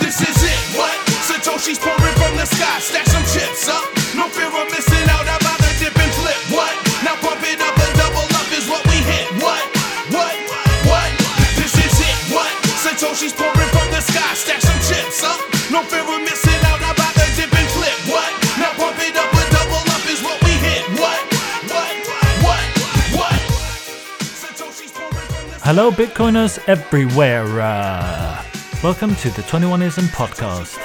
This is it, what? Satoshi's pouring from the sky, stack some chips up. Hello, Bitcoiners everywhere. Uh, welcome to the 21ism podcast.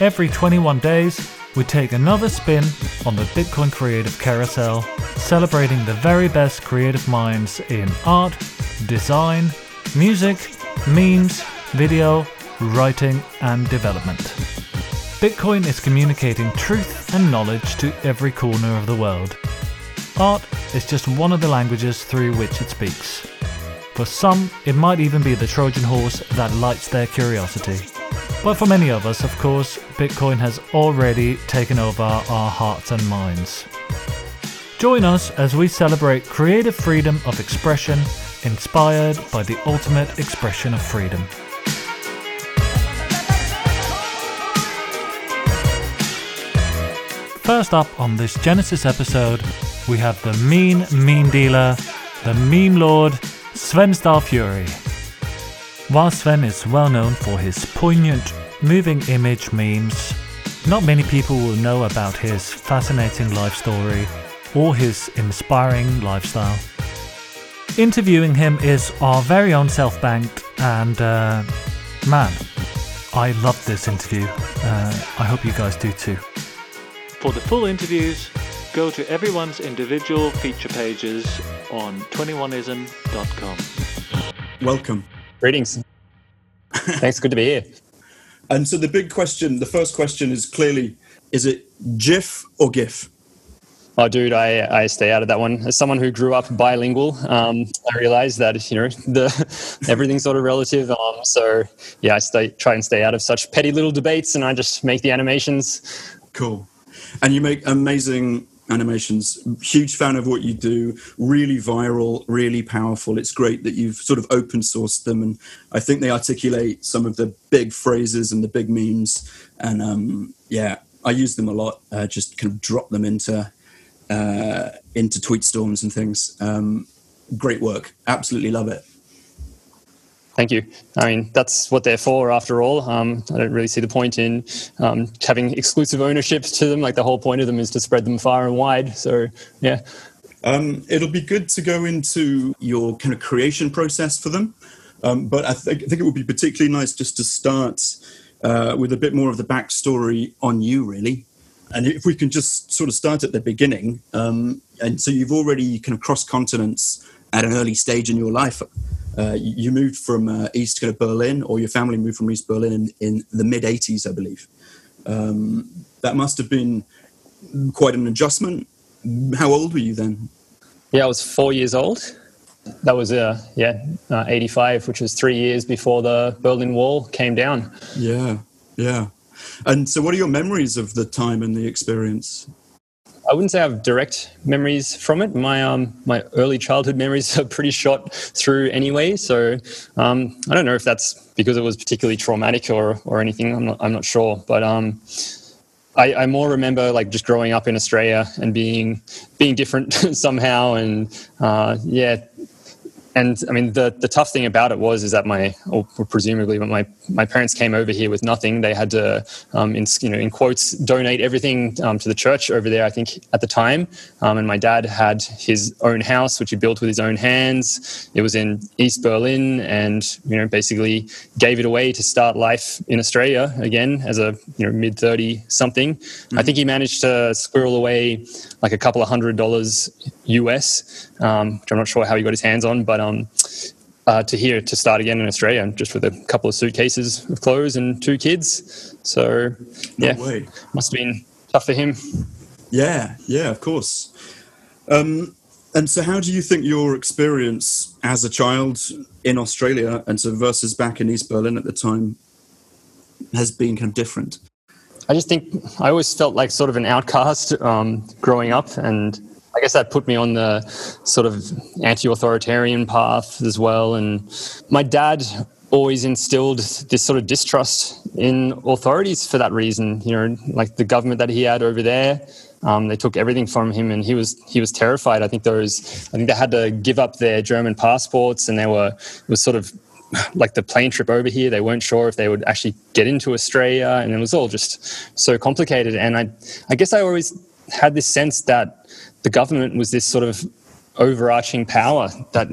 Every 21 days, we take another spin on the Bitcoin creative carousel, celebrating the very best creative minds in art, design, music, memes, video, writing, and development. Bitcoin is communicating truth and knowledge to every corner of the world. Art is just one of the languages through which it speaks. For some, it might even be the Trojan horse that lights their curiosity. But for many of us, of course, Bitcoin has already taken over our hearts and minds. Join us as we celebrate creative freedom of expression inspired by the ultimate expression of freedom. First up on this Genesis episode, we have the mean meme dealer, the meme lord, Sven Star Fury. While Sven is well known for his poignant, moving image memes, not many people will know about his fascinating life story or his inspiring lifestyle. Interviewing him is our very own self banked, and uh, man, I loved this interview. Uh, I hope you guys do too. For the full interviews, go to everyone's individual feature pages on 21ism.com. Welcome. Greetings. Thanks. Good to be here. And so the big question, the first question is clearly, is it GIF or GIF? Oh, dude, I, I stay out of that one. As someone who grew up bilingual, um, I realized that you know the everything's sort of relative. Um, so yeah, I stay try and stay out of such petty little debates, and I just make the animations. Cool. And you make amazing animations. Huge fan of what you do. Really viral, really powerful. It's great that you've sort of open sourced them, and I think they articulate some of the big phrases and the big memes. And um, yeah, I use them a lot. Uh, just kind of drop them into uh, into tweet storms and things. Um, great work. Absolutely love it. Thank you. I mean, that's what they're for, after all. Um, I don't really see the point in um, having exclusive ownership to them. Like the whole point of them is to spread them far and wide. So yeah, Um, it'll be good to go into your kind of creation process for them. Um, but I, think I think it would be particularly nice just to start uh, with a bit more of the backstory on you, really. And if we can just sort of start at the beginning. Um, and so you've already kind of crossed continents at an early stage in your life. Uh, you moved from uh, East kind of Berlin, or your family moved from East Berlin in, in the mid 80s, I believe. Um, that must have been quite an adjustment. How old were you then? yeah, I was four years old. That was uh, yeah, uh, eighty-five, which was three years before the Berlin Wall came down. Yeah, yeah. And so, what are your memories of the time and the experience? I wouldn't say I have direct memories from it. My um, my early childhood memories are pretty shot through anyway. So um, I don't know if that's because it was particularly traumatic or or anything. I'm not I'm not sure. But um, I, I more remember like just growing up in Australia and being being different somehow. And uh, yeah. And I mean, the, the tough thing about it was is that my, or presumably, my, my parents came over here with nothing. They had to, um, in you know, in quotes, donate everything um, to the church over there. I think at the time, um, and my dad had his own house, which he built with his own hands. It was in East Berlin, and you know, basically gave it away to start life in Australia again as a you know mid thirty something. I think he managed to squirrel away like a couple of hundred dollars US, um, which I'm not sure how he got his hands on, but um, uh, to here to start again in Australia, just with a couple of suitcases of clothes and two kids. So, No yeah, way. must have been tough for him. Yeah, yeah, of course. Um, and so, how do you think your experience as a child in Australia and so versus back in East Berlin at the time has been kind of different? I just think I always felt like sort of an outcast um, growing up, and I guess that put me on the sort of anti-authoritarian path as well. And my dad always instilled this sort of distrust in authorities for that reason. You know, like the government that he had over there, um, they took everything from him, and he was he was terrified. I think was, I think they had to give up their German passports, and they were it was sort of like the plane trip over here. They weren't sure if they would actually get into Australia, and it was all just so complicated. And I, I guess I always had this sense that the government was this sort of overarching power that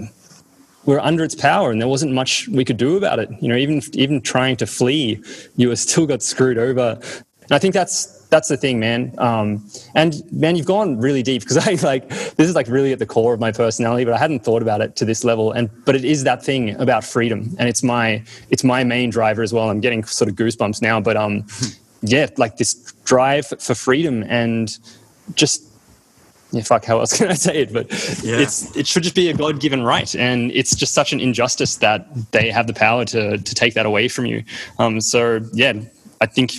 we're under its power and there wasn't much we could do about it you know even even trying to flee you were still got screwed over and i think that's that's the thing, man. Um, and man, you've gone really deep because I like this is like really at the core of my personality, but I hadn't thought about it to this level. And but it is that thing about freedom, and it's my it's my main driver as well. I'm getting sort of goosebumps now, but um, yeah, like this drive for freedom and just yeah, fuck, how else can I say it? But yeah. it's it should just be a God given right, and it's just such an injustice that they have the power to to take that away from you. Um, so yeah, I think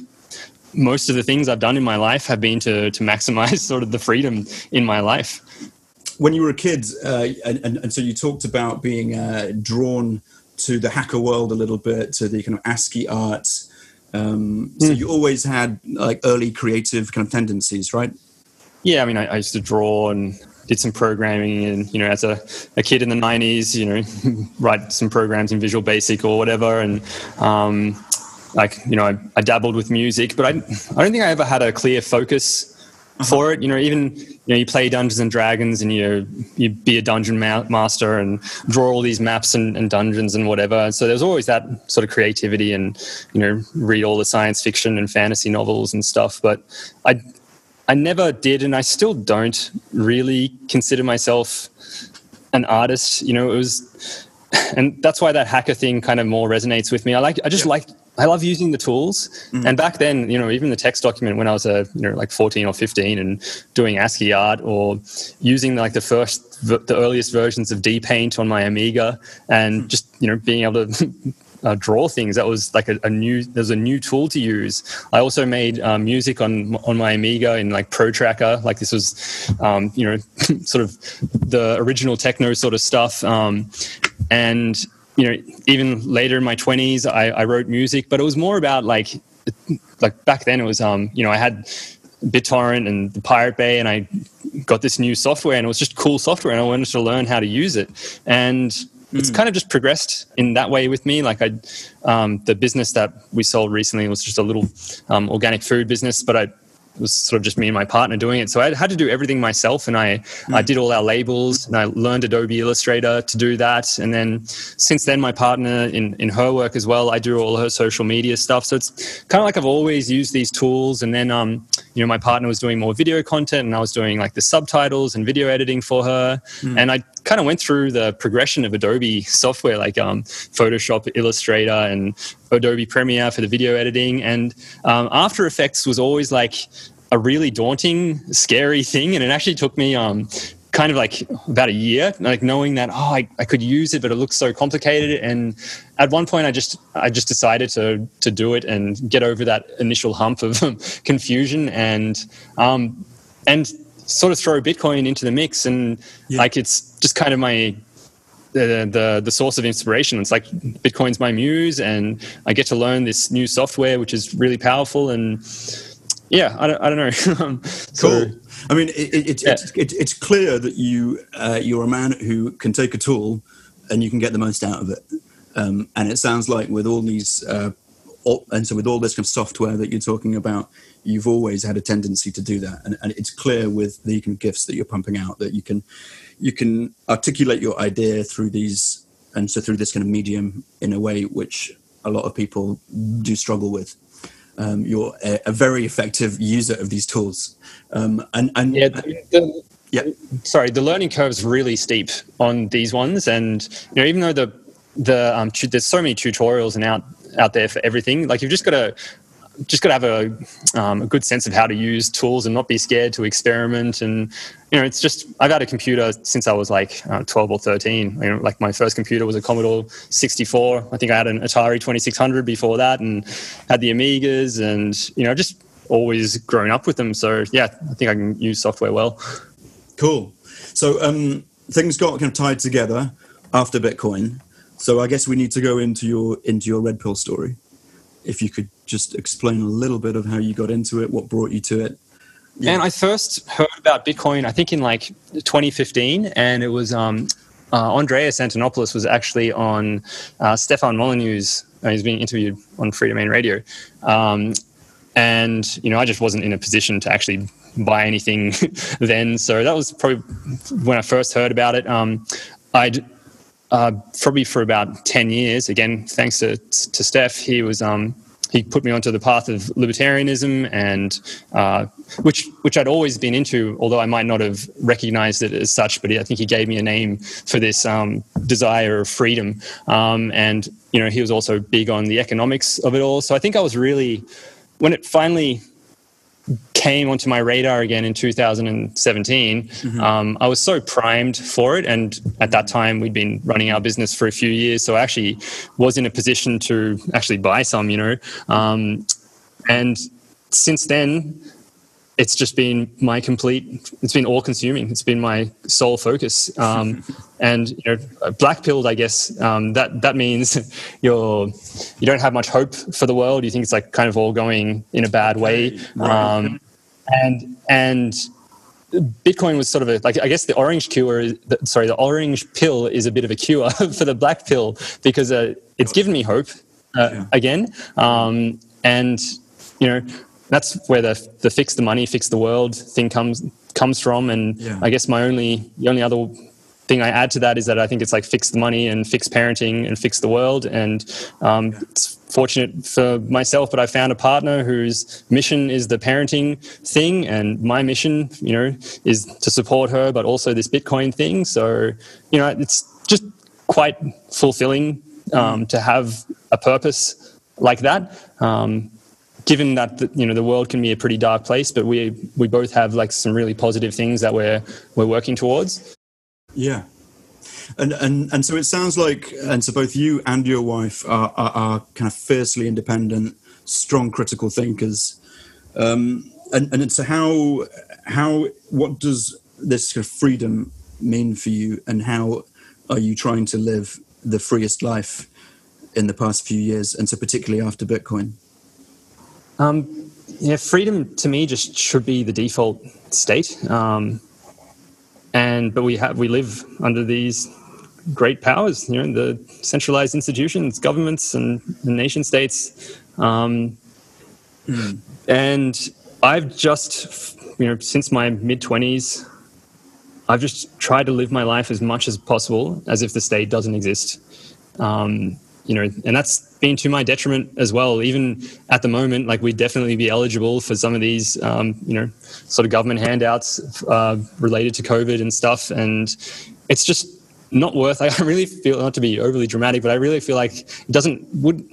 most of the things I've done in my life have been to to maximize sort of the freedom in my life. When you were a kid, uh, and, and, and, so you talked about being uh, drawn to the hacker world a little bit, to the kind of ASCII art. Um, mm. So hmm. you always had like early creative kind of tendencies, right? Yeah, I mean, I, I, used to draw and did some programming, and you know, as a, a kid in the '90s, you know, write some programs in Visual Basic or whatever, and um, like you know I, I, dabbled with music but I, I don't think I ever had a clear focus uh-huh. for it. You know even you know you play Dungeons and Dragons and you you be a dungeon ma- master and draw all these maps and, and dungeons and whatever. So there's always that sort of creativity and you know read all the science fiction and fantasy novels and stuff. But I I never did and I still don't really consider myself an artist you know it was and that's why that hacker thing kind of more resonates with me. I like, I just yeah. like, I love using the tools. Mm-hmm. And back then, you know, even the text document when I was a, you know, like 14 or 15 and doing ASCII art or using like the first, the earliest versions of dPaint on my Amiga and mm-hmm. just, you know, being able to uh, draw things. That was like a, a, new. There's a new tool to use. I also made um, music on on my Amiga in like Pro Tracker. Like this was, um, you know, sort of the original techno sort of stuff. Um, and you know, even later in my 20s, I, I wrote music, but it was more about like like back then it was um you know I had BitTorrent and the Pirate Bay, and I got this new software, and it was just cool software, and I wanted to learn how to use it. And it's mm. kind of just progressed in that way with me. Like I, um, the business that we sold recently was just a little um, organic food business, but I was sort of just me and my partner doing it. So I had to do everything myself, and I mm. I did all our labels, and I learned Adobe Illustrator to do that. And then since then, my partner in in her work as well, I do all her social media stuff. So it's kind of like I've always used these tools. And then um you know my partner was doing more video content, and I was doing like the subtitles and video editing for her. Mm. And I kind of went through the progression of Adobe software like um, Photoshop, Illustrator, and Adobe Premiere for the video editing. And um, After Effects was always like a really daunting, scary thing. And it actually took me um, kind of like about a year, like knowing that oh, I, I could use it, but it looks so complicated. And at one point, I just I just decided to to do it and get over that initial hump of confusion and um, and sort of throw Bitcoin into the mix. And yeah. like it's just kind of my the, the, the source of inspiration. It's like Bitcoin's my muse, and I get to learn this new software, which is really powerful. And yeah, I don't, I don't know. Um, so, cool. I mean, it, it, yeah. it's, it, it's clear that you uh, you're a man who can take a tool and you can get the most out of it. Um, and it sounds like with all these, uh, all, and so with all this kind of software that you're talking about, you've always had a tendency to do that. And, and it's clear with the kind of gifts that you're pumping out that you can you can articulate your idea through these and so through this kind of medium in a way which a lot of people do struggle with um, you're a, a, very effective user of these tools. Um, and, and yeah, the, the, yeah. Sorry the learning curve is really steep on these ones. And you know even though the the um, there's so many tutorials and out out there for everything like you've just got to just got to have a, um, a, good sense of how to use tools and not be scared to experiment. And you know, it's just I've had a computer since I was like uh, 12 or 13. You know, like my first computer was a Commodore 64. I think I had an Atari 2600 before that, and had the Amigas, and you know, just always grown up with them. So yeah, I think I can use software well. Cool. So um, things got kind of tied together after Bitcoin. So I guess we need to go into your into your red pill story. If you could just explain a little bit of how you got into it, what brought you to it. Yeah. And I first heard about Bitcoin, I think in like 2015, and it was um, uh, Andreas Antonopoulos was actually on uh, Stefan Molyneux's. Uh, he's being interviewed on Freedomain Radio, um, and you know I just wasn't in a position to actually buy anything then. So that was probably when I first heard about it. Um, I'd uh, probably for about 10 years, again, thanks to, to Steph, he was um, he put me onto the path of libertarianism and uh, which which I'd always been into, although I might not have recognized it as such. But I think he gave me a name for this um, desire of freedom, um, and you know he was also big on the economics of it all. So I think I was really when it finally came onto my radar again in 2017, mm-hmm. um, I was so primed for it. And at that time, we'd been running our business for a few years. So I actually was in a position to actually buy some, you know. Um, and since then, it's just been my complete it's been all consuming it's been my sole focus. Um, and you know black pilled i guess um, that that means you're you don't have much hope for the world. You think it's like kind of all going in a bad way. Um, and and Bitcoin was sort of a like I guess the orange cure. Sorry, the orange pill is a bit of a cure for the black pill because uh, it's given me hope uh, yeah. again, um, and you know that's where the the fix the money, fix the world thing comes comes from. And yeah. I guess my only the only other thing I add to that is that I think it's like fix the money and fix parenting and fix the world. And um, it's fortunate for myself, but I found a partner whose mission is the parenting thing, and my mission, you know, is to support her, but also this Bitcoin thing. So you know, it's just quite fulfilling um, to have a purpose like that. Um, given that the, you know the world can be a pretty dark place, but we we both have like some really positive things that we're we're working towards. Yeah, and and and so it sounds like, and so both you and your wife are are, are kind of fiercely independent, strong critical thinkers. Um, and and so how how what does this kind of freedom mean for you, and how are you trying to live the freest life in the past few years, and so particularly after Bitcoin? Um, yeah, freedom to me just should be the default state. Um, and but we have we live under these great powers, you know, the centralized institutions, governments, and, and nation states. Um. And I've just, you know, since my mid twenties, I've just tried to live my life as much as possible as if the state doesn't exist. Um, you know, and that's been to my detriment as well. Even at the moment, like we'd definitely be eligible for some of these, um, you know, sort of government handouts uh, related to COVID and stuff. And it's just not worth. I really feel not to be overly dramatic, but I really feel like it doesn't would.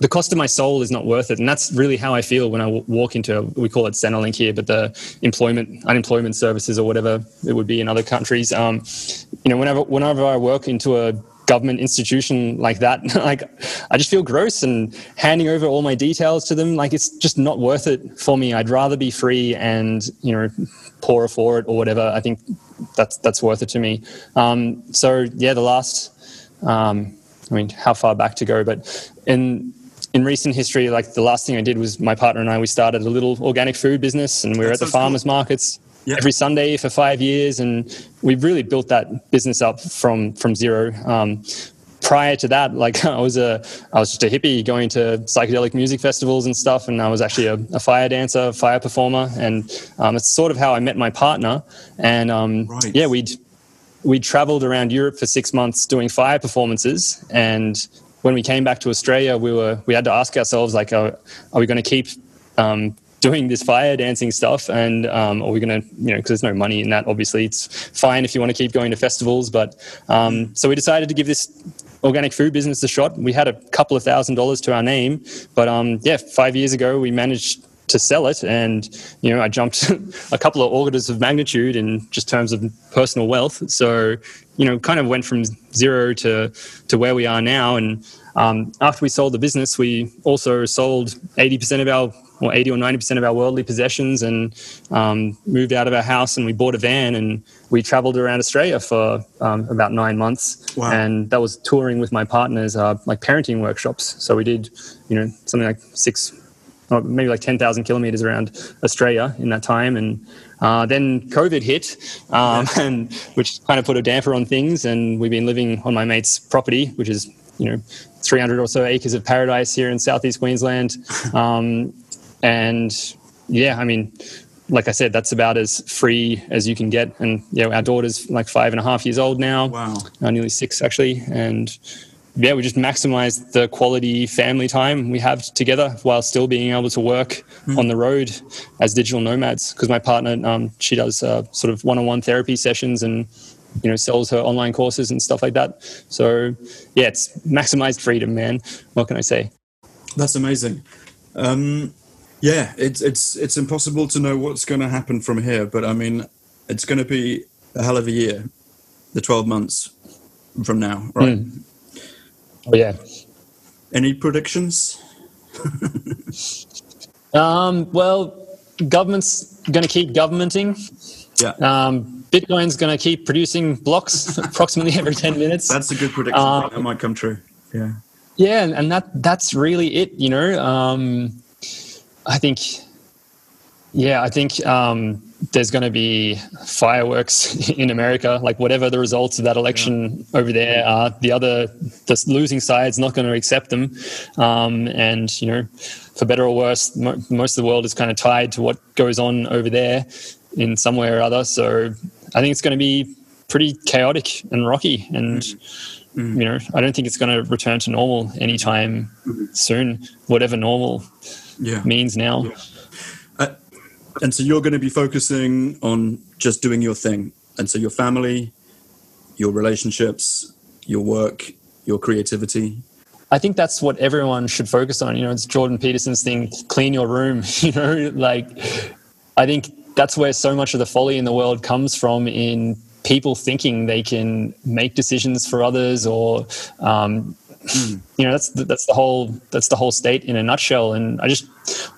The cost of my soul is not worth it, and that's really how I feel when I walk into we call it Centrelink here, but the employment unemployment services or whatever it would be in other countries. Um, you know, whenever whenever I work into a government institution like that. Like i just feel gross and handing over all my details to them. Like it's just not worth it for me. I'd rather be free and you know poorer for it or whatever. I think that's that's worth it to me. Um, so yeah the last um, i mean how far back to go but in in recent history like the last thing i did was my partner and i we started a little organic food business and we were at the farmers cool. markets yeah. every Sunday for five years, and we've really built that business up from from zero. Um, prior to that, like I was a I was just a hippie going to psychedelic music festivals and stuff, and I was actually a, a fire dancer, fire performer, and um, it's sort of how I met my partner. And um, right. yeah, we'd we traveled around Europe for six months doing fire performances, and when we came back to Australia, we were we had to ask ourselves like, are, are we going to keep um, doing this fire dancing stuff and um, are we going to you know because there's no money in that obviously. It's fine if you want to keep going to festivals but um, so we decided to give this organic food business a shot. We had a couple of thousand dollars to our name but um, yeah five years ago we managed to sell it and you know i jumped a couple of orders of magnitude in just terms of personal wealth. So you know kind of went from zero to to where we are now and um, after we sold the business we also sold 80% of our or 80 or 90% of our worldly possessions and um, moved out of our house and we bought a van and we traveled around Australia for um, about nine months. Wow. And that was touring with my partners, uh, like parenting workshops. So we did, you know, something like six, or maybe like 10,000 kilometers around Australia in that time. And uh, then COVID hit, um, and which kind of put a damper on things. And we've been living on my mate's property, which is, you know, 300 or so acres of paradise here in southeast Queensland. Um, and yeah, I mean, like I said, that's about as free as you can get. And yeah, our daughter's like five and a half years old now. Wow. Uh, nearly six actually. And yeah, we just maximize the quality family time we have together while still being able to work on the road as digital nomads. Because my partner, um, she does uh, sort of one-on-one therapy sessions and you know sells her online courses and stuff like that. So yeah, it's maximized freedom, man. What can I say? That's amazing. Um, yeah, it's it's it's impossible to know what's going to happen from here, but I mean, it's going to be a hell of a year, the twelve months from now, right? Oh yeah. Any predictions? Um, well, government's going to keep governmenting. Yeah, Um, Bitcoin's going to keep producing blocks approximately every 10 minutes. that's a good prediction. um, that might come true. Yeah, yeah, and, and that that's really it, you know. Um, I think, yeah, I think um, there's going to be fireworks in America. Like whatever the results of that election over there are, the other the losing side's not going to accept them. Um, and you know, for better or worse, mo- most of the world is kind of tied to what goes on over there in some way or other. So I think it's going to be pretty chaotic and rocky and. You know, I don't think it's going to return to normal anytime soon. Whatever normal yeah. means now. And so you're going to be focusing on just doing your thing, and so your family, your relationships, your work, your creativity. I think that's what everyone should focus on. You know, it's Jordan Peterson's thing, clean your room. You know, like I think that's where so much of the folly in the world comes from in people thinking they can make decisions for others or um, you know that's the, that's the whole that's the whole state in a nutshell and i just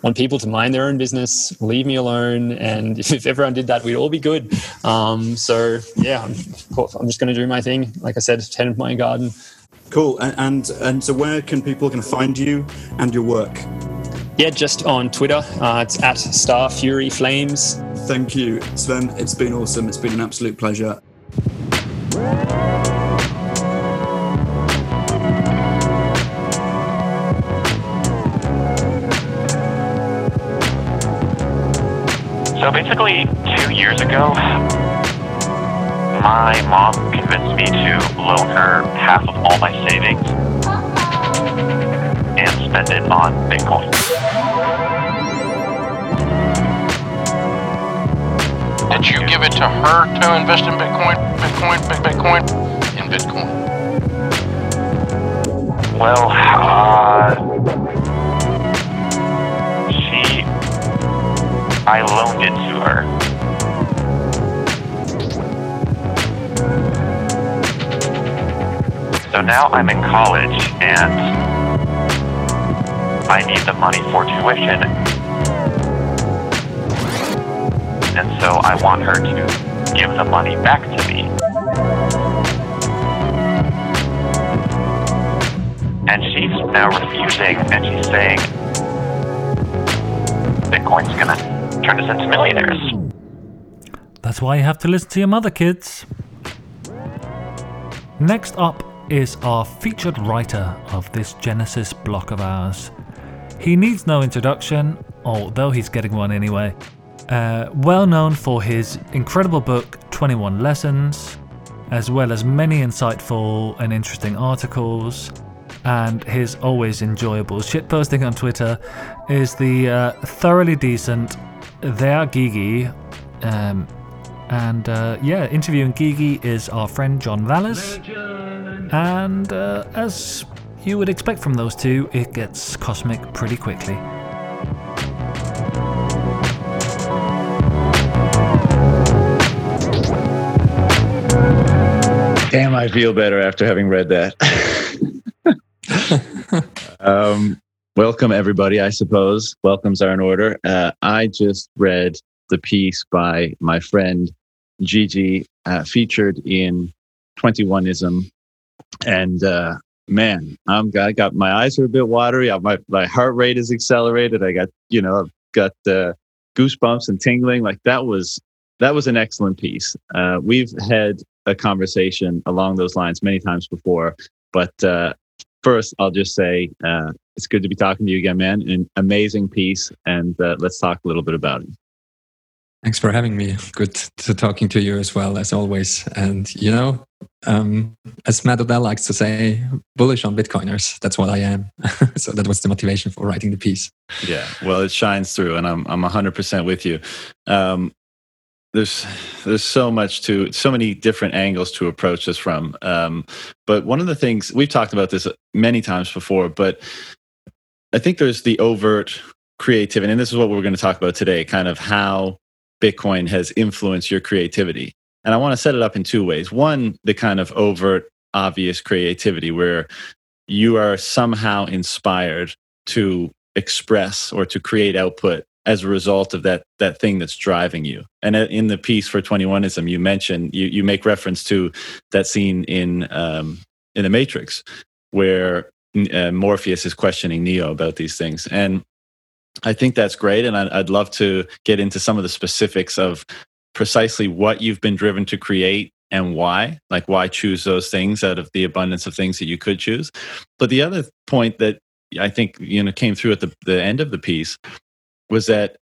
want people to mind their own business leave me alone and if, everyone did that we'd all be good um, so yeah I'm, I'm just going to do my thing like i said tend my garden Cool. And and, and so where can people can find you and your work? Yeah, just on Twitter. Uh, it's at Star Fury Flames. Thank you, Sven. It's been awesome. It's been an absolute pleasure. So basically, two years ago, my mom convinced me to loan her half of all my savings and spend it on Bitcoin. Did you give it to her to invest in Bitcoin, Bitcoin, Bitcoin, in Bitcoin? Well, uh, I loaned it to her. So now I'm in college and I need the money for tuition. And so I want her to give the money back to me. And she's now refusing and she's saying Bitcoin's gonna us into millionaires. That's why you have to listen to your mother, kids. Next up is our featured writer of this Genesis block of ours. He needs no introduction, although he's getting one anyway. Uh, well known for his incredible book 21 Lessons, as well as many insightful and interesting articles, and his always enjoyable shitposting on Twitter, is the uh, thoroughly decent dergigi. Um, and uh, yeah, interviewing Gigi is our friend John Vallis. And uh, as you would expect from those two, it gets cosmic pretty quickly. Damn, I feel better after having read that. um, welcome everybody. I suppose welcomes are in order. Uh, I just read the piece by my friend Gigi, uh, featured in 21ism, and uh, man, I'm I got my eyes are a bit watery. I, my my heart rate is accelerated. I got you know I've got uh, goosebumps and tingling. Like that was that was an excellent piece. Uh, we've had a conversation along those lines many times before, but uh, first I'll just say uh, it's good to be talking to you again, man. An amazing piece, and uh, let's talk a little bit about it. Thanks for having me. Good to talking to you as well as always. And you know, um, as Matt Odell likes to say, bullish on Bitcoiners. That's what I am. so that was the motivation for writing the piece. Yeah, well, it shines through, and I'm I'm 100% with you. Um, there's there's so much to so many different angles to approach this from. Um, but one of the things we've talked about this many times before, but I think there's the overt creativity, and this is what we're going to talk about today. Kind of how Bitcoin has influenced your creativity. And I want to set it up in two ways. One, the kind of overt, obvious creativity where you are somehow inspired to express or to create output as a result of that that thing that's driving you. And in the piece for 21ism, you mention you you make reference to that scene in um, in the Matrix where uh, Morpheus is questioning Neo about these things. And I think that's great. And I'd, I'd love to get into some of the specifics of precisely what you've been driven to create and why like why choose those things out of the abundance of things that you could choose but the other point that i think you know came through at the, the end of the piece was that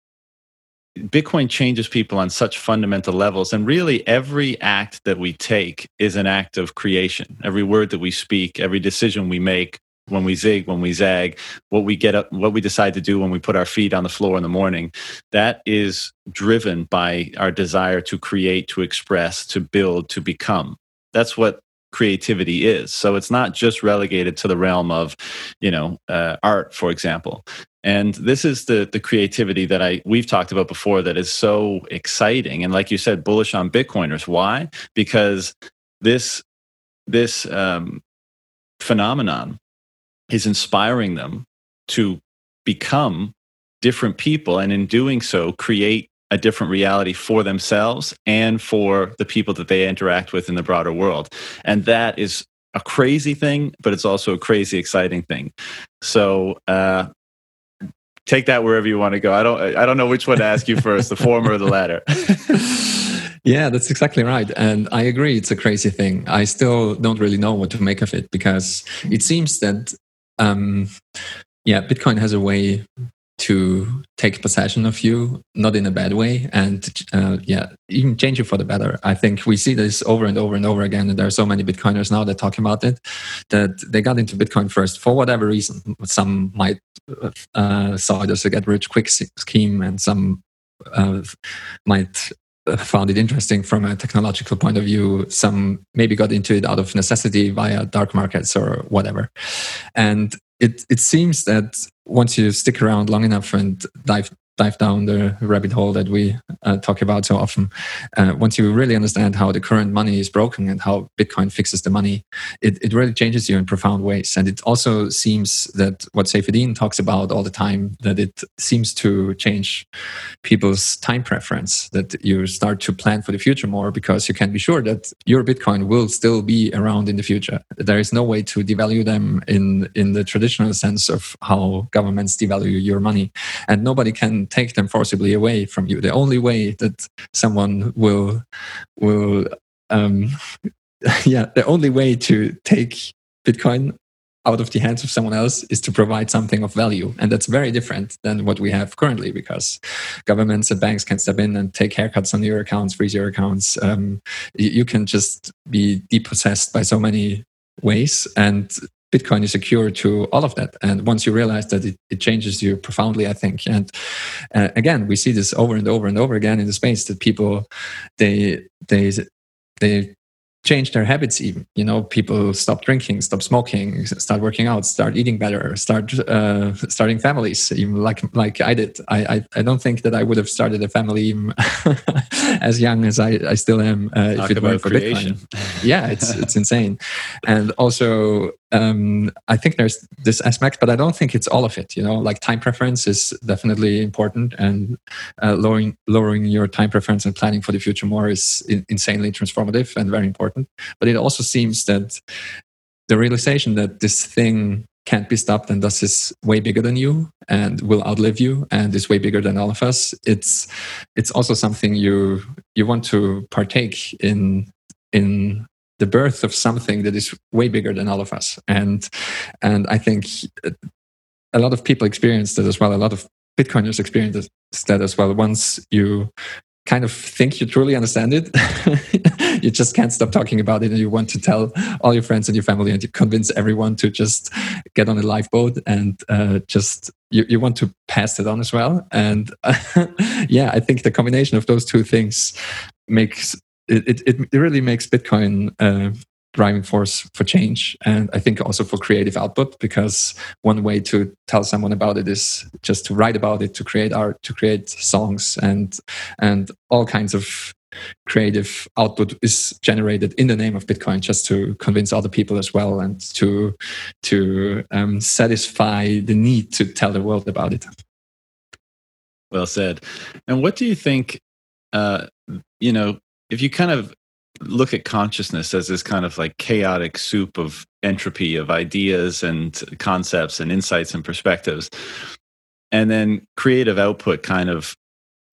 bitcoin changes people on such fundamental levels and really every act that we take is an act of creation every word that we speak every decision we make when we zig, when we zag, what we get up, what we decide to do when we put our feet on the floor in the morning, that is driven by our desire to create, to express, to build, to become. That's what creativity is. So it's not just relegated to the realm of, you know, uh, art, for example. And this is the the creativity that I we've talked about before that is so exciting. And like you said, bullish on Bitcoiners. Why? Because this this um, phenomenon is inspiring them to become different people and in doing so create a different reality for themselves and for the people that they interact with in the broader world and that is a crazy thing but it's also a crazy exciting thing so uh, take that wherever you want to go. I don't i don't know which one to ask you first the former or the latter. Yeah that's exactly right and i agree it's a crazy thing. I still don't really know what to make of it because it seems that um, yeah, Bitcoin has a way to take possession of you, not in a bad way, and uh, yeah, even change you for the better. I think we see this over and over and over again, and there are so many Bitcoiners now that talk about it that they got into Bitcoin first for whatever reason. Some might uh, saw it as a get rich quick scheme, and some uh, might found it interesting from a technological point of view. Some maybe got into it out of necessity via dark markets or whatever. And it, it seems that once you stick around long enough and dive dive down the rabbit hole that we uh, talk about so often. Uh, once you really understand how the current money is broken and how Bitcoin fixes the money, it, it really changes you in profound ways. And it also seems that what Saifedean talks about all the time, that it seems to change people's time preference, that you start to plan for the future more because you can be sure that your Bitcoin will still be around in the future. There is no way to devalue them in, in the traditional sense of how governments devalue your money. And nobody can take them forcibly away from you. The only way that someone will will um, yeah, the only way to take Bitcoin out of the hands of someone else is to provide something of value. And that's very different than what we have currently because governments and banks can step in and take haircuts on your accounts, freeze your accounts. Um, you can just be depossessed by so many ways. And Bitcoin is secure to all of that. And once you realize that, it, it changes you profoundly, I think. And uh, again, we see this over and over and over again in the space that people they they they change their habits even you know people stop drinking stop smoking start working out start eating better start uh, starting families even like like i did I, I, I don't think that i would have started a family as young as i, I still am uh, if it weren't for creation. bitcoin yeah it's it's insane and also um, I think there's this aspect, but I don't think it's all of it. You know, like time preference is definitely important, and uh, lowering lowering your time preference and planning for the future more is in, insanely transformative and very important. But it also seems that the realization that this thing can't be stopped and thus is way bigger than you and will outlive you and is way bigger than all of us it's it's also something you you want to partake in in the birth of something that is way bigger than all of us. And and i think uh, a lot of people experience that as well a lot of bitcoiners experience that as well. Once you kind of think you truly understand it. you just can't stop talking about it and you want to tell all your friends and your family and you convince everyone to just get on a lifeboat and uh, just you, you want to pass it on as well. And uh, yeah, I think the combination of those two things makes it, it, it really makes Bitcoin uh, driving force for change and i think also for creative output because one way to tell someone about it is just to write about it to create art to create songs and and all kinds of creative output is generated in the name of bitcoin just to convince other people as well and to to um, satisfy the need to tell the world about it. Well said. And what do you think uh, you know if you kind of look at consciousness as this kind of like chaotic soup of entropy of ideas and concepts and insights and perspectives. And then creative output kind of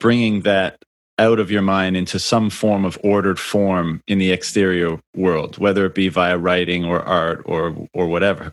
bringing that out of your mind into some form of ordered form in the exterior world whether it be via writing or art or or whatever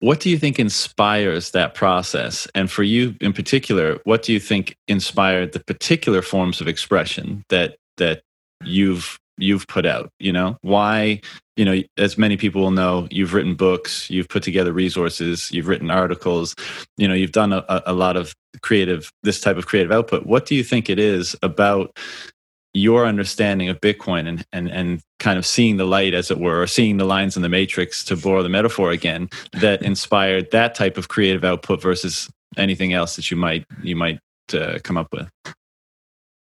what do you think inspires that process? And for you in particular what do you think inspired the particular forms of expression that that you've you've put out? You know why you know as many people will know you've written books you've put together resources you've written articles you know you've done a, a lot of creative this type of creative output. What do you think it is about your understanding of Bitcoin and, and, and kind of seeing the light, as it were, or seeing the lines in the matrix, to borrow the metaphor again, that inspired that type of creative output versus anything else that you might you might uh, come up with?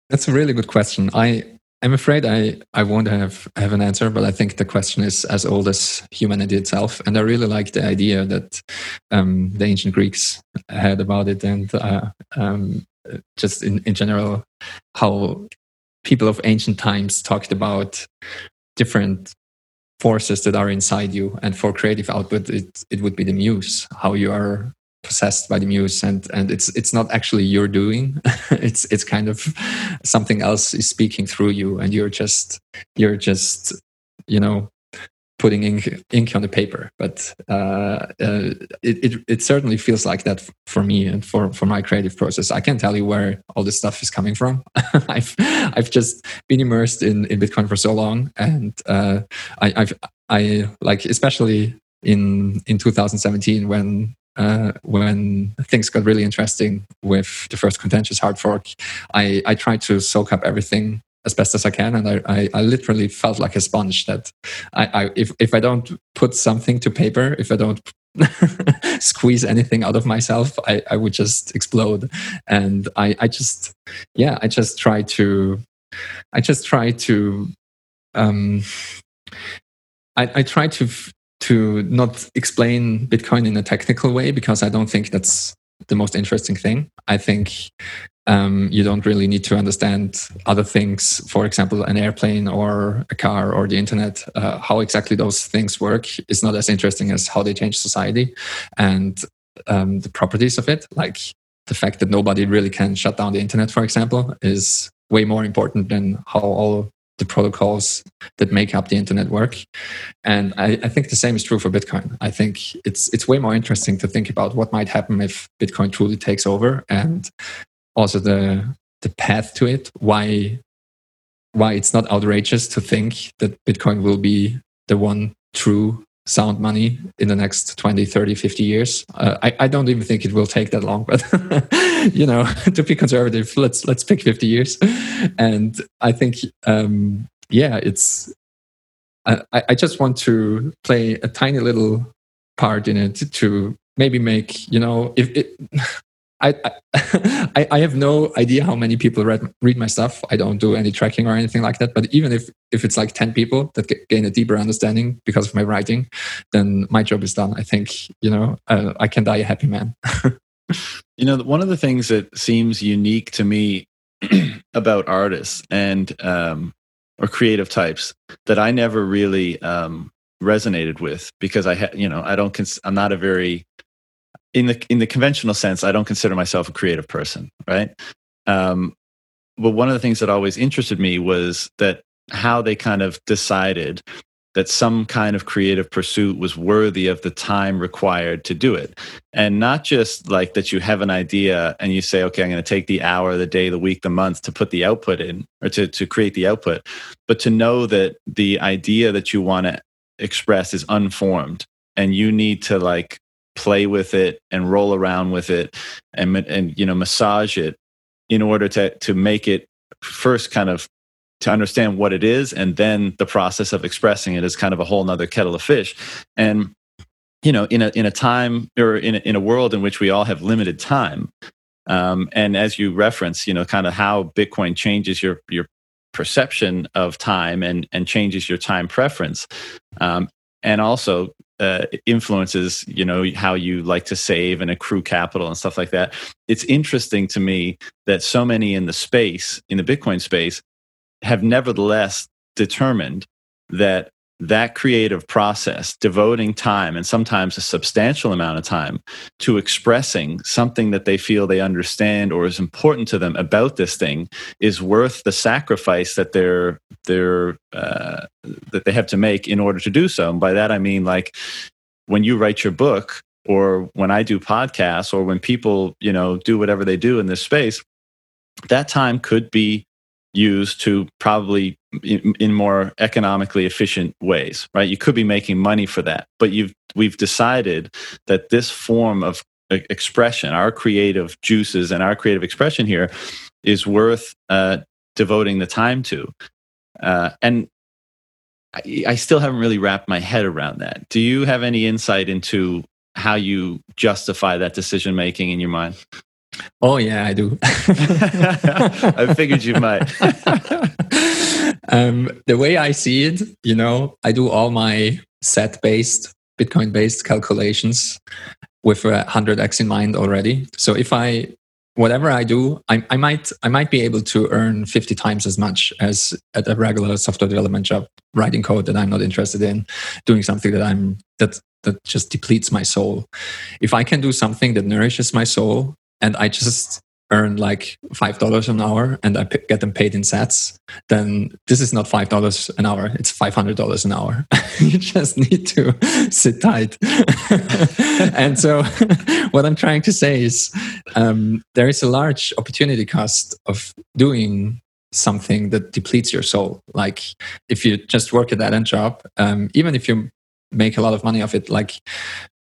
That's a really good question. I I'm afraid I, I won't have, have an answer, but I think the question is as old as humanity itself. And I really like the idea that um, the ancient Greeks had about it and uh, um, just in, in general, how people of ancient times talked about different forces that are inside you and for creative output it, it would be the muse how you are possessed by the muse and and it's it's not actually your doing. It's it's kind of something else is speaking through you and you're just you're just you know putting ink, ink on the paper. But uh, uh, it, it, it, certainly feels like that for me and for, for my creative process. I can't tell you where all this stuff is coming from. I've I've just been immersed in, in Bitcoin for so long, and uh, I, I've I like especially in in 2017 when uh, when things got really interesting with the first contentious hard fork, I, I tried to soak up everything as best as I can. And I, I, I literally felt like a sponge that I, I, if, if I don't put something to paper, if I don't squeeze anything out of myself, I, I would just explode. And I, I just, yeah, I just try to, I just try to, um, I, I try to, to not explain Bitcoin in a technical way because I don't think that's the most interesting thing. I think um, you don't really need to understand other things, for example, an airplane or a car or the internet. Uh, how exactly those things work is not as interesting as how they change society and um, the properties of it. Like the fact that nobody really can shut down the internet, for example, is way more important than how all the protocols that make up the internet work. And I, I, think the same is true for Bitcoin. I think it's it's way more interesting to think about what might happen if Bitcoin truly takes over and also the the path to it. Why why it's not outrageous to think that bitcoin will be the one true sound money in the next 20 30 50 years. Uh, I, I don't even think it will take that long but you know to be conservative let's let's pick 50 years. And i think um yeah it's I, I just want to play a tiny little part in it to maybe make you know if it I, I I have no idea how many people read read my stuff. I don't do any tracking or anything like that. But even if if it's like ten people that gain a deeper understanding because of my writing, then my job is done. I think you know uh, I can die a happy man. you know, one of the things that seems unique to me about artists and um, or creative types that I never really um, resonated with because I had you know I don't cons- I'm not a very in the in the conventional sense, I don't consider myself a creative person, right? Um, but one of the things that always interested me was that how they kind of decided that some kind of creative pursuit was worthy of the time required to do it. And not just like that you have an idea and you say, okay, I'm going to take the hour, the day, the week, the month to put the output in or to, to create the output, but to know that the idea that you want to express is unformed and you need to like play with it and roll around with it and and you know massage it in order to to make it first kind of to understand what it is and then the process of expressing it is kind of a whole nother kettle of fish. And you know in a in a time or in a, in a world in which we all have limited time um, and as you reference you know kind of how bitcoin changes your your perception of time and and changes your time preference um, and also uh, influences you know how you like to save and accrue capital and stuff like that. It's interesting to me that so many in the space in the bitcoin space have nevertheless determined that that creative process, devoting time and sometimes a substantial amount of time to expressing something that they feel they understand or is important to them about this thing, is worth the sacrifice that they're they're uh, that they have to make in order to do so. And by that I mean like when you write your book, or when I do podcasts, or when people you know do whatever they do in this space, that time could be used to probably in, in, more economically efficient ways right? You could be making money for that but you've we've decided that this form of expression our creative juices and our creative expression here is worth uh, devoting the time to. Uh, and I, I still haven't really wrapped my head around that. Do you have any insight into how you justify that decision making in your mind Oh yeah, I do. I figured you might. um, the way I see it, you know, I do all my sat-based, Bitcoin-based calculations with a hundred x in mind already. So if I whatever I do, I, I, might I might be able to earn 50 times as much as at a regular software development job, writing code that I'm not interested in, doing something that I'm that that just depletes my soul. If I can do something that nourishes my soul and I just earn like five dollars an hour and I get them paid in sats, then this is not five dollars an hour; it's five hundred dollars an hour. you just need to sit tight. and so, what I'm trying to say is, um, there is a large opportunity cost of doing something that depletes your soul. Like if you just work at that end job, um, even if you make a lot of money off it, like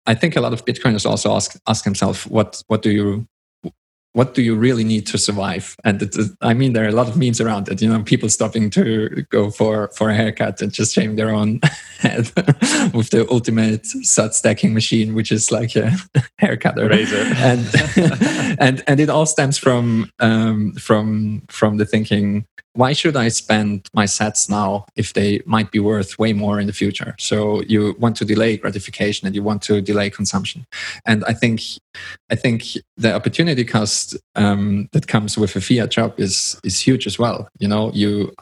I think a lot of Bitcoiners also ask ask themselves, what what do you what do you really need to survive? And it, I mean, there are a lot of memes around it. You know, people stopping to go for for a haircut and just shaving their own head with the ultimate sat stacking machine, which is like a haircutter. Razor. And and and it all stems from um, from from the thinking why should I spend my sats now if they might be worth way more in the future? So you want to delay gratification and you want to delay consumption. And I think I think the opportunity cost um, that comes with a fiat job is is huge as well. You know, you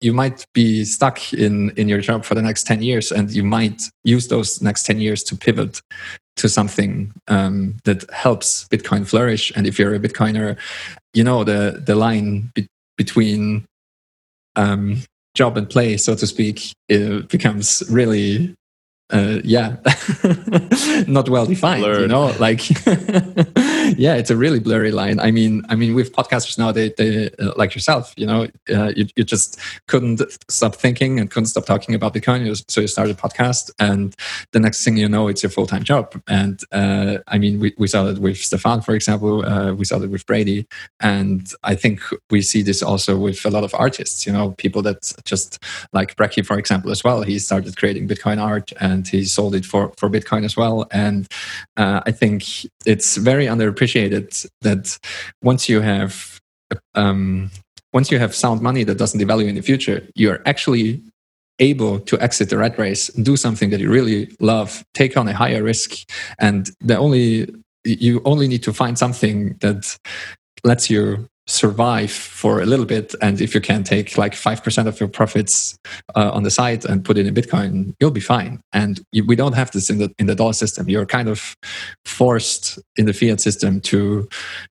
you might be stuck in in your job for the next 10 years and you might use those next 10 years to pivot to something um, that helps bitcoin flourish and if you're a bitcoiner you know the the line be- between um, job and play, so to speak, it becomes really uh, yeah, not well defined. Blurred. You know, like yeah, it's a really blurry line. I mean, I mean, with podcasters now, they, they uh, like yourself. You know, uh, you, you just couldn't stop thinking and couldn't stop talking about Bitcoin. So you started a podcast, and the next thing you know, it's your full time job. And uh, I mean, we, we saw that with Stefan, for example. Uh, we saw that with Brady, and I think we see this also with a lot of artists. You know, people that just like Brecky, for example, as well. He started creating Bitcoin art and and he sold it for for Bitcoin as well. And uh, I think it's very underappreciated that once you have um, once you have sound money that doesn't devalue in the future, you're actually able to exit the rat race, do something that you really love, take on a higher risk, and the only you only need to find something that lets you survive for a little bit and if you can take like 5% of your profits uh, on the side and put it in bitcoin you'll be fine. And you, we don't have this in the in the dollar system. You're kind of forced in the fiat system to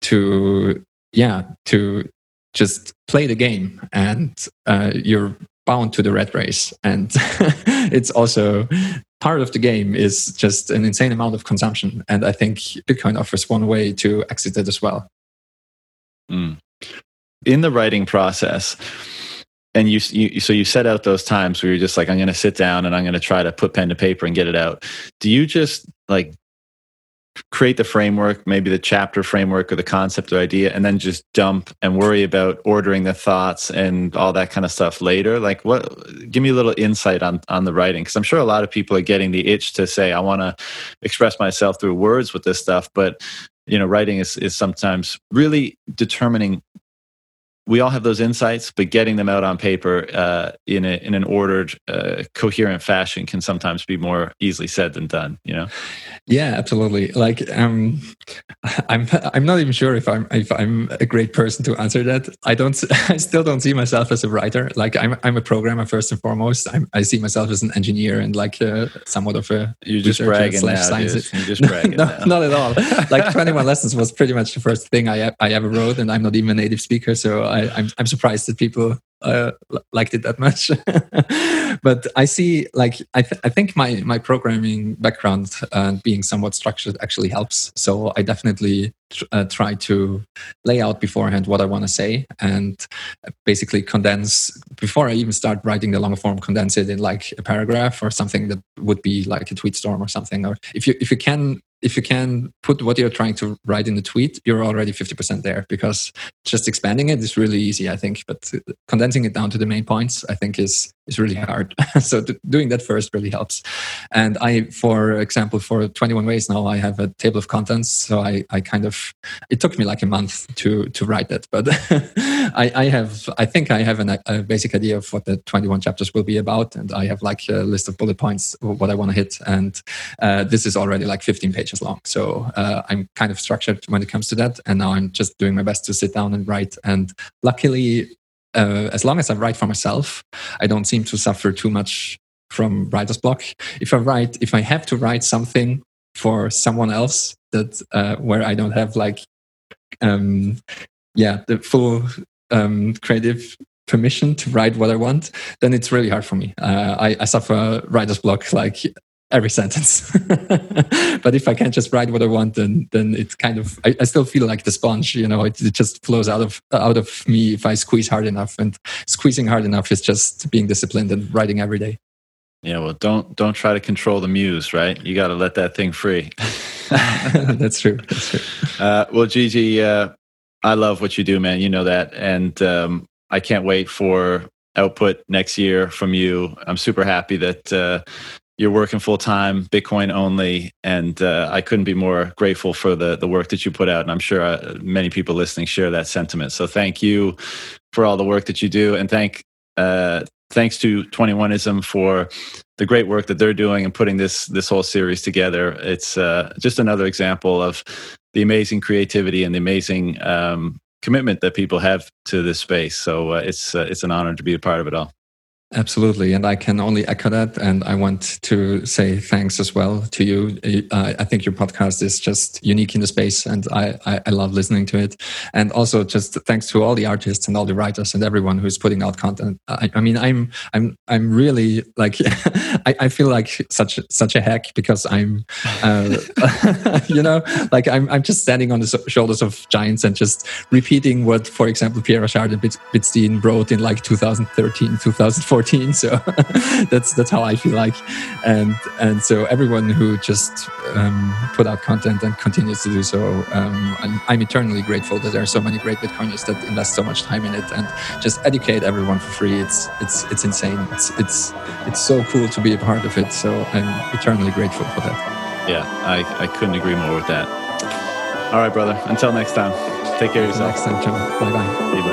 to yeah to just play the game and uh, you're bound to the rat race. And it's also part of the game is just an insane amount of consumption. And i think bitcoin offers one way to exit it as well Mm. In the writing process, and you, you, so you set out those times where you're just like, I'm going to sit down and I'm going to try to put pen to paper and get it out. Do you just like create the framework, maybe the chapter framework or the concept or idea, and then just dump and worry about ordering the thoughts and all that kind of stuff later? Like, what? Give me a little insight on on the writing, because I'm sure a lot of people are getting the itch to say, I want to express myself through words with this stuff, but you know writing is, is sometimes really determining we all have those insights, but getting them out on paper uh, in a, in an ordered, uh, coherent fashion can sometimes be more easily said than done. You know? Yeah, absolutely. Like, um, I'm I'm not even sure if I'm if I'm a great person to answer that. I don't. I still don't see myself as a writer. Like, I'm I'm a programmer first and foremost. I'm, i see myself as an engineer and like uh, somewhat of a you just bragging now, scientist. You just bragging no, now. not at all. Like, 21 lessons was pretty much the first thing I I ever wrote, and I'm not even a native speaker, so. I, I'm, I'm surprised that people uh, liked it that much. but I see, like, I, th- I think my my programming background and uh, being somewhat structured actually helps. So I definitely tr- uh, try to lay out beforehand what I want to say and basically condense before I even start writing the long form. Condense it in like a paragraph or something that would be like a tweet storm or something. Or if you if you can if you can put what you're trying to write in the tweet, you're already 50% there because just expanding it is really easy, I think. But condensing it down to the main points, I think, is is really hard. so doing that first really helps. And I, for example, for 21 ways now, I have a table of contents. So I, I kind of, it took me like a month to to write that, but I, I have, I think I have an, a basic idea of what the 21 chapters will be about, and I have like a list of bullet points what I want to hit, and uh, this is already like 15 pages long. So uh, I'm kind of structured when it comes to that, and now I'm just doing my best to sit down and write. And luckily, uh, as long as I write for myself, I don't seem to suffer too much from writer's block. If I write, if I have to write something for someone else that uh, where I don't have like, um, yeah, the full um, creative permission to write what I want, then it's really hard for me. Uh, I, I, suffer writer's block like every sentence. but if I can't just write what I want, then then it's kind of I, I still feel like the sponge. You know, it, it, just flows out of out of me if I squeeze hard enough. And squeezing hard enough is just being disciplined and writing every day. Yeah, well, don't don't try to control the muse, right? You got to let that thing free. That's true. That's true. Uh, well, Gigi, uh, I love what you do, man. You know that, and um, I can't wait for output next year from you. I'm super happy that uh, you're working full time, Bitcoin only, and uh, I couldn't be more grateful for the the work that you put out. And I'm sure uh, many people listening share that sentiment. So thank you for all the work that you do, and thank uh, thanks to 21ism for the great work that they're doing and putting this this whole series together. It's uh, just another example of the amazing creativity and the amazing um, commitment that people have to this space. So uh, it's uh, it's an honor to be a part of it all. Absolutely. And I can only echo that. And I want to say thanks as well to you. Uh, I think your podcast is just unique in the space and I, I, I, love listening to it. And also just thanks to all the artists and all the writers and everyone who's putting out content. I, I mean, I'm, I'm, I'm really like, I, I, feel like such, such a hack because I'm, uh, you know, like I'm, I'm just standing on the shoulders of giants and just repeating what, for example, Pierre Rochard and Bitstein wrote in like 2013, 2014 14. So that's that's how I feel like, and and so everyone who just um, put out content and continues to do so, um, I'm, I'm eternally grateful that there are so many great Bitcoiners that invest so much time in it and just educate everyone for free. It's it's it's insane. It's it's it's so cool to be a part of it. So I'm eternally grateful for that. Yeah, I, I couldn't agree more with that. All right, brother. Until next time, take care of Until yourself. next time, John. Bye bye. See you,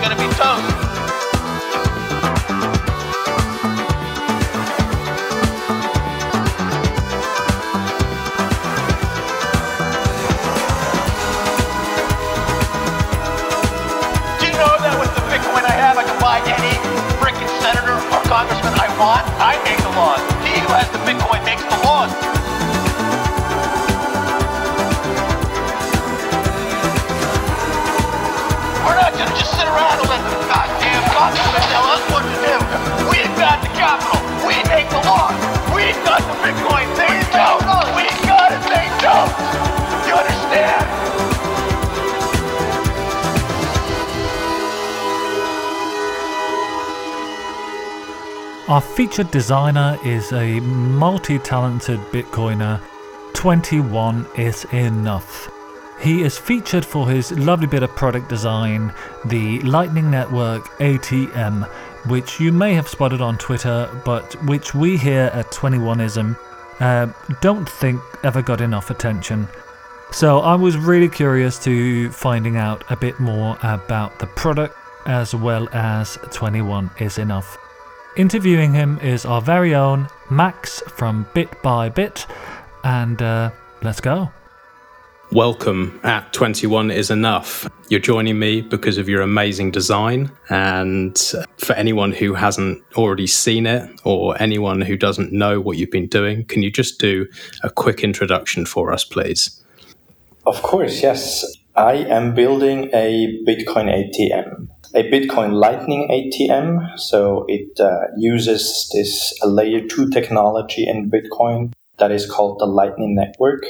going to be toast. The laws. We got the Bitcoin. They don't. We got it. They don't. You understand? Our featured designer is a multi talented Bitcoiner. 21 is enough. He is featured for his lovely bit of product design, the Lightning Network ATM, which you may have spotted on Twitter, but which we here at 21ism uh, don't think ever got enough attention. So I was really curious to finding out a bit more about the product as well as 21 is enough. Interviewing him is our very own Max from Bit by Bit, and uh, let's go. Welcome at 21 is enough. You're joining me because of your amazing design. And for anyone who hasn't already seen it or anyone who doesn't know what you've been doing, can you just do a quick introduction for us, please? Of course, yes. I am building a Bitcoin ATM, a Bitcoin Lightning ATM. So it uh, uses this layer two technology in Bitcoin that is called the Lightning Network.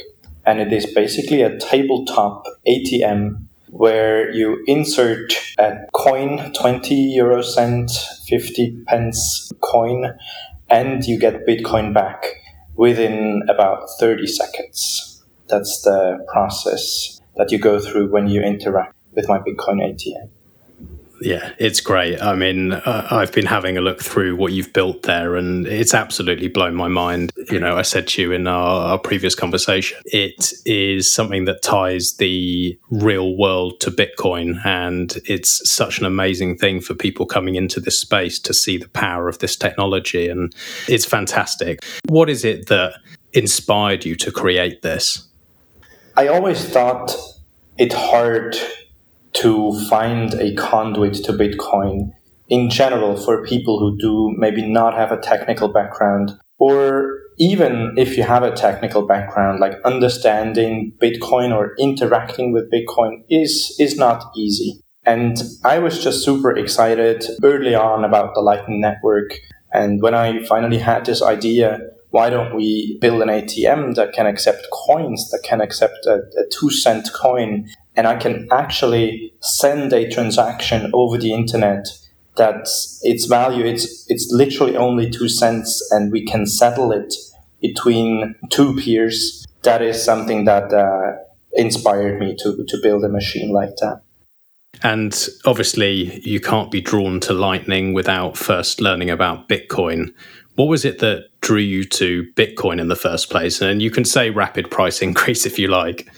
And it is basically a tabletop ATM where you insert a coin, 20 euro cent, 50 pence coin, and you get Bitcoin back within about 30 seconds. That's the process that you go through when you interact with my Bitcoin ATM. Yeah, it's great. I mean, uh, I've been having a look through what you've built there, and it's absolutely blown my mind. You know, I said to you in our, our previous conversation, it is something that ties the real world to Bitcoin, and it's such an amazing thing for people coming into this space to see the power of this technology, and it's fantastic. What is it that inspired you to create this? I always thought it hard to find a conduit to Bitcoin in general for people who do maybe not have a technical background or even if you have a technical background like understanding bitcoin or interacting with bitcoin is is not easy. And i was just super excited early on about the lightning network. And when i finally had this idea why don't we build an atm that can accept coins that can accept a, a two cent coin and I can actually send a transaction over the internet that's its value it's it's literally only two cents and we can settle it between two peers that is something that uh, inspired me to to build a machine like that And obviously, you can't be drawn to Lightning without first learning about Bitcoin. What was it that drew you to Bitcoin in the first place? And you can say rapid price increase if you like.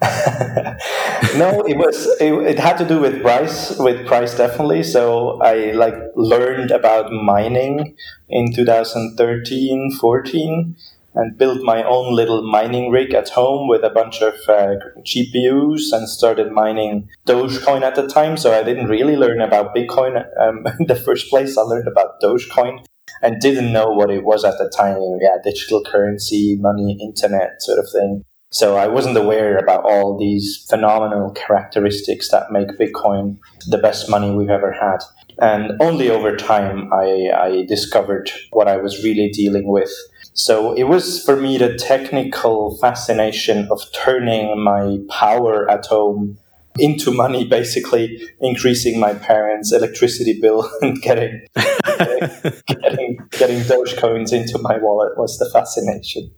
No, it was it, it, had to do with price, with price definitely. So I like learned about mining in 2013, 14 and built my own little mining rig at home with a bunch of uh, GPUs and started mining Dogecoin at the time. So I didn't really learn about Bitcoin um, in the first place. I learned about Dogecoin and didn't know what it was at the time. Yeah, digital currency, money, internet sort of thing. So I wasn't aware about all these phenomenal characteristics that make Bitcoin the best money we've ever had. And only over time I, I discovered what I was really dealing with. So it was for me the technical fascination of turning my power at home into money, basically increasing my parents' electricity bill and getting getting getting Dogecoins into my wallet was the fascination.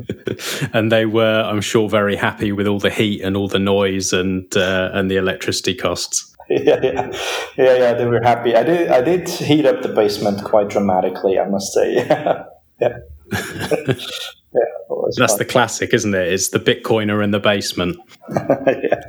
and they were, I'm sure, very happy with all the heat and all the noise and uh, and the electricity costs. Yeah, yeah, yeah, yeah. They were happy. I did, I did heat up the basement quite dramatically. I must say. yeah. yeah. That's fun. the classic, isn't it? It's the Bitcoiner in the basement. yeah.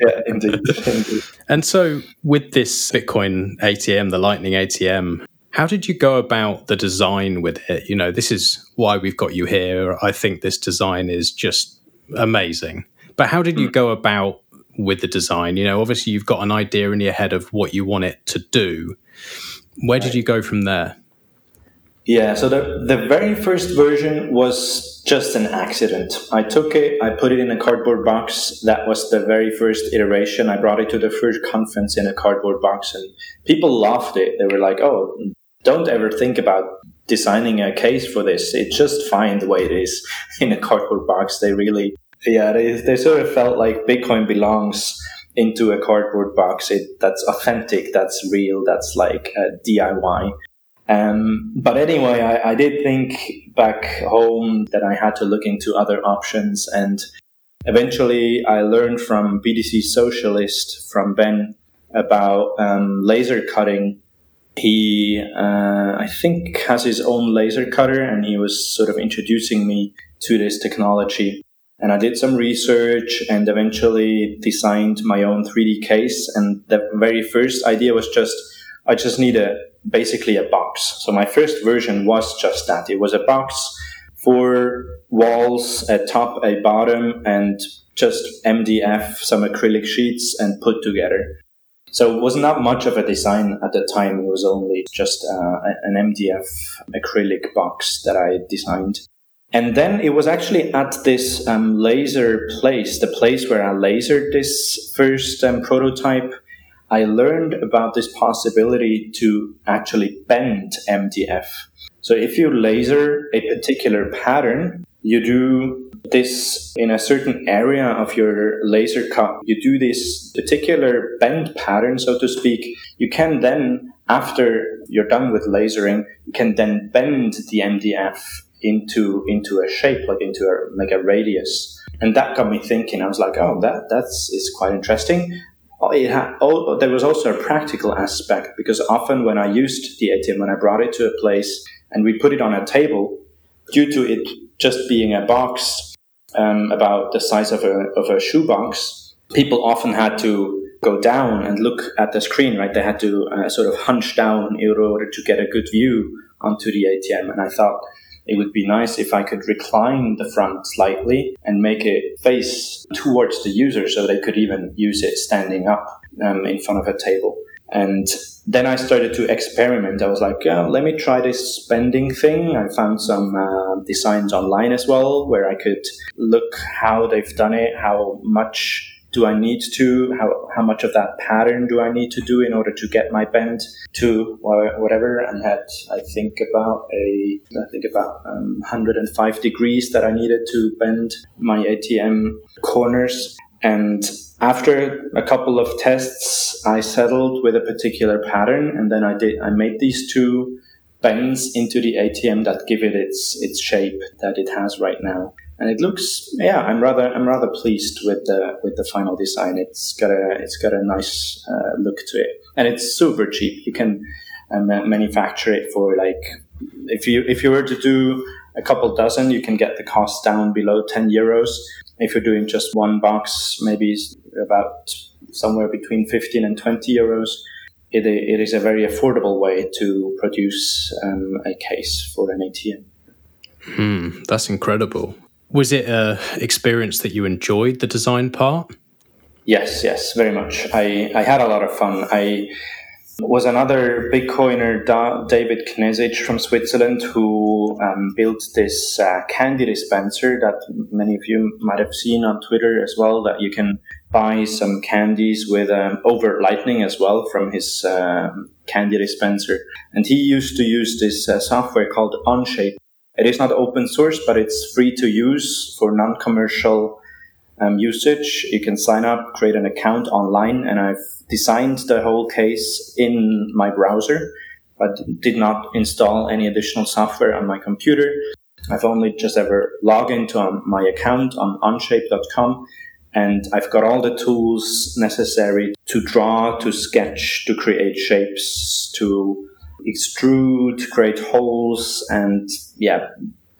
yeah, indeed, indeed. And so, with this Bitcoin ATM, the Lightning ATM, how did you go about the design with it? You know, this is why we've got you here. I think this design is just amazing. But how did you hmm. go about with the design? You know, obviously you've got an idea in your head of what you want it to do. Where did you go from there? Yeah, so the the very first version was just an accident. I took it, I put it in a cardboard box. That was the very first iteration. I brought it to the first conference in a cardboard box, and people loved it. They were like, "Oh, don't ever think about designing a case for this. It's just fine the way it is in a cardboard box. They really, yeah, they, they sort of felt like Bitcoin belongs into a cardboard box. It that's authentic, that's real, that's like DIY. Um, but anyway, I, I did think back home that I had to look into other options, and eventually I learned from BTC Socialist from Ben about um, laser cutting he, uh, I think, has his own laser cutter, and he was sort of introducing me to this technology. And I did some research and eventually designed my own 3D case. And the very first idea was just, I just need a basically a box. So my first version was just that. It was a box, four walls, a top, a bottom, and just MDF, some acrylic sheets, and put together. So it was not much of a design at the time. It was only just uh, an MDF acrylic box that I designed. And then it was actually at this um, laser place, the place where I lasered this first um, prototype. I learned about this possibility to actually bend MDF. So if you laser a particular pattern, you do this in a certain area of your laser cut. You do this particular bend pattern, so to speak. You can then, after you're done with lasering, you can then bend the MDF into into a shape, like into a like a radius. And that got me thinking. I was like, oh, that that's is quite interesting. Oh, it had, oh, there was also a practical aspect because often when I used the ATM, when I brought it to a place and we put it on a table, due to it just being a box um, about the size of a, of a shoebox, people often had to go down and look at the screen, right? They had to uh, sort of hunch down in order to get a good view onto the ATM. And I thought it would be nice if I could recline the front slightly and make it face towards the user so they could even use it standing up um, in front of a table. And then I started to experiment. I was like, yeah, let me try this bending thing. I found some uh, designs online as well where I could look how they've done it, how much do I need to, how, how much of that pattern do I need to do in order to get my bend to whatever. And had, I think about a, I think about um, 105 degrees that I needed to bend my ATM corners. And after a couple of tests, I settled with a particular pattern, and then I did. I made these two bends into the ATM that give it its its shape that it has right now. And it looks, yeah, I'm rather I'm rather pleased with the with the final design. It's got a it's got a nice uh, look to it, and it's super cheap. You can um, manufacture it for like if you if you were to do a couple dozen, you can get the cost down below 10 euros. If you're doing just one box, maybe about somewhere between 15 and 20 euros. It, it is a very affordable way to produce um, a case for an ATM. Hmm, that's incredible. Was it a experience that you enjoyed the design part? Yes, yes, very much. I, I had a lot of fun. I was another Bitcoiner, da- David Knezic from Switzerland, who um, built this uh, candy dispenser that many of you might have seen on Twitter as well. That you can buy some candies with um, over Lightning as well from his um, candy dispenser. And he used to use this uh, software called Onshape. It is not open source, but it's free to use for non-commercial um, usage. You can sign up, create an account online, and I've designed the whole case in my browser, but did not install any additional software on my computer. I've only just ever logged into um, my account on onshape.com and I've got all the tools necessary to draw, to sketch, to create shapes, to extrude, create holes, and yeah,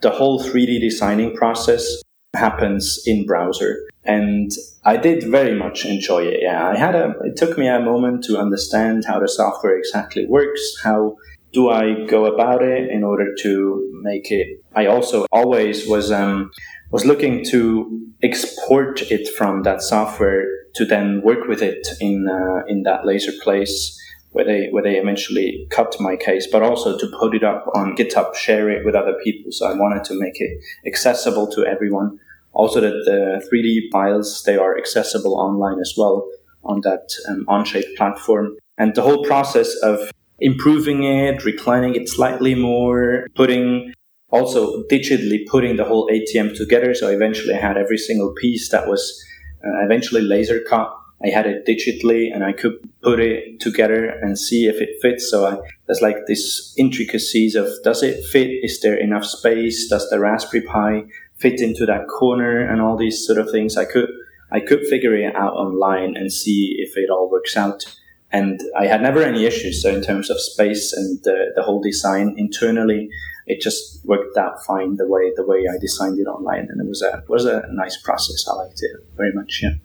the whole 3D designing process happens in browser. And I did very much enjoy it. Yeah, I had a, it took me a moment to understand how the software exactly works. How do I go about it in order to make it? I also always was, um, was looking to export it from that software to then work with it in, uh, in that laser place where they where they eventually cut my case, but also to put it up on GitHub, share it with other people. So I wanted to make it accessible to everyone. Also, that the 3D files they are accessible online as well on that um, Onshape platform, and the whole process of improving it, reclining it slightly more, putting also digitally putting the whole ATM together. So eventually, I had every single piece that was uh, eventually laser cut I had it digitally and I could put it together and see if it fits. So I, there's like this intricacies of does it fit? Is there enough space? Does the Raspberry Pi fit into that corner and all these sort of things? I could, I could figure it out online and see if it all works out. And I had never any issues. So in terms of space and the, the whole design internally, it just worked out fine the way, the way I designed it online. And it was a, was a nice process. I liked it very much. Yeah.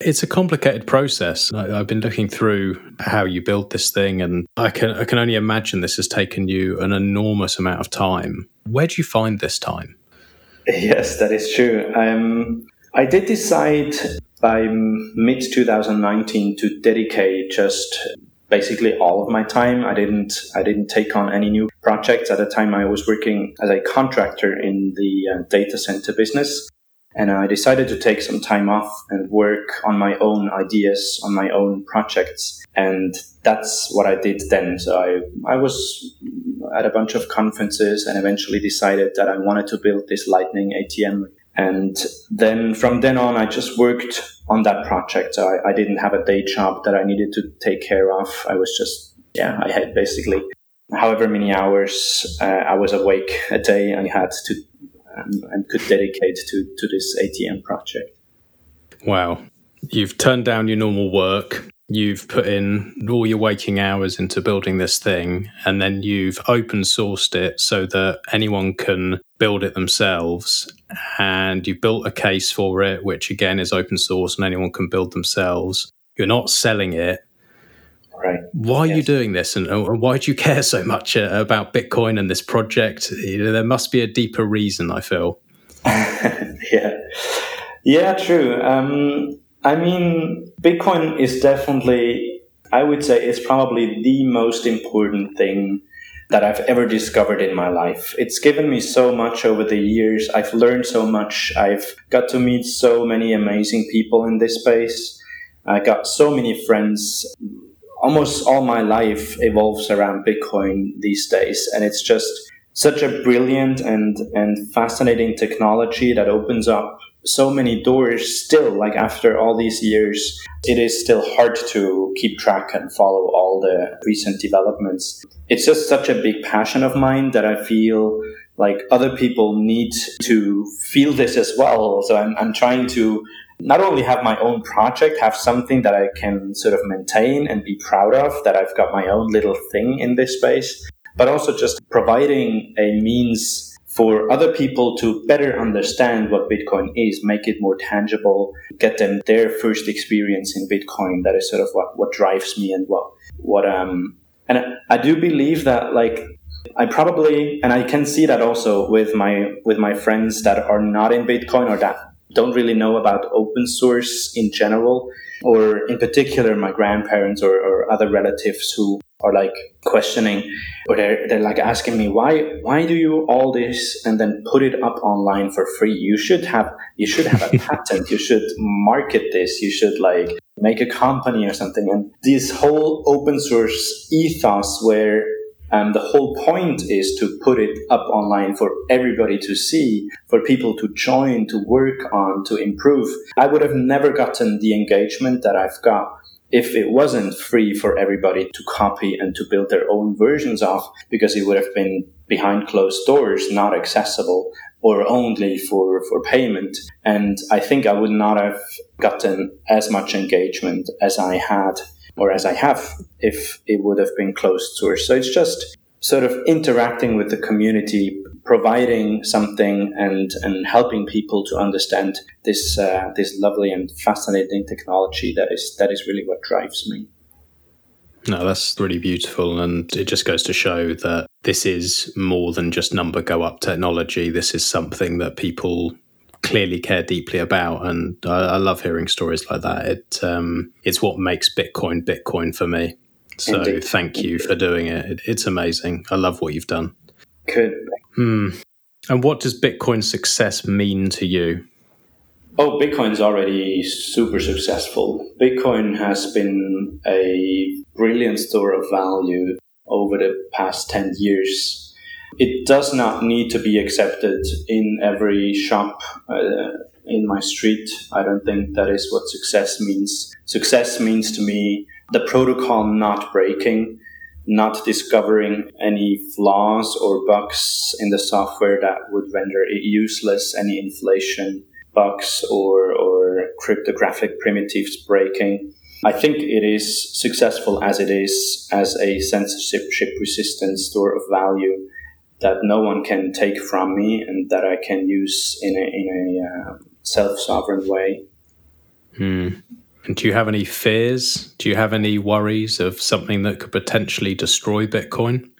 It's a complicated process. I, have been looking through how you build this thing, and I can I can only imagine this has taken you an enormous amount of time. Where do you find this time? Yes, that is true. Um, I did decide by mid 2019 to dedicate just basically all of my time. I didn't I didn't take on any new projects at the time. I was working as a contractor in the uh, data center business. And I decided to take some time off and work on my own ideas, on my own projects. And that's what I did then. So I, I was at a bunch of conferences and eventually decided that I wanted to build this Lightning ATM. And then from then on, I just worked on that project. So I, I didn't have a day job that I needed to take care of. I was just, yeah, I had basically however many hours uh, I was awake a day, I had to and, and could dedicate to, to this ATM project. Wow. You've turned down your normal work. You've put in all your waking hours into building this thing, and then you've open sourced it so that anyone can build it themselves. And you've built a case for it, which again is open source and anyone can build themselves. You're not selling it, Right. Why are yes. you doing this, and why do you care so much uh, about Bitcoin and this project? You know, there must be a deeper reason. I feel. yeah, yeah, true. Um, I mean, Bitcoin is definitely, I would say, it's probably the most important thing that I've ever discovered in my life. It's given me so much over the years. I've learned so much. I've got to meet so many amazing people in this space. I got so many friends almost all my life evolves around Bitcoin these days. And it's just such a brilliant and, and fascinating technology that opens up so many doors still, like after all these years, it is still hard to keep track and follow all the recent developments. It's just such a big passion of mine that I feel like other people need to feel this as well. So I'm, I'm trying to not only have my own project, have something that I can sort of maintain and be proud of, that I've got my own little thing in this space, but also just providing a means for other people to better understand what Bitcoin is, make it more tangible, get them their first experience in Bitcoin. That is sort of what, what drives me and what, what, um, and I, I do believe that like I probably, and I can see that also with my, with my friends that are not in Bitcoin or that don't really know about open source in general, or in particular my grandparents or, or other relatives who are like questioning or they're, they're like asking me why why do you all this and then put it up online for free? You should have you should have a patent. You should market this. You should like make a company or something. And this whole open source ethos where um, the whole point is to put it up online for everybody to see, for people to join, to work on, to improve. I would have never gotten the engagement that I've got if it wasn't free for everybody to copy and to build their own versions of, because it would have been behind closed doors, not accessible or only for, for payment. And I think I would not have gotten as much engagement as I had or as I have if it would have been closed source. So it's just sort of interacting with the community, providing something and, and helping people to understand this, uh, this lovely and fascinating technology that is, that is really what drives me. No, that's really beautiful. And it just goes to show that this is more than just number go up technology. This is something that people clearly care deeply about, and I, I love hearing stories like that. It um, it's what makes Bitcoin Bitcoin for me. So Indeed. thank you for doing it. it. It's amazing. I love what you've done. Good. Hmm. And what does Bitcoin success mean to you? Oh, Bitcoin's already super successful. Bitcoin has been a brilliant store of value over the past 10 years it does not need to be accepted in every shop uh, in my street. I don't think that is what success means. Success means to me the protocol not breaking, not discovering any flaws or bugs in the software that would render it useless, any inflation bugs or, or cryptographic primitives breaking. I think it is successful as it is as a censorship resistant store of value that no one can take from me and that I can use in a, in a uh, self sovereign way. Hmm. And do you have any fears? Do you have any worries of something that could potentially destroy Bitcoin?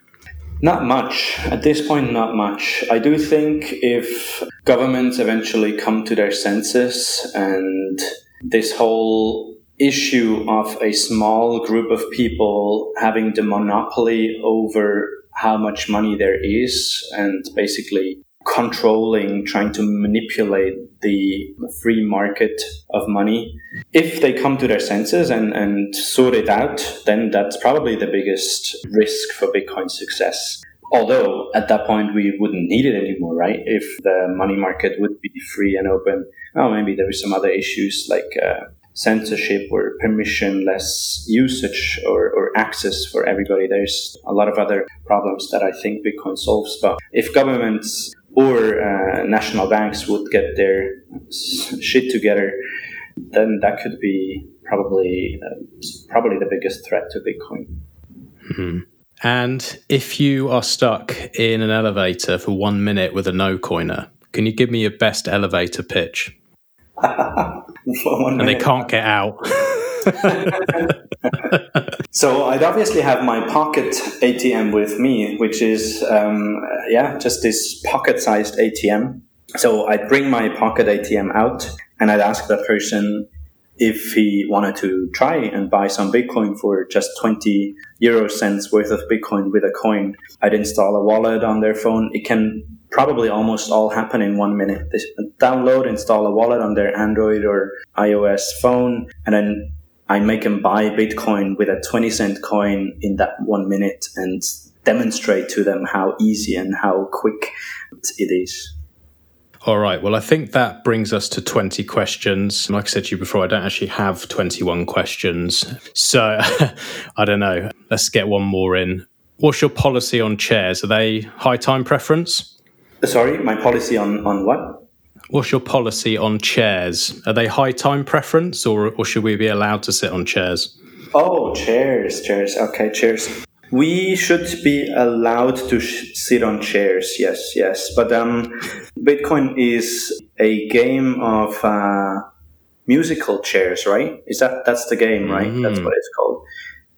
Not much. At this point, not much. I do think if governments eventually come to their senses and this whole issue of a small group of people having the monopoly over how much money there is and basically controlling, trying to manipulate the free market of money. If they come to their senses and, and sort it out, then that's probably the biggest risk for Bitcoin success. Although at that point we wouldn't need it anymore, right? If the money market would be free and open. Oh, maybe there were some other issues like uh, censorship or permissionless usage or, or access for everybody. There's a lot of other problems that I think Bitcoin solves. But if governments or uh, national banks would get their shit together, then that could be probably uh, probably the biggest threat to Bitcoin. Mm-hmm. And if you are stuck in an elevator for one minute with a no coiner, can you give me your best elevator pitch? and they can't get out. so I'd obviously have my pocket ATM with me, which is um, yeah, just this pocket-sized ATM. So I'd bring my pocket ATM out, and I'd ask that person if he wanted to try and buy some Bitcoin for just 20 euro cents worth of Bitcoin with a coin. I'd install a wallet on their phone. It can probably almost all happen in one minute. They download, install a wallet on their Android or iOS phone, and then I make them buy Bitcoin with a 20 cent coin in that one minute and demonstrate to them how easy and how quick it is. All right. Well, I think that brings us to 20 questions. Like I said to you before, I don't actually have 21 questions. So I don't know. Let's get one more in. What's your policy on chairs? Are they high time preference? Sorry, my policy on, on what? What's your policy on chairs? Are they high time preference or, or should we be allowed to sit on chairs? Oh, chairs, chairs. Okay, chairs. We should be allowed to sh- sit on chairs. Yes, yes. But um, Bitcoin is a game of uh, musical chairs, right? Is that that's the game, right? That's what it's called.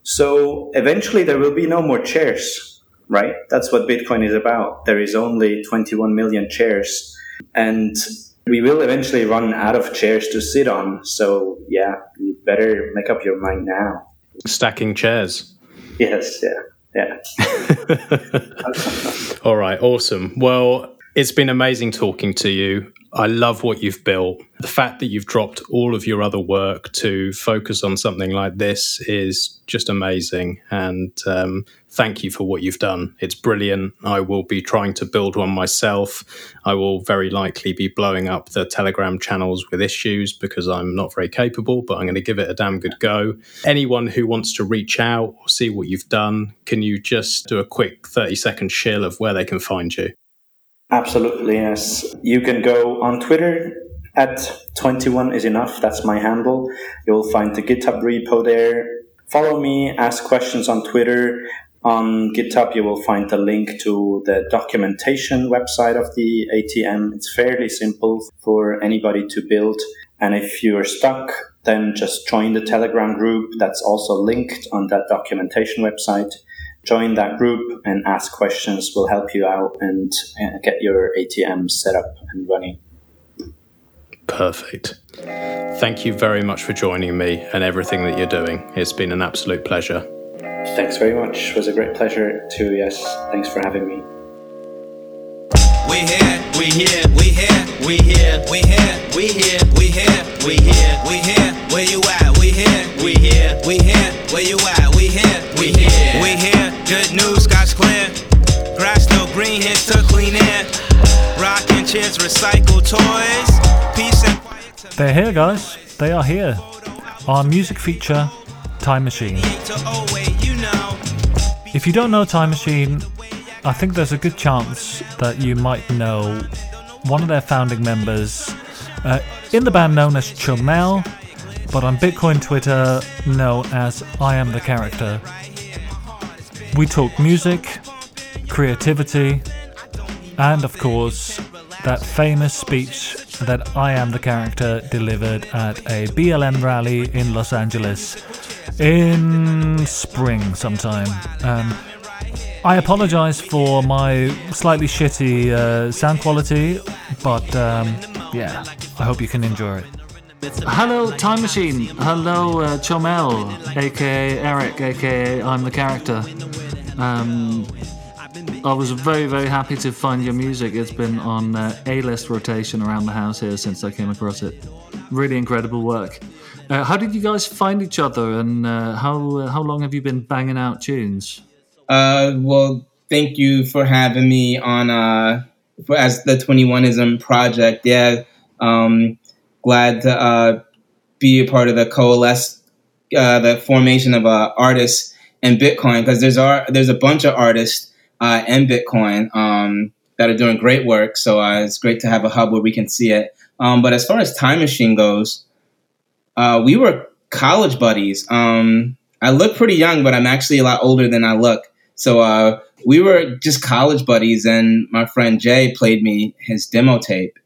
So eventually, there will be no more chairs, right? That's what Bitcoin is about. There is only 21 million chairs, and we will eventually run out of chairs to sit on. So yeah, you better make up your mind now. Stacking chairs. Yes, yeah, yeah. All right, awesome. Well, it's been amazing talking to you. I love what you've built. The fact that you've dropped all of your other work to focus on something like this is just amazing. And um, thank you for what you've done. It's brilliant. I will be trying to build one myself. I will very likely be blowing up the Telegram channels with issues because I'm not very capable, but I'm going to give it a damn good go. Anyone who wants to reach out or see what you've done, can you just do a quick 30 second shill of where they can find you? Absolutely, yes. You can go on Twitter at 21 is enough. That's my handle. You'll find the GitHub repo there. Follow me, ask questions on Twitter. On GitHub, you will find the link to the documentation website of the ATM. It's fairly simple for anybody to build. And if you're stuck, then just join the Telegram group that's also linked on that documentation website join that group and ask questions. We'll help you out and uh, get your ATM set up and running. Perfect. Thank you very much for joining me and everything that you're doing. It's been an absolute pleasure. Thanks very much. It was a great pleasure too. Yes. Thanks for having me. We here, we here, we here, we here, we here, we here, we here, we here, we here, where you at? We here, we here, we here, where you at? We here, we here, we here. Good news, sky's clear. Grass still green, here to clean air. Rocking chairs, recycled toys. Peace and quiet They're here, guys. They are here. Our music feature, Time Machine. to always, you know. If you don't know Time Machine, I think there's a good chance that you might know one of their founding members uh, in the band known as Chomel, but on Bitcoin Twitter known as I Am the Character. We talk music, creativity, and of course, that famous speech that I Am the Character delivered at a BLM rally in Los Angeles in spring sometime. Um, I apologize for my slightly shitty uh, sound quality, but um, yeah, I hope you can enjoy it. Hello, Time Machine. Hello, uh, Chomel, aka Eric, aka I'm the character. Um, I was very, very happy to find your music. It's been on uh, A-list rotation around the house here since I came across it. Really incredible work. Uh, how did you guys find each other, and uh, how uh, how long have you been banging out tunes? Uh, well, thank you for having me on uh, for, as the 21ism project. Yeah, um, glad to uh, be a part of the coalesce, uh, the formation of uh, artists and Bitcoin because there's there's a bunch of artists uh, and Bitcoin um, that are doing great work. So uh, it's great to have a hub where we can see it. Um, but as far as Time Machine goes, uh, we were college buddies. Um, I look pretty young, but I'm actually a lot older than I look. So uh, we were just college buddies, and my friend Jay played me his demo tape.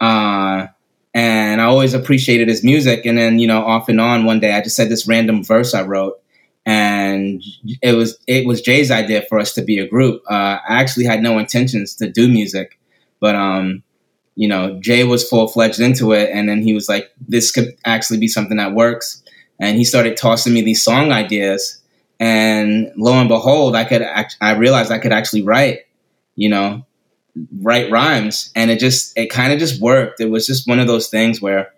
Uh, and I always appreciated his music. And then, you know, off and on, one day I just said this random verse I wrote, and it was it was Jay's idea for us to be a group. Uh, I actually had no intentions to do music, but um, you know, Jay was full fledged into it, and then he was like, "This could actually be something that works." And he started tossing me these song ideas, and lo and behold, I could act- I realized I could actually write, you know, write rhymes, and it just it kind of just worked. It was just one of those things where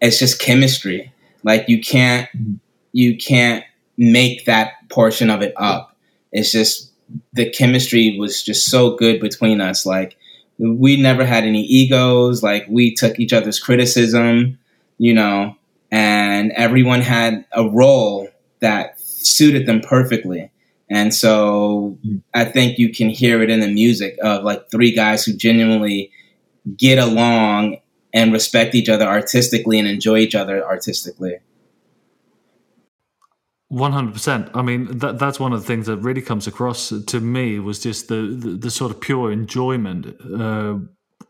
it's just chemistry. Like you can't you can't make that portion of it up. It's just the chemistry was just so good between us. Like we never had any egos. Like we took each other's criticism, you know, and everyone had a role that suited them perfectly. And so I think you can hear it in the music of like three guys who genuinely get along and respect each other artistically and enjoy each other artistically. One hundred percent. I mean, that that's one of the things that really comes across to me was just the the, the sort of pure enjoyment uh,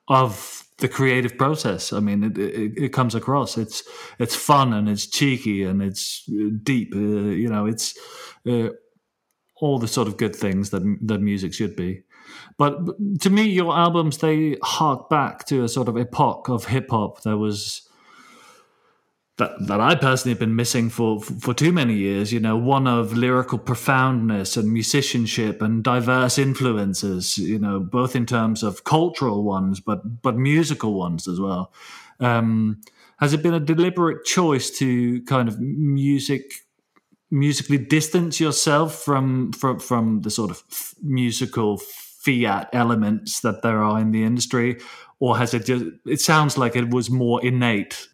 of the creative process. I mean, it, it, it comes across. It's it's fun and it's cheeky and it's deep. Uh, you know, it's uh, all the sort of good things that that music should be. But to me, your albums they hark back to a sort of epoch of hip hop that was that that I personally have been missing for for too many years. You know, one of lyrical profoundness and musicianship and diverse influences. You know, both in terms of cultural ones, but but musical ones as well. Um, has it been a deliberate choice to kind of music musically distance yourself from from from the sort of musical fiat elements that there are in the industry or has it just it sounds like it was more innate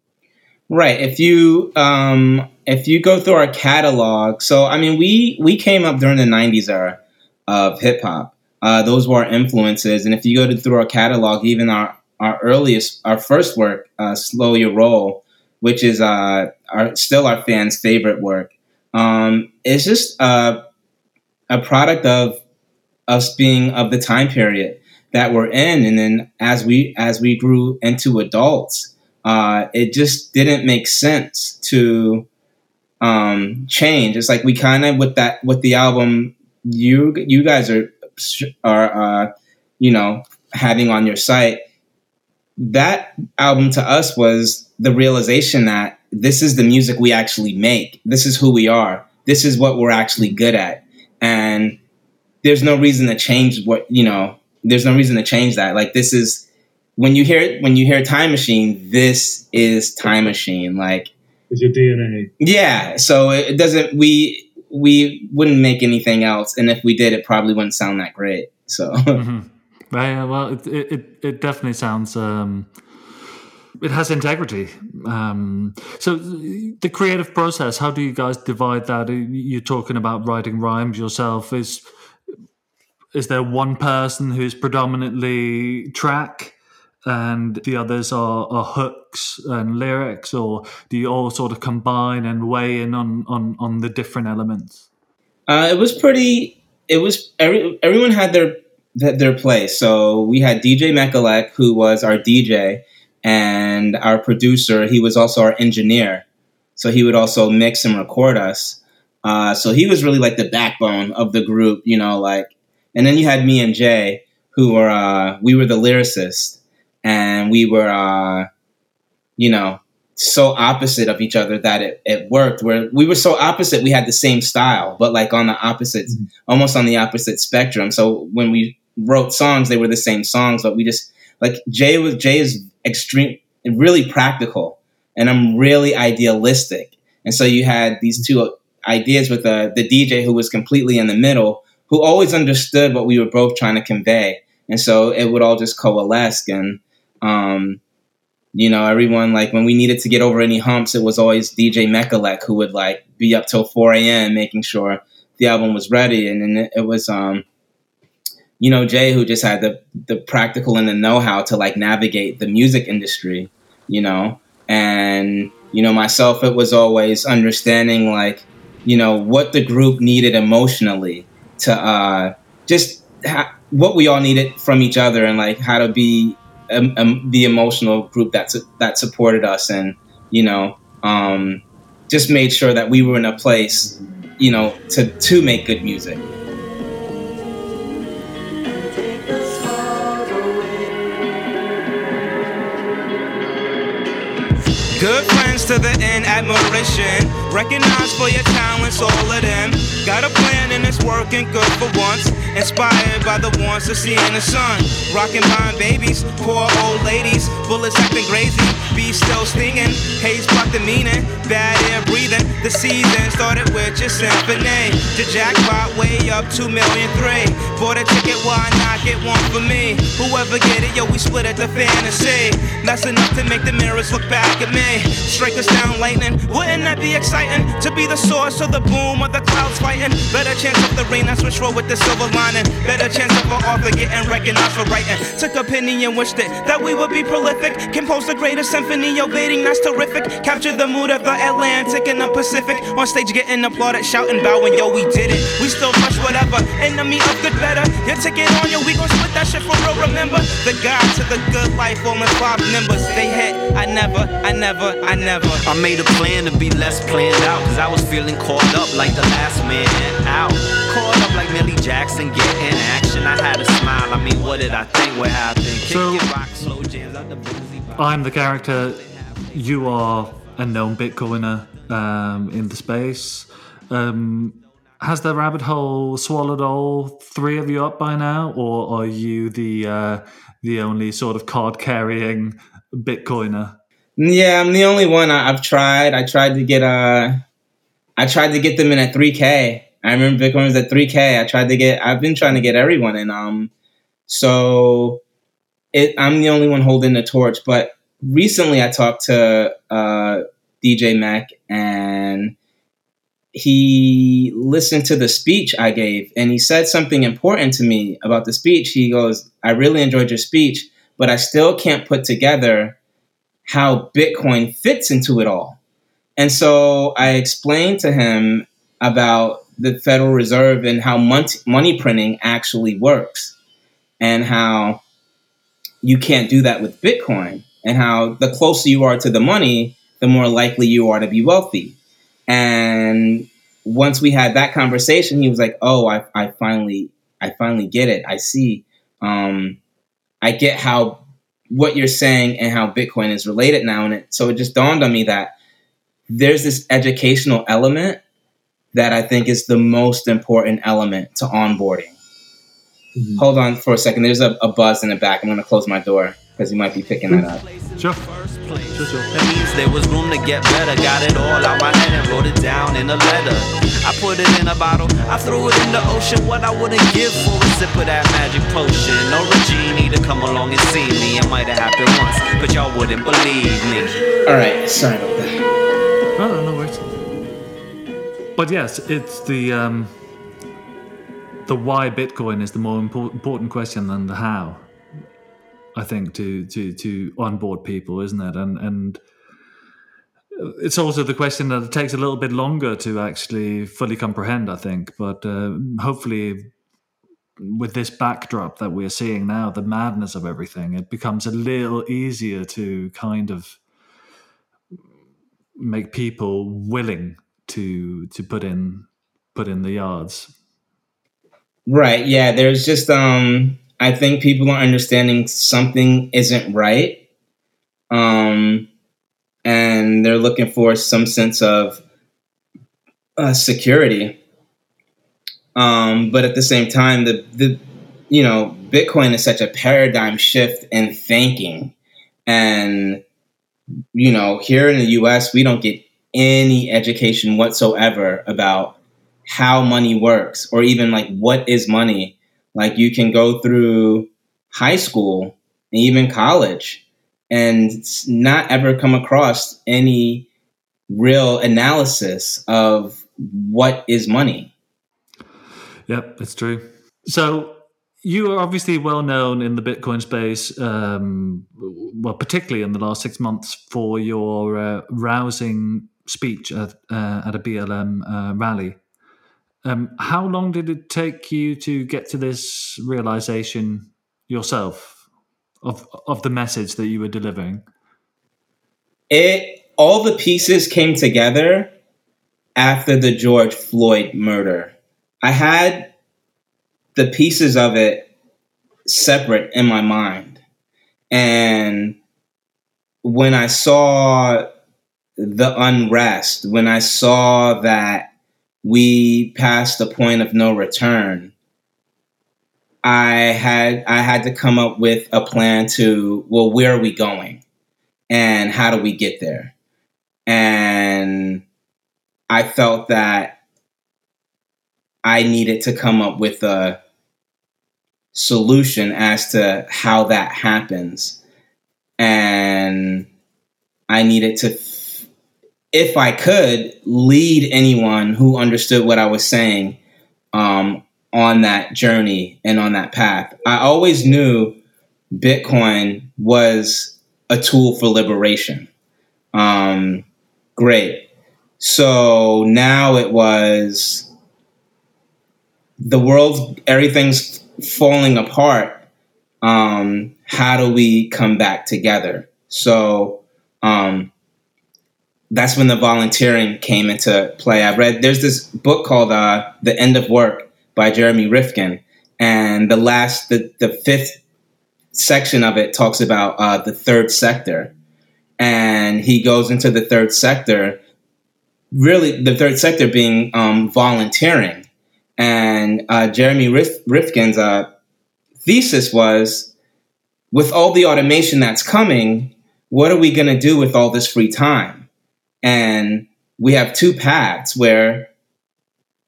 Right. If you um, if you go through our catalog, so I mean, we we came up during the '90s era of hip hop. Uh, those were our influences, and if you go to, through our catalog, even our our earliest, our first work, uh, "Slow Your Roll," which is uh, our, still our fans' favorite work, um, it's just uh, a product of us being of the time period that we're in, and then as we as we grew into adults uh, it just didn't make sense to um, change. It's like we kind of with that with the album you you guys are are uh, you know having on your site. That album to us was the realization that this is the music we actually make. This is who we are. This is what we're actually good at, and there's no reason to change what you know. There's no reason to change that. Like this is when you hear when you hear time machine, this is time machine. Like is your DNA. Yeah. So it doesn't we we wouldn't make anything else, and if we did, it probably wouldn't sound that great. So. Mm-hmm. Yeah, well, it, it it definitely sounds. Um, it has integrity. Um, so the creative process, how do you guys divide that? You're talking about writing rhymes yourself. Is is there one person who's predominantly track? And the others are, are hooks and lyrics, or do you all sort of combine and weigh in on on, on the different elements? Uh, it was pretty. It was every, everyone had their their place. So we had DJ Mekalek, who was our DJ, and our producer. He was also our engineer, so he would also mix and record us. Uh, so he was really like the backbone of the group, you know, like. And then you had me and Jay, who were uh, we were the lyricists and we were, uh, you know, so opposite of each other that it, it worked. Where we were so opposite, we had the same style, but like on the opposite, mm-hmm. almost on the opposite spectrum. So when we wrote songs, they were the same songs, but we just like Jay was Jay is extreme, really practical, and I'm really idealistic. And so you had these two ideas with uh, the DJ who was completely in the middle, who always understood what we were both trying to convey, and so it would all just coalesce and um, you know, everyone like when we needed to get over any humps, it was always DJ Mekalek who would like be up till 4 a.m. making sure the album was ready. And then it was, um, you know, Jay who just had the the practical and the know how to like navigate the music industry, you know, and you know myself, it was always understanding like, you know, what the group needed emotionally to uh, just ha- what we all needed from each other and like how to be um, um, the emotional group that that supported us, and you know, um, just made sure that we were in a place, you know, to to make good music. Good friends to the end, admiration. Recognized for your talents, all of them. Got a plan and it's working good for once. Inspired by the ones to see in the sun. Rocking behind babies, poor old ladies. Bullets acting crazy, bees still stinging. Haze block the meaning, bad air breathing. The season started with your symphony. The jackpot way up, two million three. Bought a ticket, why not get one for me? Whoever get it, yo, we split at the fantasy. That's enough to make the mirrors look back at me. Strike us down lightning. Wouldn't that be exciting? To be the source of the boom of the clouds fighting. Better chance of the rain, I switch roll with the silver lining. Better chance of an author getting recognized for writing. Took a penny and wished it that we would be prolific. Compose the greatest symphony yo, that's terrific. Capture the mood of the Atlantic and the Pacific. On stage, getting applauded, shouting, bowing, yo, we did it. We still rush whatever. Enemy of good, better. Your ticket on, yo, we gon' split that shit for real. Remember the guide to the good life, only five members. They hit, I never, I never, I never. I made a plan to be less planned out, cause I was feeling caught up like the last man out. Caught up like Millie Jackson, getting action. I had a smile, I mean, what did I think would happen? So- it, rock, slow jams out the bluesy vibe. I'm the character. You are a known Bitcoiner um, in the space. Um, has the rabbit hole swallowed all three of you up by now, or are you the uh, the only sort of card carrying Bitcoiner? Yeah, I'm the only one. I, I've tried. I tried to get uh, I tried to get them in at 3K. I remember Bitcoin was at 3K. I tried to get. I've been trying to get everyone in. Um, so it. I'm the only one holding the torch. But recently, I talked to uh, DJ Mac, and he listened to the speech I gave, and he said something important to me about the speech. He goes, "I really enjoyed your speech, but I still can't put together." How Bitcoin fits into it all. And so I explained to him about the Federal Reserve and how mon- money printing actually works, and how you can't do that with Bitcoin, and how the closer you are to the money, the more likely you are to be wealthy. And once we had that conversation, he was like, "Oh, I, I finally, I finally get it. I see. Um, I get how what you're saying and how Bitcoin is related now. And it, so it just dawned on me that there's this educational element that I think is the most important element to onboarding. Hold on for a second. There's a, a buzz in the back. I'm going to close my door because you might be picking that up. Sure. That means there was room to get better. Got it all out my head and wrote it down in a letter. I put it in a bottle, I threw it in the ocean. What I wouldn't give for a sip of that magic potion. Or a genie to come along and see me. It might have happened once, but y'all wouldn't believe me. All right. Sorry about that. No, no, no worries. But yes, it's the um, the why Bitcoin is the more important question than the how. I think to to to onboard people, isn't it? And and it's also the question that it takes a little bit longer to actually fully comprehend. I think, but uh, hopefully, with this backdrop that we're seeing now, the madness of everything, it becomes a little easier to kind of make people willing to to put in put in the yards. Right. Yeah. There's just um I think people are understanding something isn't right. Um and they're looking for some sense of uh, security. Um but at the same time the the you know Bitcoin is such a paradigm shift in thinking and you know here in the US we don't get any education whatsoever about how money works or even like what is money like you can go through high school and even college and not ever come across any real analysis of what is money Yep, it's true. So you are obviously well known in the Bitcoin space, um, well, particularly in the last six months for your uh, rousing speech at, uh, at a BLM uh, rally. Um, how long did it take you to get to this realization yourself of of the message that you were delivering? it all the pieces came together after the George Floyd murder. I had the pieces of it separate in my mind. And when I saw the unrest, when I saw that we passed the point of no return, I had I had to come up with a plan to well, where are we going? And how do we get there? And I felt that I needed to come up with a solution as to how that happens. And I needed to, if I could, lead anyone who understood what I was saying um, on that journey and on that path. I always knew Bitcoin was a tool for liberation. Um, great. So now it was the world, everything's falling apart. Um, how do we come back together? So um, that's when the volunteering came into play. I read there's this book called uh, "The End of Work" by Jeremy Rifkin, and the last the the fifth section of it talks about uh, the third sector, and he goes into the third sector. Really, the third sector being um, volunteering, and uh, Jeremy Rif- Rifkin's uh, thesis was, with all the automation that's coming, what are we going to do with all this free time? And we have two paths where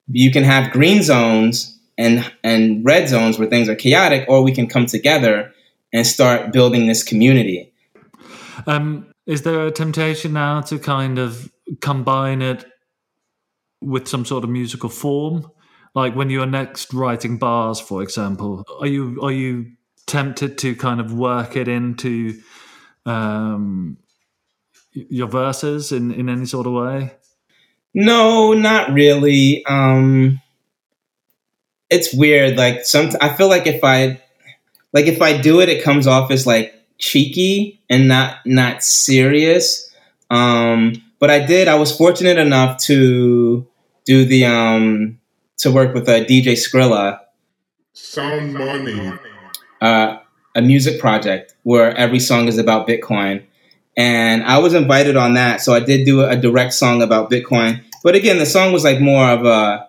you can have green zones and and red zones where things are chaotic, or we can come together and start building this community. Um, is there a temptation now to kind of combine it with some sort of musical form? Like when you're next writing bars, for example, are you are you tempted to kind of work it into um, your verses in, in any sort of way? No, not really. Um, it's weird. Like some, I feel like if I, like if I do it, it comes off as like cheeky and not not serious. Um, but I did. I was fortunate enough to do the um to work with a uh, DJ Skrilla. Sound money. Uh, a music project where every song is about Bitcoin. And I was invited on that, so I did do a direct song about Bitcoin. But again, the song was like more of a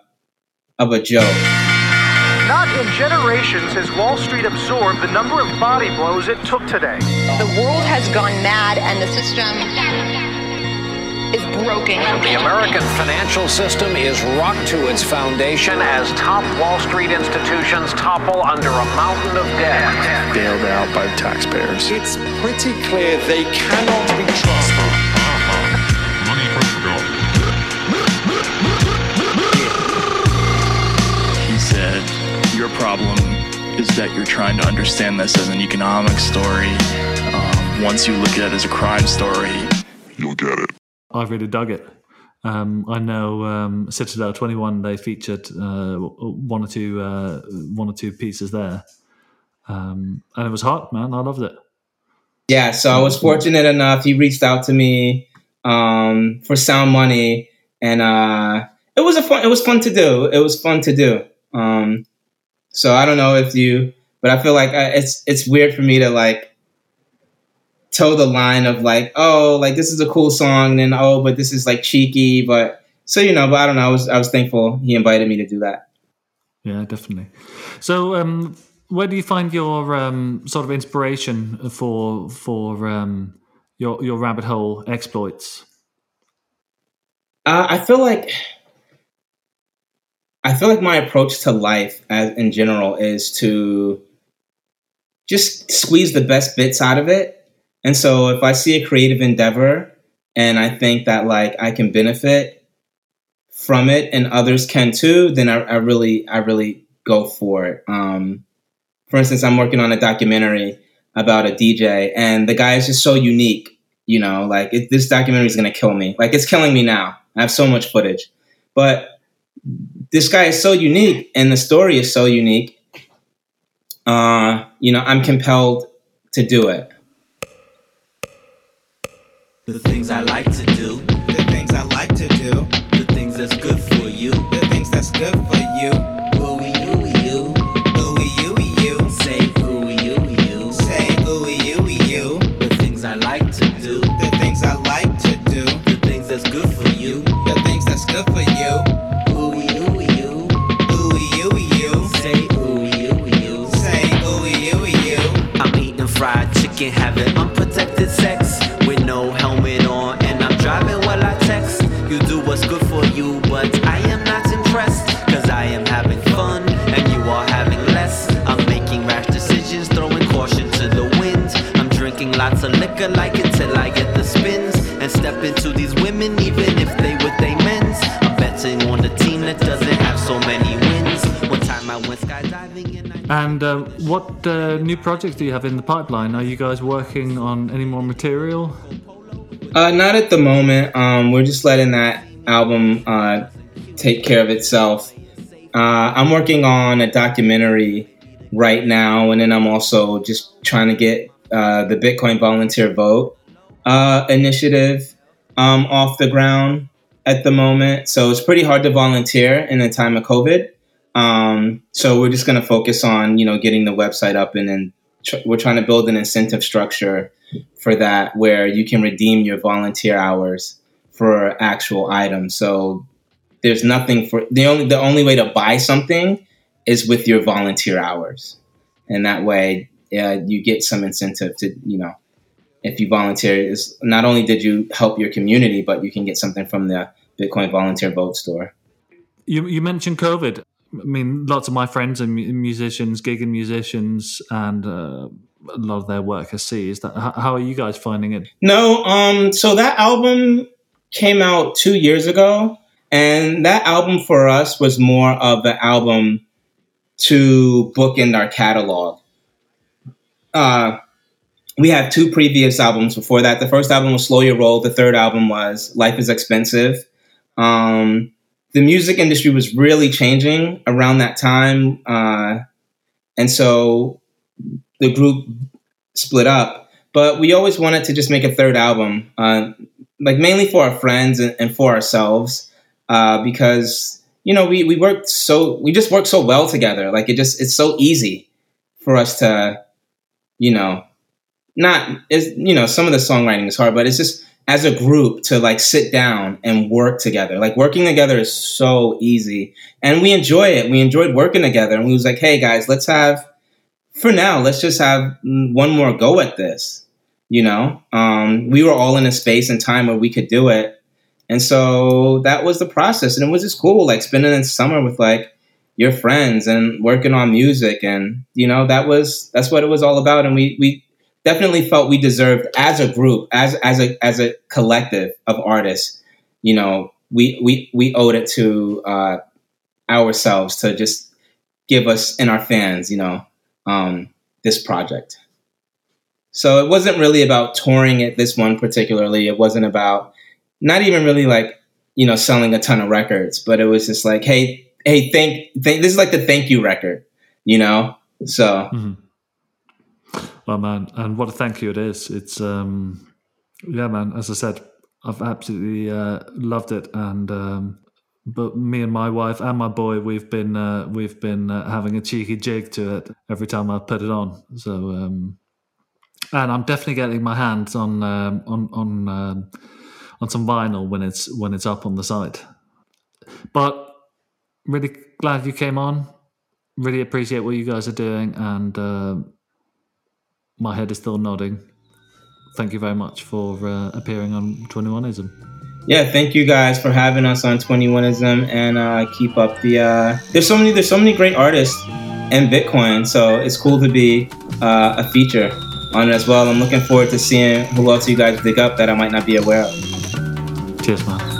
of a joke. Not in generations has Wall Street absorbed the number of body blows it took today. The world has gone mad and the system is broken. The American financial system is rocked to its foundation as top Wall Street institutions topple under a mountain of debt. Bailed out by taxpayers. It's pretty clear they cannot be trusted. Money He said, Your problem is that you're trying to understand this as an economic story. Um, once you look at it as a crime story, you'll get it. I really dug it. Um, I know um, Citadel Twenty One. They featured uh, one or two uh, one or two pieces there, um, and it was hot, man. I loved it. Yeah, so I was fortunate enough. He reached out to me um, for Sound Money, and uh, it was a fun. It was fun to do. It was fun to do. Um, so I don't know if you, but I feel like I, uh, it's it's weird for me to like toe the line of like, oh, like this is a cool song, and oh, but this is like cheeky, but so you know, but I don't know. I was I was thankful he invited me to do that. Yeah, definitely. So, um, where do you find your um, sort of inspiration for for um, your your rabbit hole exploits? Uh, I feel like I feel like my approach to life, as in general, is to just squeeze the best bits out of it and so if I see a creative endeavor and I think that like I can benefit from it and others can too, then I, I really, I really go for it. Um, for instance, I'm working on a documentary about a DJ and the guy is just so unique, you know, like it, this documentary is going to kill me. Like it's killing me now. I have so much footage, but this guy is so unique and the story is so unique. Uh, you know, I'm compelled to do it. The things I like to do. The things I like to do. The things that's good for you. The things that's good for you. Ooey ooey you. Ooey ooey you. Say ooey ooey you. Say ooey ooey you. The things I like to do. The things I like to do. The things that's good for you. The things that's good for you. Lots of like it till I get the spins, and step into these women, even if they with they men's. I'm betting on the team that doesn't have so many wins. One time I Went skydiving in And uh, what uh, new projects do you have in the pipeline? Are you guys working on any more material? Uh, not at the moment. Um, we're just letting that album uh, take care of itself. Uh, I'm working on a documentary right now, and then I'm also just trying to get uh, the Bitcoin Volunteer Vote uh, initiative um, off the ground at the moment. So it's pretty hard to volunteer in the time of COVID. Um, so we're just going to focus on you know getting the website up, and then tr- we're trying to build an incentive structure for that where you can redeem your volunteer hours for actual items. So there's nothing for the only the only way to buy something is with your volunteer hours, and that way uh, you get some incentive to you know if you volunteer is not only did you help your community, but you can get something from the Bitcoin Volunteer Vote store. You, you mentioned COVID. I mean, lots of my friends mu- musicians, gigging musicians, and uh, a lot of their work has ceased. How, how are you guys finding it? No, um, so that album came out two years ago, and that album for us was more of an album to bookend our catalog. Uh, we had two previous albums before that. The first album was Slow Your Roll. The third album was Life is Expensive. Um, the music industry was really changing around that time. Uh, and so the group split up. But we always wanted to just make a third album, uh, like mainly for our friends and, and for ourselves, uh, because you know we we worked so we just worked so well together. Like it just it's so easy for us to, you know, not is you know some of the songwriting is hard, but it's just as a group to like sit down and work together. Like working together is so easy, and we enjoy it. We enjoyed working together, and we was like, hey guys, let's have for now, let's just have one more go at this. You know, um, we were all in a space and time where we could do it, and so that was the process, and it was just cool, like spending the summer with like your friends and working on music, and you know that was that's what it was all about, and we we definitely felt we deserved as a group, as as a as a collective of artists, you know, we we we owed it to uh, ourselves to just give us and our fans, you know, um, this project. So it wasn't really about touring it. This one particularly, it wasn't about not even really like you know selling a ton of records, but it was just like, hey, hey, thank, thank this is like the thank you record, you know. So. Mm-hmm. Well, man, and what a thank you it is. It's um, yeah, man. As I said, I've absolutely uh, loved it, and um, but me and my wife and my boy, we've been uh, we've been uh, having a cheeky jig to it every time I put it on. So, um, and I'm definitely getting my hands on um, on on um, on some vinyl when it's when it's up on the site. But really glad you came on. Really appreciate what you guys are doing, and uh, my head is still nodding. Thank you very much for uh, appearing on 21ism. Yeah, thank you guys for having us on 21ism and uh, keep up the. Uh, there's so many. There's so many great artists in Bitcoin, so it's cool to be uh, a feature on it as well. I'm looking forward to seeing who else you guys dig up that I might not be aware of. Cheers, man.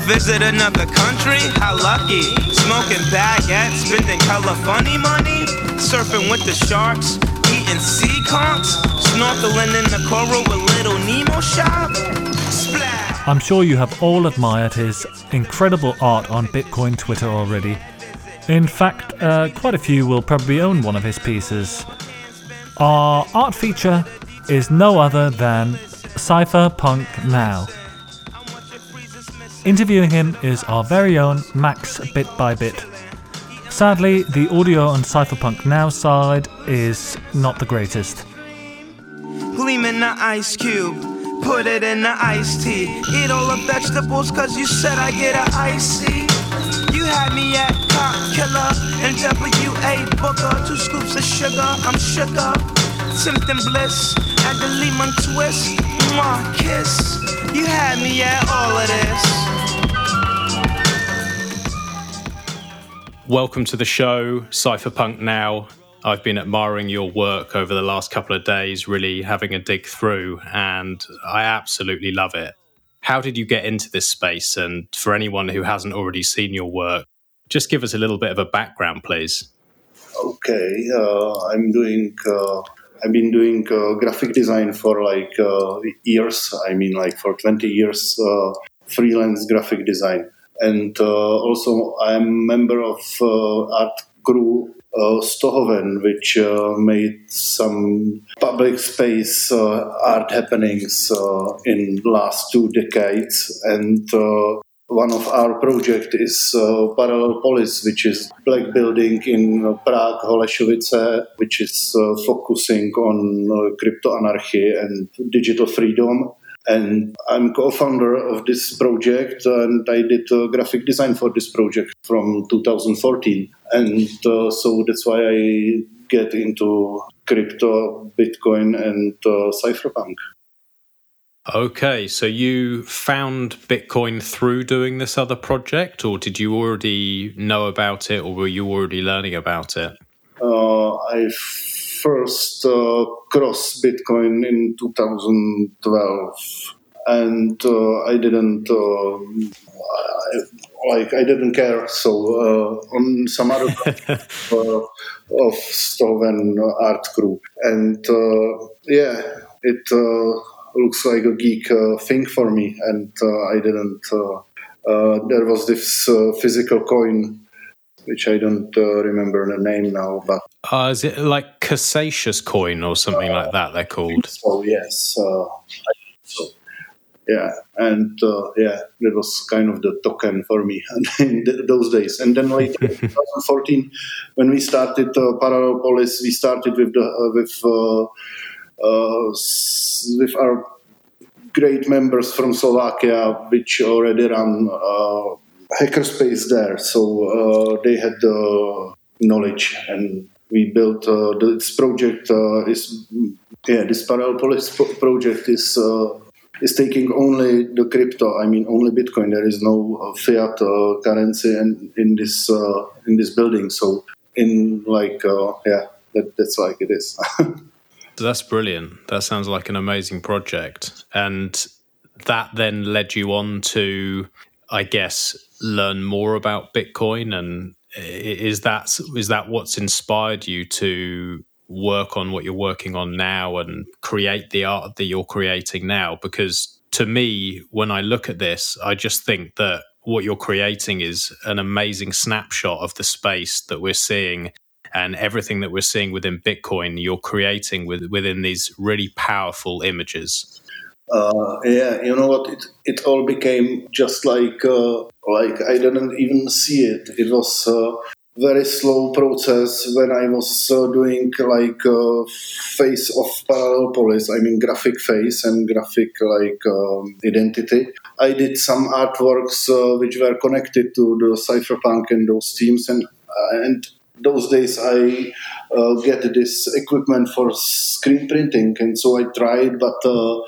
Visit another country? How lucky. Smoking baguettes, spending color funny money. Surfing with the sharks, eating sea conchs. Snorkeling in the coral with little Nemo shop. Splash. I'm sure you have all admired his incredible art on Bitcoin Twitter already. In fact, uh, quite a few will probably own one of his pieces. Our art feature is no other than Cypherpunk Now. Interviewing him is our very own Max Bit by Bit. Sadly, the audio on Cypherpunk Now side is not the greatest. Gleam in the ice cube. Put it in the iced tea. Eat all the vegetables cause you said I get a icy. You had me at Killer and W.A. Booker. Two scoops of sugar, I'm bliss the lemon twist. Mwah, kiss. You had me at all of this. Welcome to the show, Cypherpunk Now. I've been admiring your work over the last couple of days, really having a dig through, and I absolutely love it. How did you get into this space? And for anyone who hasn't already seen your work, just give us a little bit of a background, please. Okay, uh, I'm doing. Uh, I've been doing uh, graphic design for like uh, years. I mean, like for 20 years, uh, freelance graphic design, and uh, also I'm a member of art crew uh, Ztohoven, which uh, made some public space uh, art happenings uh, in last two decades. And uh, one of our project is uh, Parallel Polis, which is black building in Prague, Holešovice, which is focusing on crypto anarchy and digital freedom and I'm co-founder of this project and I did uh, graphic design for this project from 2014 and uh, so that's why I get into crypto, Bitcoin and uh, cypherpunk. Okay, so you found Bitcoin through doing this other project, or did you already know about it, or were you already learning about it? Uh, I first uh, crossed Bitcoin in 2012, and uh, I didn't uh, I, like I didn't care. So uh, on some other uh, of Ztohoven art group, and uh, yeah, it looks like a geek thing for me, and I didn't. there was this physical coin which I don't uh, remember the name now. But uh, is it like Casascius coin or something uh, like that? They're called. So yes, uh, so yeah, and uh, yeah, that was kind of the token for me in those days. And then later, 2014, when we started uh, Parallel Polis, we started with the with with our great members from Slovakia, which already run hackerspace there, so uh, they had the knowledge, and we built uh, this project. Uh, is yeah, this Parallel Polis project is is taking only the crypto. I mean, only Bitcoin. There is no uh, fiat uh, currency in, in this uh, in this building. So, in like, yeah, that, that's like it is. that's brilliant. That sounds like an amazing project, and that then led you on to, I guess, learn more about Bitcoin, and is that is that what's inspired you to work on what you're working on now and create the art that you're creating now? Because to me, when I look at this, I just think that what you're creating is an amazing snapshot of the space that we're seeing and everything that we're seeing within Bitcoin, you're creating with, within these really powerful images. Uh, yeah, you know what? It it all became just like uh, like I didn't even see it. It was a very slow process when I was uh, doing like uh, face of Parallel Polis. I mean graphic face and graphic like um, identity. I did some artworks uh, which were connected to the cypherpunk and those teams and uh, and those days I uh, get this equipment for screen printing and so I tried but uh,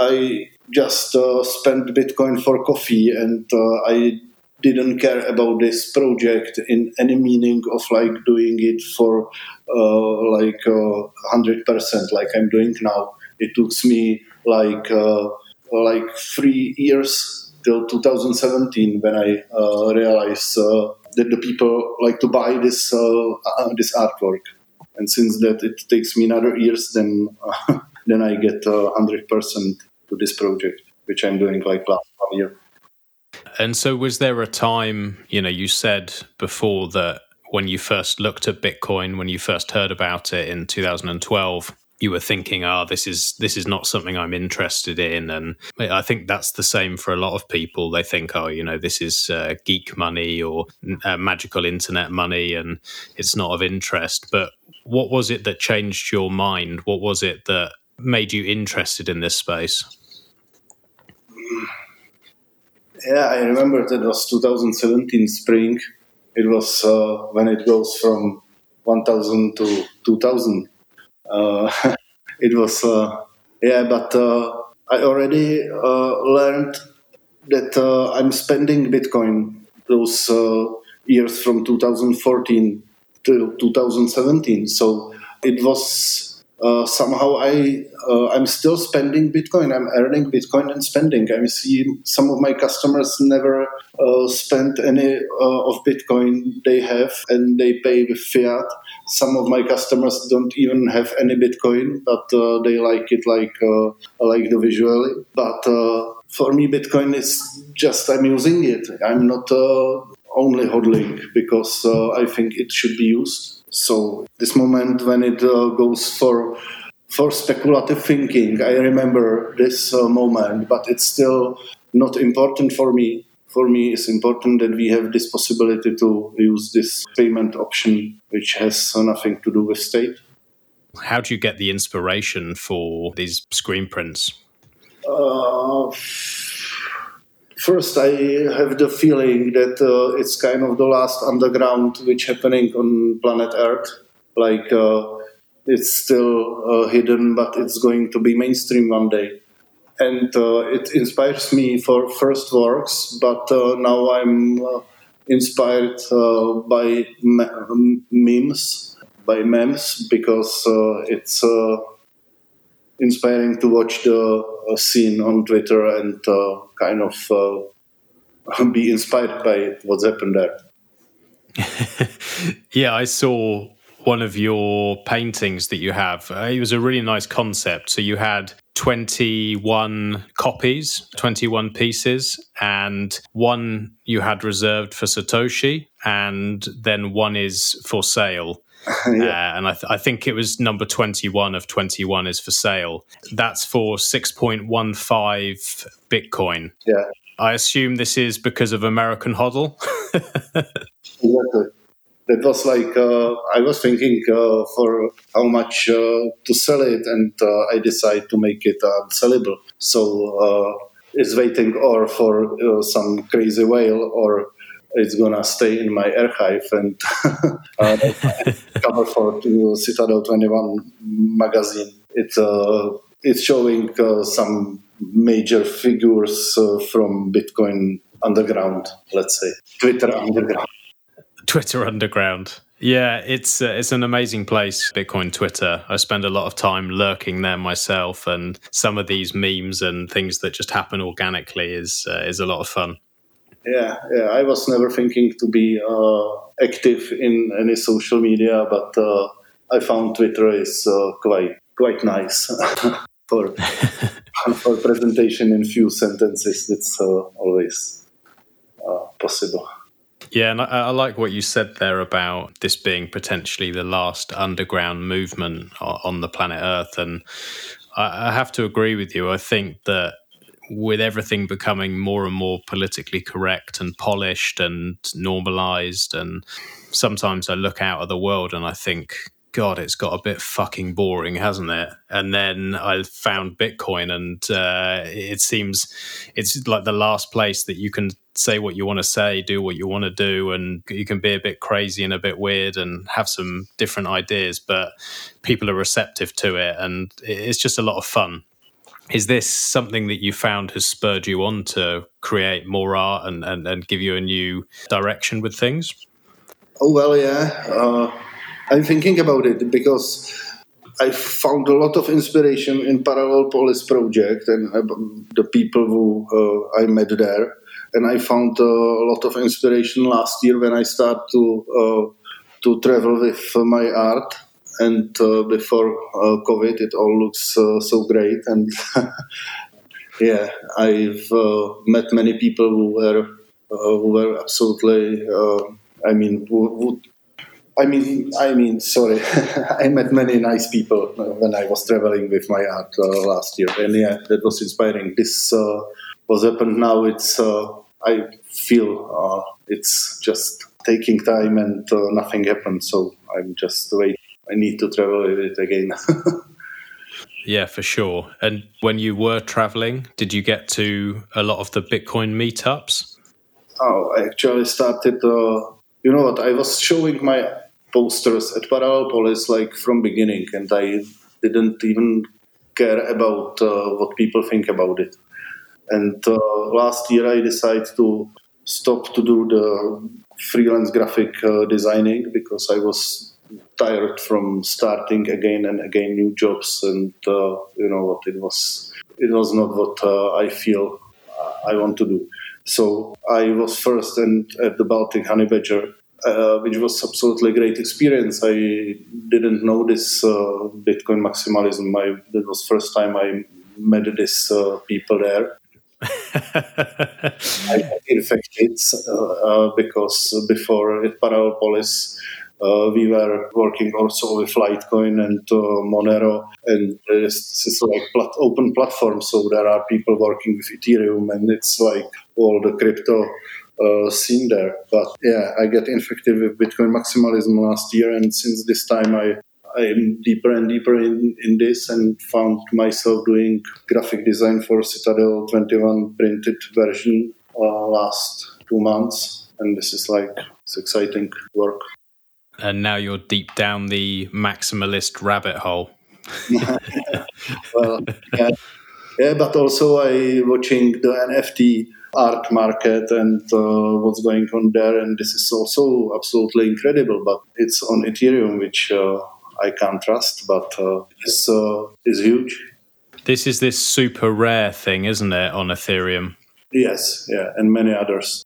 I just uh, spent Bitcoin for coffee and uh, I didn't care about this project in any meaning of like doing it for uh, like uh, hundred percent, like I'm doing now. It took me like uh, like three years till 2017 when I uh, realized that the people like to buy this uh, uh, this artwork, and since that it takes me another years, then uh, then I get hundred percent to this project, which I'm doing like last one year. And so, was there a time, you know, you said before that when you first looked at Bitcoin, when you first heard about it in 2012, you were thinking, "Ah, oh, this is this is not something I'm interested in." And I think that's the same for a lot of people. They think, "Oh, you know, this is uh, geek money or uh, magical internet money, and it's not of interest." But what was it that changed your mind? What was it that made you interested in this space? Yeah, I remember that was 2017 spring. It was uh, when it goes from 1000 to 2000. Uh, it was, uh, yeah, but uh, I already uh, learned that I'm spending Bitcoin those years from 2014 till 2017. So it was uh, somehow I uh, I'm still spending Bitcoin. I'm earning Bitcoin and spending. I see some of my customers never uh, spend any uh, of Bitcoin they have, and they pay with fiat. Some of my customers don't even have any Bitcoin, but uh, they like it like like the visually. But for me, Bitcoin is just I'm using it. I'm not only hodling because I think it should be used. So this moment when it uh, goes for for speculative thinking, I remember this uh, moment, but it's still not important for me. For me, it's important that we have this possibility to use this payment option, which has nothing to do with state. How do you get the inspiration for these screen prints? Uh, First, I have the feeling that uh, it's kind of the last underground which happening on planet Earth. Like uh, it's still uh, hidden, but it's going to be mainstream one day. And uh, it inspires me for first works, but uh, now I'm uh, inspired by me- memes, by memes, because it's inspiring to watch the scene on Twitter and kind of uh, be inspired by what's happened there. yeah, I saw one of your paintings that you have. Uh, it was a really nice concept. So you had 21 copies, 21 pieces, and one you had reserved for Satoshi, and then one is for sale. yeah. uh, and I, th- I, think it was number 21 of 21 is for sale. That's for 6.15 Bitcoin. Yeah. I assume this is because of American HODL. exactly. That was like uh, I was thinking uh, for how much uh, to sell it, and uh, I decided to make it unsellable. So uh, it's waiting or for uh, some crazy whale or it's gonna stay in my archive and uh, cover for Citadel 21 magazine. It's uh, it's showing uh, some major figures uh, from Bitcoin underground, let's say Twitter underground. Twitter underground. Yeah, it's uh, it's an amazing place, Bitcoin Twitter. I spend a lot of time lurking there myself, and some of these memes and things that just happen organically is uh, is a lot of fun yeah, yeah. I was never thinking to be uh, active in any social media, but uh, I found Twitter is uh, quite quite nice for for presentation in few sentences. It's uh, always uh, possible. Yeah, and I, I, like what you said there about this being potentially the last underground movement on the planet Earth, and I, I have to agree with you. I think that with everything becoming more and more politically correct and polished and normalized and sometimes I look out at the world and I think god it's got a bit fucking boring hasn't it? And then I found bitcoin and uh, it seems it's like the last place that you can say what you want to say do what you want to do and you can be a bit crazy and a bit weird and have some different ideas but people are receptive to it and it's just a lot of fun is this something that you found has spurred you on to create more art and, and, and give you a new direction with things? Oh, well, yeah. Uh, I'm thinking about it because I found a lot of inspiration in Parallel Polis project and uh, the people who uh, I met there. And I found uh, a lot of inspiration last year when I started to uh, to travel with my art and uh, before uh, COVID, it all looks uh, so great. And yeah, I've met many people who were who were absolutely. I mean, I mean, I mean, sorry. I met many nice people when I was traveling with my art uh, last year, and yeah, that was inspiring. This uh, was happened now. It's uh, I feel it's just taking time, and nothing happened. So I'm just waiting I need to travel with it again. yeah, for sure. And when you were traveling, did you get to a lot of the Bitcoin meetups? Oh, I actually started. Uh, you know what? I was showing my posters at Parallel Polis like from beginning, and I didn't even care about uh, what people think about it. And uh, last year, I decided to stop to do the freelance graphic uh, designing because I was tired from starting again and again new jobs, and uh, you know what it was. It was not what uh, I feel I want to do. So I was first and at the Baltic Honey Badger, uh, which was absolutely great experience. I didn't know this uh, Bitcoin maximalism. I, that was first time I met these uh, people there. I got infected uh, because before at Parallel Polis, uh, we were working also with Litecoin and uh, Monero, and this is like plat- open platform. So there are people working with Ethereum, and it's like all the crypto uh, scene there. But yeah, I get infected with Bitcoin maximalism last year, and since this time I I'm deeper and deeper in, in this and found myself doing graphic design for Citadel 21 printed version uh, last two months. And this is like, it's exciting work. And now you're deep down the maximalist rabbit hole. well, yeah. yeah, but also I watching the NFT art market and uh, what's going on there, and this is also absolutely incredible. But it's on Ethereum, which uh, I can't trust, but uh, it's uh, is huge. This is this SuperRare thing, isn't it, on Ethereum? Yes, yeah, and many others.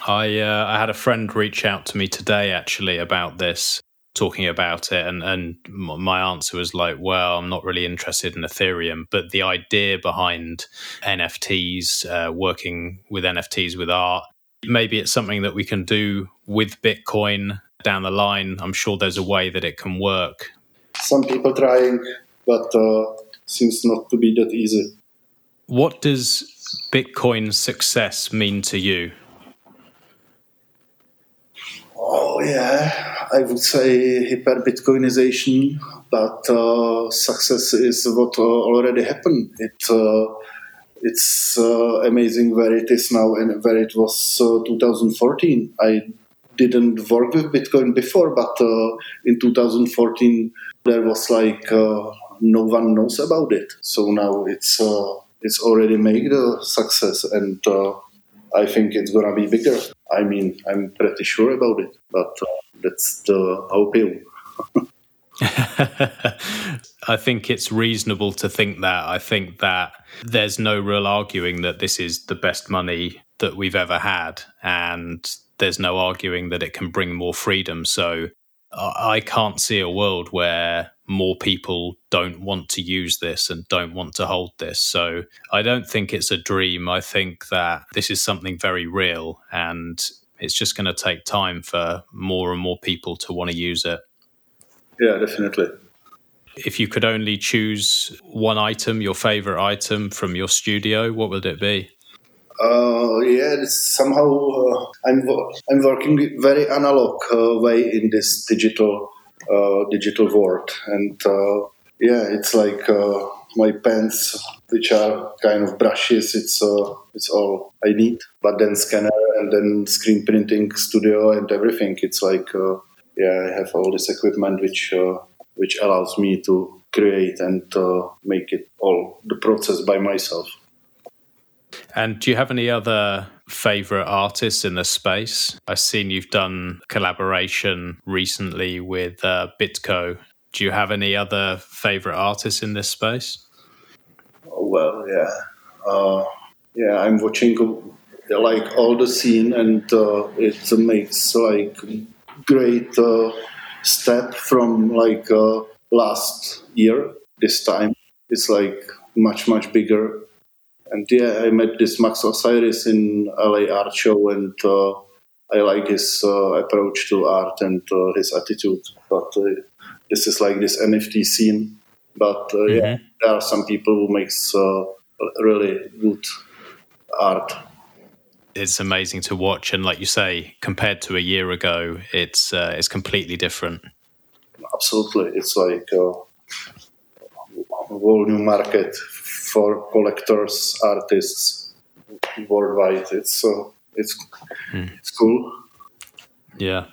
I uh, I had a friend reach out to me today actually about this, talking about it, and and my answer was like, well, I'm not really interested in Ethereum, but the idea behind NFTs, uh, working with NFTs with art, maybe it's something that we can do with Bitcoin down the line. I'm sure there's a way that it can work. Some people trying, but uh, seems not to be that easy. What does Bitcoin success mean to you? Oh yeah, I would say hyper Bitcoinization, but uh, success is what uh, already happened. It uh, it's uh, amazing where it is now and where it was uh, 2014. I didn't work with Bitcoin before, but uh, in 2014 there was like no one knows about it. So now it's it's already made a success and I think it's gonna be bigger. I mean, I'm pretty sure about it, but uh, that's the appeal. I think it's reasonable to think that. I think that there's no real arguing that this is the best money that we've ever had, and there's no arguing that it can bring more freedom. So I can't see a world where more people don't want to use this and don't want to hold this. So I don't think it's a dream. I think that this is something very real and it's just going to take time for more and more people to want to use it. Yeah, definitely. If you could only choose one item, your favorite item from your studio, what would it be? Uh, yeah, somehow uh, I'm I'm working very analog uh, way in this digital Uh, digital world, and uh, yeah, it's like uh, my pens, which are kind of brushes. It's uh, it's all I need, but then scanner and then screen printing studio and everything. It's like uh, yeah, I have all this equipment which which allows me to create and make it all the process by myself. And do you have any other favorite artists in the space? I've seen you've done collaboration recently with uh, Bitco. Do you have any other favorite artists in this space? Well, yeah, uh, yeah. I'm watching like all the scene, and uh, it makes like great uh, step from like uh, last year. This time, it's like much much bigger and yeah, I met this Max Osiris in LA art show, and uh, I like his uh, approach to art and uh, his attitude. But uh, this is like this NFT scene. But uh, mm-hmm. yeah, there are some people who makes uh, really good art. It's amazing to watch, and like you say, compared to a year ago, it's it's completely different. Absolutely, it's like a whole new market for collectors, artists worldwide. It's uh, it's hmm. it's cool. Yeah.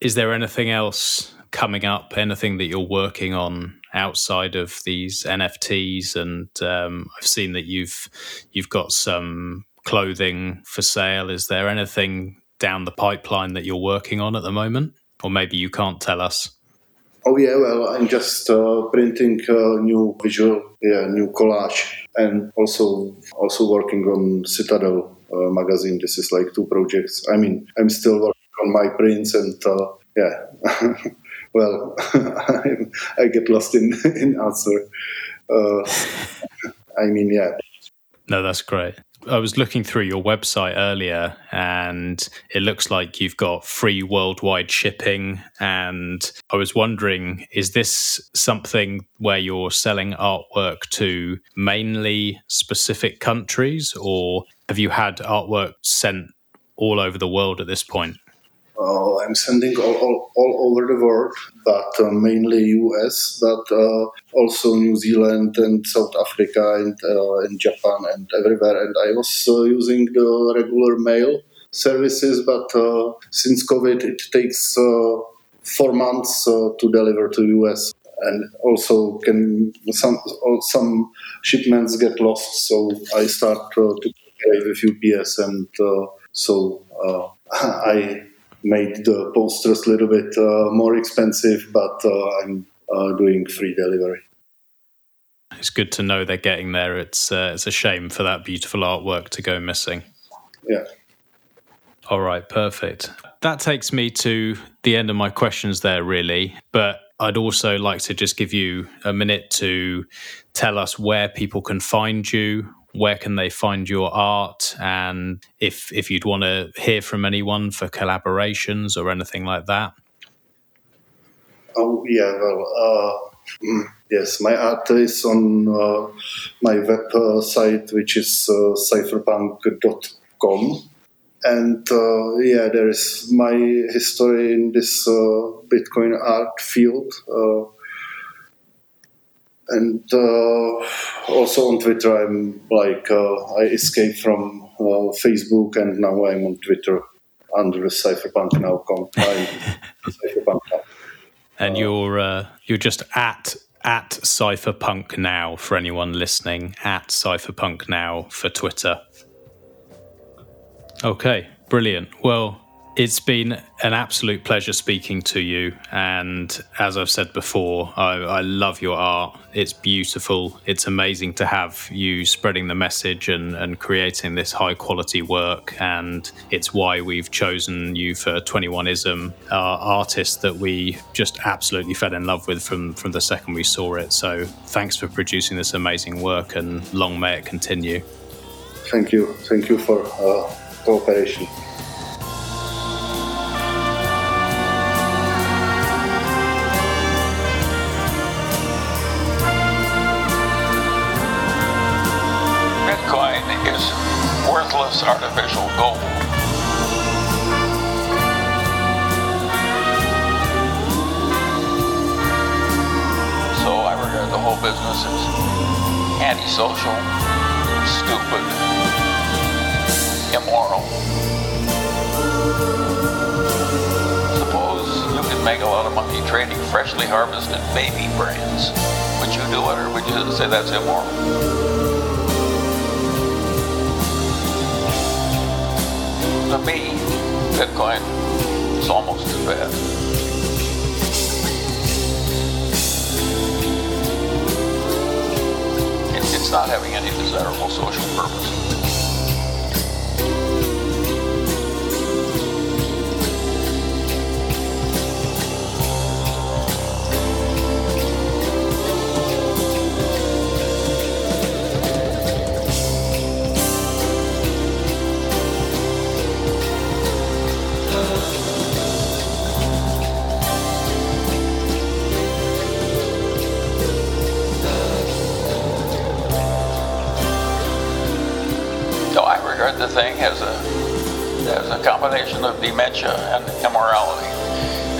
Is there anything else coming up? Anything that you're working on outside of these NFTs? And um, I've seen that you've you've got some clothing for sale? Is there anything down the pipeline that you're working on at the moment? Or maybe you can't tell us? Oh yeah, well, I'm just uh, printing a new visual, yeah, new collage, and also also working on Citadel uh, magazine. This is like two projects. I mean, I'm still working on my prints, and uh, yeah, well, I get lost in in answer. Uh, I mean, yeah. No, that's great. I was looking through your website earlier and it looks like you've got free worldwide shipping. And I was wondering, is this something where you're selling artwork to mainly specific countries or have you had artwork sent all over the world at this point? Uh, I'm sending all, all, all, over the world, but uh, mainly US, but uh, also New Zealand and South Africa and, uh, and Japan and everywhere. And I was uh, using the regular mail services, but uh, since COVID, it takes four months to deliver to US. And also, can some some shipments get lost? So I start to play with UPS, and so I made the posters a little bit uh, more expensive, but uh, I'm uh, doing free delivery. It's good to know they're getting there. It's uh, it's a shame for that beautiful artwork to go missing. Yeah. All right, perfect. That takes me to the end of my questions there, really. But I'd also like to just give you a minute to tell us where people can find you, where can they find your art? And if if you'd want to hear from anyone for collaborations or anything like that? Oh yeah well uh, mm, yes my art is on uh, my website uh, which is uh, cypherpunk.com and uh, yeah there is my history in this uh, bitcoin art field uh, and uh, also on Twitter, I'm like uh, I escaped from uh, Facebook, and now I'm on Twitter under the Cypherpunk now. Cypherpunk now. And you're uh, you're just at at Cypherpunk now for anyone listening. At Cypherpunk now for Twitter. Okay, brilliant. Well, it's been an absolute pleasure speaking to you. And as I've said before, I, I, love your art. It's beautiful. It's amazing to have you spreading the message and, and creating this high quality work. And it's why we've chosen you for 21ism, our artist that we just absolutely fell in love with from, from the second we saw it. So thanks for producing this amazing work and long may it continue. Thank you. Thank you for uh, cooperation. Artificial gold. So I regard the whole business as antisocial, stupid, immoral. Suppose you could make a lot of money trading freshly harvested baby brains. Would you do it or would you say that's immoral? To me, Bitcoin is almost as bad. It's not having any desirable social purpose. Thing has a has a combination of dementia and immorality,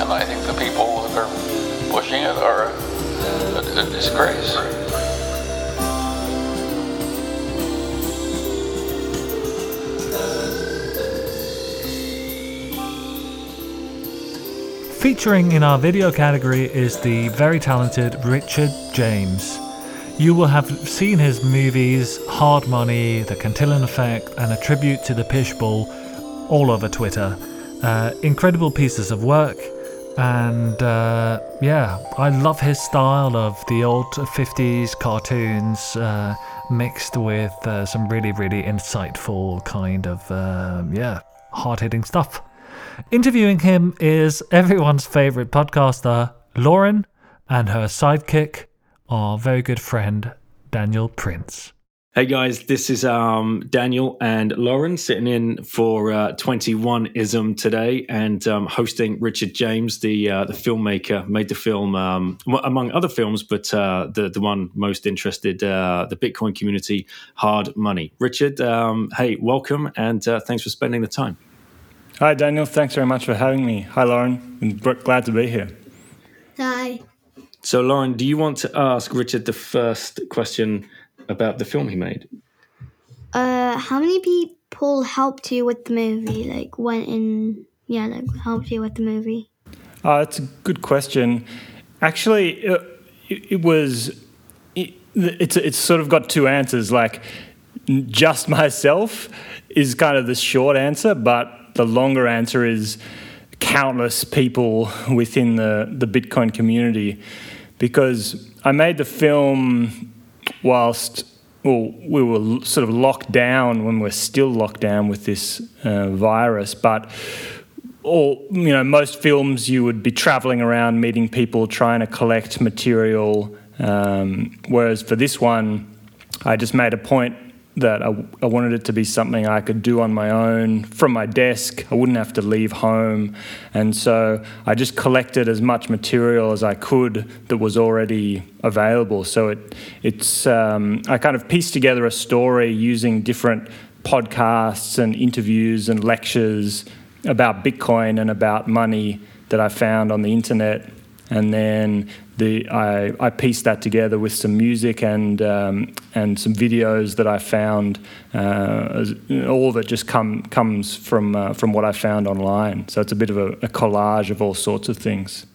and I think the people that are pushing it are a, a disgrace. Featuring in our video category is the very talented Richard James. You will have seen his movies Hard Money, The Cantillon Effect, and A Tribute to the Pishball all over Twitter. Uh, incredible pieces of work, and uh, yeah, I love his style of the old 50s cartoons uh, mixed with uh, some really, really insightful kind of, um, yeah, hard hitting stuff. Interviewing him is everyone's favorite podcaster, Lauren, and her sidekick, our very good friend, Daniel Prince. Hey guys, this is um, Daniel and Lauren sitting in for uh, 21ism today and um, hosting Richard James, the uh, the filmmaker, made the film um, among other films, but uh, the the one most interested uh, the Bitcoin community, Hard Money. Richard, um, hey, welcome and uh, thanks for spending the time. Hi Daniel, thanks very much for having me. Hi Lauren, I'm glad to be here. Hi. So Lauren, do you want to ask Richard the first question? about the film he made? Uh, how many people helped you with the movie? Like went in, yeah, like helped you with the movie. Uh, that's a good question. Actually, it, it was. It, it's it's sort of got two answers. Like, just myself is kind of the short answer, but the longer answer is countless people within the the Bitcoin community, because I made the film whilst well, we were sort of locked down when we're still locked down with this uh, virus, but all you know, most films you would be traveling around, meeting people, trying to collect material. Um, whereas for this one, I just made a point that I, I, wanted it to be something I could do on my own from my desk. I wouldn't have to leave home. And so I just collected as much material as I could that was already available. So it, it's, um, I kind of pieced together a story using different podcasts and interviews and lectures about Bitcoin and about money that I found on the internet. And then the, I, I pieced that together with some music and um, and some videos that I found. Uh, all of it just come comes from uh, from what I found online. So it's a bit of a, a, collage of all sorts of things.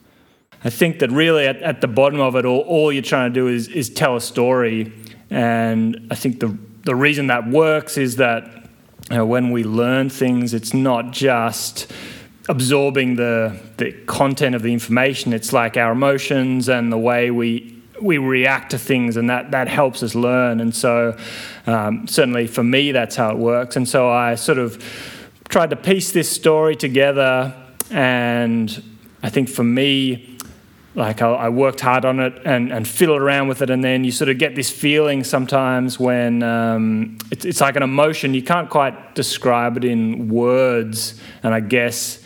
I think that really at, at the bottom of it, all, all you're trying to do is is tell a story, and I think the the reason that works is that you know, when we learn things, it's not just absorbing the the content of the information. It's like our emotions and the way we we react to things, and that that helps us learn. And so, um, certainly for me, that's how it works. And so I sort of tried to piece this story together, and I think for me. Like I, worked hard on it and, and fiddled around with it, and then you sort of get this feeling sometimes when um, it's, it's like an emotion. You can't quite describe it in words, and I guess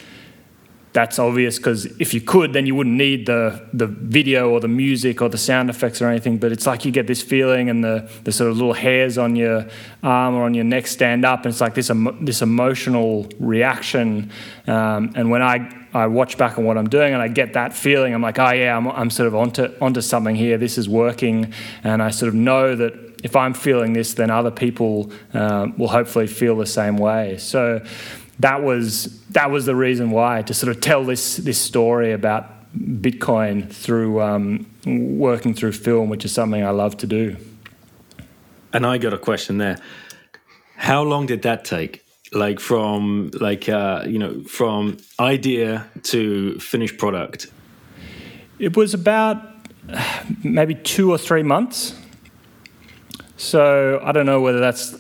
that's obvious because if you could, then you wouldn't need the the video or the music or the sound effects or anything. But it's like you get this feeling, and the the sort of little hairs on your arm or on your neck stand up, and it's like this this emotional reaction. Um, and when I I watch back on what I'm doing and I get that feeling, I'm like, oh yeah, I'm, I'm sort of onto onto something here. This is working, and I sort of know that if I'm feeling this, then other people uh, will hopefully feel the same way. So that was that was the reason why to sort of tell this this story about Bitcoin through um, working through film, which is something I love to do. And I got a question there. How long did that take? Like from like uh, you know from idea to finished product? It was about maybe two or three months. So I don't know whether that's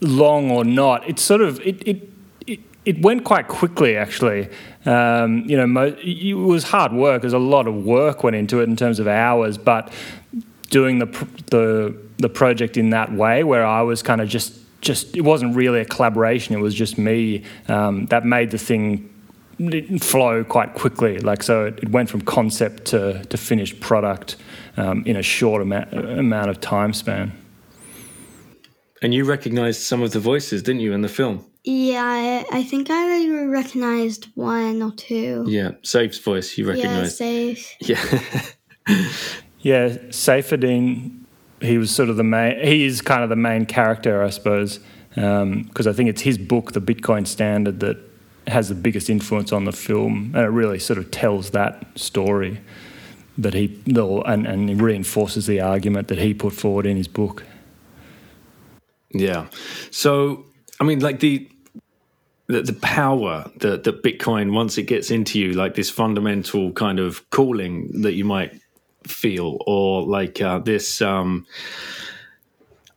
long or not. It's sort of it it it, it went quite quickly actually. Um, you know, mo- it was hard work. There's a lot of work went into it in terms of hours, but doing the the the project in that way, where I was kind of just just it wasn't really a collaboration. It was just me um, that made the thing flow quite quickly. Like so, it, it went from concept to to finished product um, in a short amount amount of time span. And you recognized some of the voices, didn't you, in the film? Yeah, I, I think I recognized one or two. Yeah, Saif's voice you recognized. Yeah, Saif. Yeah. yeah, Saifedean, he was sort of the main, he is kind of the main character, I suppose, because um, I think it's his book, The Bitcoin Standard, that has the biggest influence on the film, and it really sort of tells that story. that he and and reinforces the argument that he put forward in his book. Yeah. So I mean, like the the, the power that, that Bitcoin, once it gets into you, like this fundamental kind of calling that you might feel, or like uh, this. Um,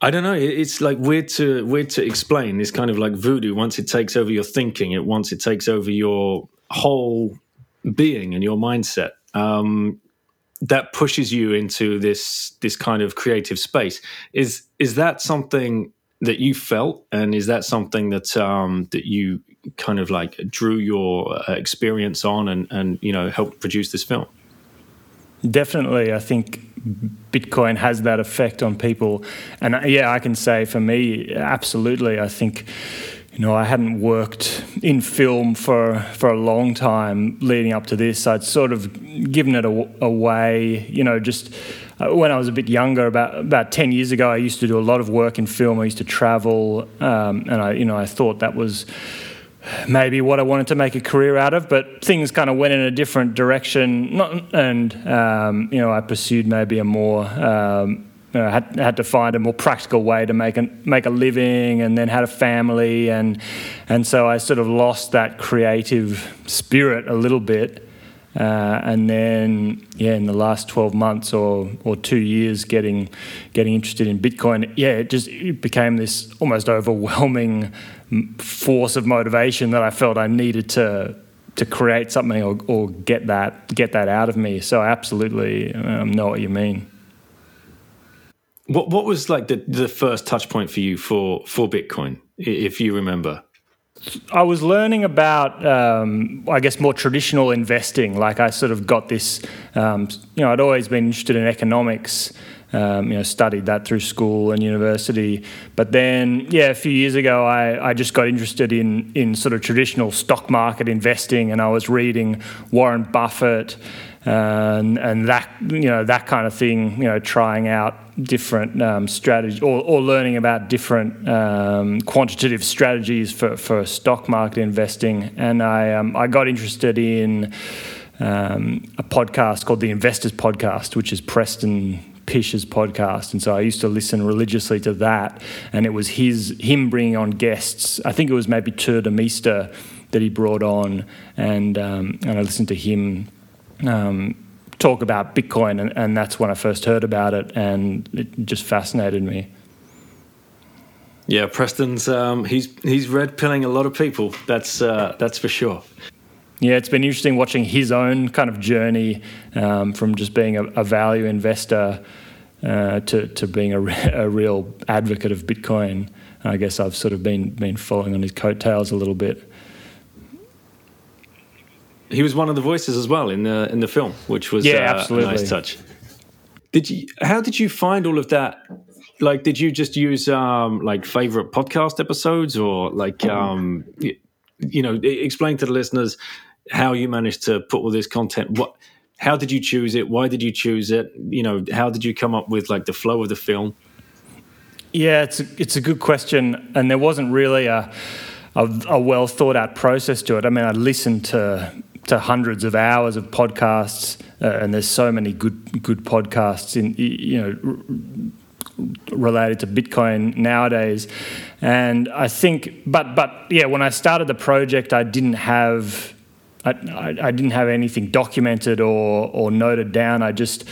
I don't know. It's like weird to weird to explain. This kind of like voodoo. Once it takes over your thinking, it once it takes over your whole being and your mindset. Um, that pushes you into this this kind of creative space. Is is that something that you felt, and is that something that um, that you kind of like drew your uh, experience on, and and you know helped produce this film? Definitely, I think Bitcoin has that effect on people, and uh, yeah, I can say for me, absolutely. I think you know, I hadn't worked in film for for a long time leading up to this. I'd sort of given it away, you know, just uh, when I was a bit younger, about about ten years ago, I used to do a lot of work in film. I used to travel, um, and I, you know, I thought that was maybe what I wanted to make a career out of. But things kind of went in a different direction, Not, and um, you know, I pursued maybe a more um, you know, had, had to find a more practical way to make a, make a living and then had a family and and so I sort of lost that creative spirit a little bit uh, and then yeah in the last 12 months or or two years getting getting interested in Bitcoin yeah it just it became this almost overwhelming force of motivation that I felt I needed to to create something or, or get that get that out of me so I absolutely um, know what you mean what what was like the the first touch point for you for for Bitcoin, if you remember? I was learning about, um, I guess, more traditional investing. Like I sort of got this, um, you know, I'd always been interested in economics. Um, you know, studied that through school and university. But then, yeah, a few years ago, I, I just got interested in in sort of traditional stock market investing, and I was reading Warren Buffett and, and that you know that kind of thing. You know, trying out different um, strategies or, or, learning about different um, quantitative strategies for, for stock market investing. And I um, I got interested in um, a podcast called the Investors Podcast, which is Preston Pysh's podcast, and so I used to listen religiously to that. And it was his him bringing on guests. I think it was maybe Tuur Demeester that he brought on, and um, and I listened to him um, talk about Bitcoin, and, and that's when I first heard about it, and it just fascinated me. Yeah, Preston's um, he's he's red pilling a lot of people. That's uh, that's for sure. Yeah, it's been interesting watching his own kind of journey um, from just being a, a value investor uh, to to being a, a real advocate of Bitcoin. I guess I've sort of been been following on his coattails a little bit he was one of the voices as well in the in the film, which was yeah, uh, absolutely. a nice touch. Did you? How did you find all of that? Like, did you just use um, like favorite podcast episodes, or like um, you, you know, explain to the listeners how you managed to put all this content? What? How did you choose it? Why did you choose it? You know, how did you come up with like the flow of the film? Yeah, it's a, it's a good question, and there wasn't really a a, a well thought out process to it. I mean, I listened to to hundreds of hours of podcasts, uh, and there's so many good good podcasts in you know related to Bitcoin nowadays. And I think, but but yeah, when I started the project, I didn't have. I, I, I didn't have anything documented or, or noted down. I just,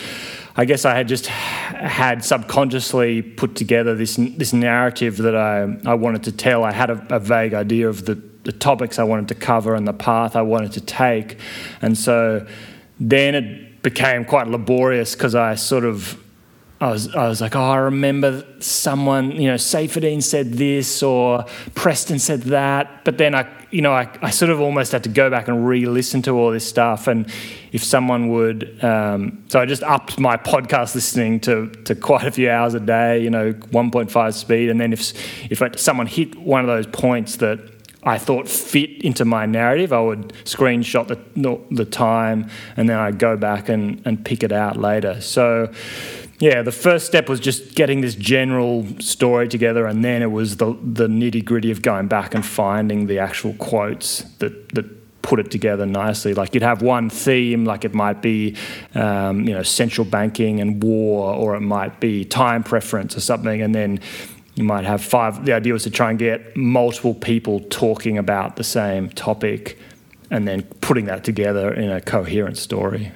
I guess I had just had subconsciously put together this this narrative that I, I wanted to tell. I had a, a vague idea of the the topics I wanted to cover and the path I wanted to take. And so then it became quite laborious because I sort of I was, I was like, oh, I remember someone, you know, Saifedean said this or Preston said that. But then I, you know, I, I sort of almost had to go back and re listen to all this stuff. And if someone would, um, so I just upped my podcast listening to, to quite a few hours a day, you know, 1.5 speed. And then if, if someone hit one of those points that I thought fit into my narrative. I would screenshot the, the time and then I'd go back and, and pick it out later. So, yeah, the first step was just getting this general story together, and then it was the, the nitty gritty of going back and finding the actual quotes that, that put it together nicely. Like you'd have one theme, like it might be, um, you know, central banking and war, or it might be time preference or something, and then you might have five. The idea was to try and get multiple people talking about the same topic, and then putting that together in a coherent story.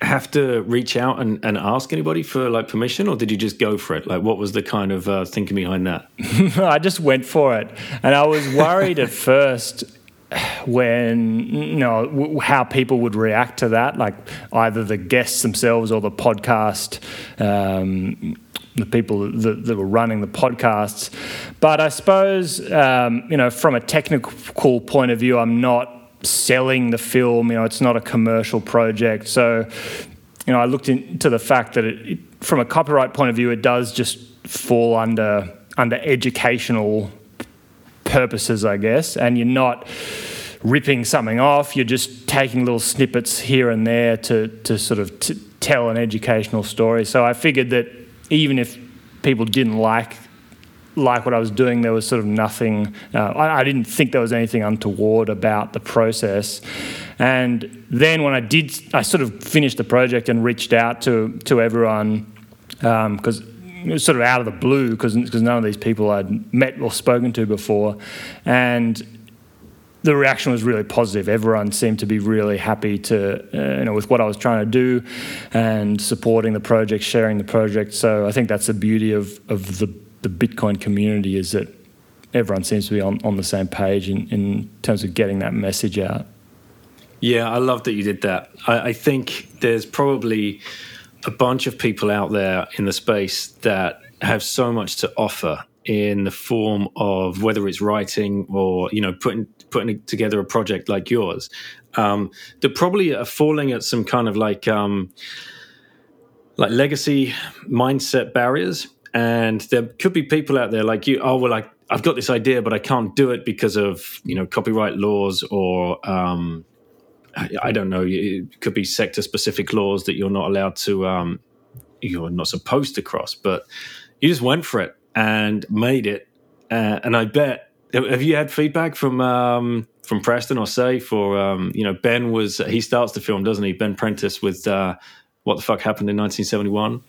Have to reach out and, and ask anybody for like permission, or did you just go for it? Like, what was the kind of uh, thinking behind that? I just went for it, and I was worried at first when you know w- how people would react to that, like either the guests themselves or the podcast. Um, the people that, that, were running the podcasts, but I suppose um, you know from a technical point of view, I'm not selling the film. You know, it's not a commercial project, so you know I looked into the fact that it, it, from a copyright point of view, it does just fall under under educational purposes, I guess, and you're not ripping something off. You're just taking little snippets here and there to to sort of t- tell an educational story. So I figured that even if people didn't like like what I was doing, there was sort of nothing. Uh, I, I, didn't think there was anything untoward about the process. And then when I did, I sort of finished the project and reached out to to everyone because. Um, it was sort of out of the blue because none of these people I'd met or spoken to before, and the reaction was really positive. Everyone seemed to be really happy to, uh, you know, with what I was trying to do, and supporting the project, sharing the project. So I think that's the beauty of of the the Bitcoin community is that everyone seems to be on, on the same page in, in terms of getting that message out. Yeah, I love that you did that. I, I think there's probably a bunch of people out there in the space that have so much to offer in the form of whether it's writing or you know putting putting together a project like yours. Um, that probably falling at some kind of like um, like legacy mindset barriers. And there could be people out there like you oh well I, i've got this idea but i can't do it because of you know copyright laws or um, I, I, don't know. It could be sector specific laws that you're not allowed to um, you're not supposed to cross but you just went for it and made it. Uh, and I bet have you had feedback from um, from Preston or Saif for um, you know Ben was he starts the film doesn't he Ben Prentice with uh, what the fuck happened in 1971.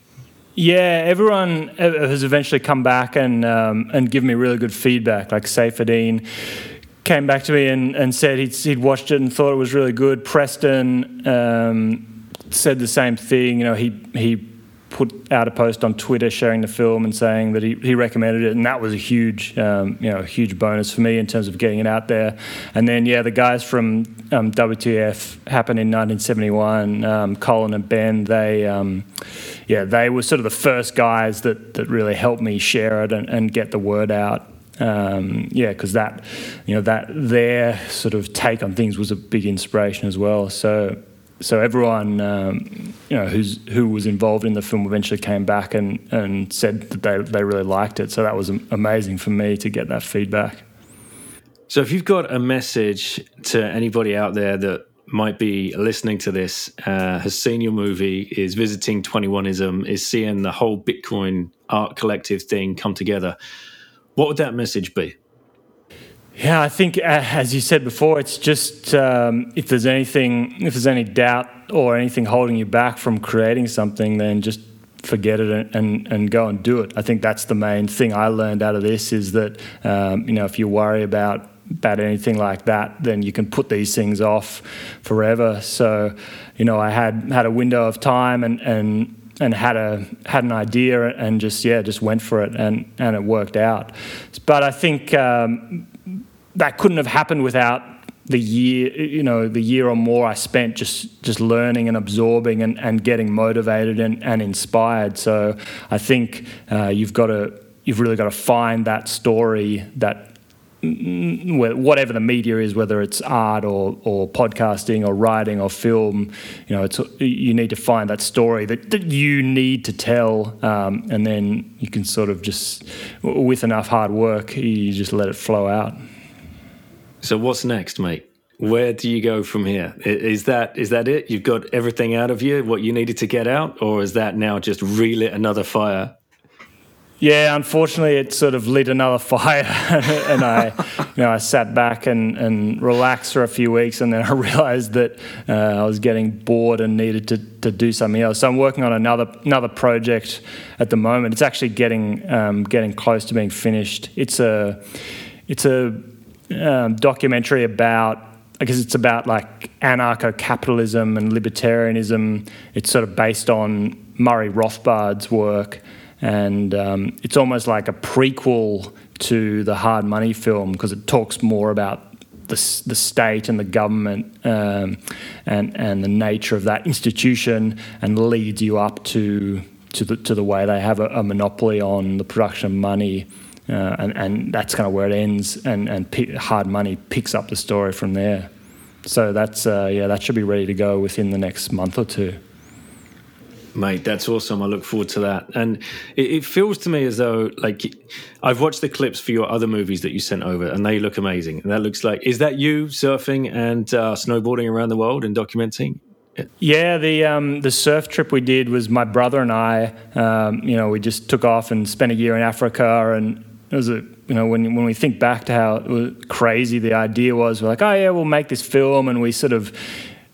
Yeah, everyone has eventually come back and um, and given me really good feedback. Like Saifedean came back to me and, and said he'd, he'd watched it and thought it was really good. Preston um, said the same thing. You know, he he put out a post on Twitter sharing the film and saying that he, he recommended it, and that was a huge, um, you know, huge bonus for me in terms of getting it out there. And then, yeah, the guys from um, WTF happened in 1971. Um, Colin and Ben, they, um, yeah, they were sort of the first guys that that really helped me share it and, and get the word out. Um, yeah, because that, you know, that their sort of take on things was a big inspiration as well. So so everyone um, you know who's who was involved in the film eventually came back and, and said that they, they really liked it. So that was amazing for me to get that feedback. So if you've got a message to anybody out there that might be listening to this, uh, has seen your movie, is visiting 21ism, is seeing the whole Bitcoin art collective thing come together, what would that message be? Yeah, I think uh, as you said before, it's just um, if there's anything, if there's any doubt or anything holding you back from creating something, then just forget it and, and, and go and do it. I think that's the main thing I learned out of this is that um, you know if you worry about about anything like that, then you can put these things off forever. So, you know, I had had a window of time and and and had a had an idea and just yeah just went for it and and it worked out. But I think um, that couldn't have happened without the year you know the year or more I spent just just learning and absorbing and, and getting motivated and, and inspired. So I think uh, you've got to you've really got to find that story that whatever the media is, whether it's art or, or podcasting or writing or film, you know, it's you need to find that story that, that you need to tell, um, and then you can sort of just, with enough hard work, you just let it flow out. So what's next, mate? Where do you go from here? Is that is that it? You've got everything out of you, what you needed to get out, or is that now just relit another fire? Yeah, unfortunately, it sort of lit another fire, and I, you know, I sat back and, and relaxed for a few weeks, and then I realised that uh, I was getting bored and needed to, to do something else. So I'm working on another another project at the moment. It's actually getting um, getting close to being finished. It's a it's a um, documentary about I guess it's about like anarcho capitalism and libertarianism. It's sort of based on Murray Rothbard's work and um, it's almost like a prequel to the Hard Money film because it talks more about the, the state and the government um, and and the nature of that institution and leads you up to to the to the way they have a, a monopoly on the production of money. Uh, and, and that's kind of where it ends, and, and Hard Money picks up the story from there. So that's uh, yeah, that should be ready to go within the next month or two. Mate, that's awesome. I look forward to that. And it, it, feels to me as though, like, I've watched the clips for your other movies that you sent over, and they look amazing. And that looks like, is that you surfing and uh, snowboarding around the world and documenting? Yeah, the um, the surf trip we did was my brother and I. Um, you know, we just took off and spent a year in Africa, and it was a you know when when we think back to how crazy the idea was, we're like, oh yeah, we'll make this film, and we sort of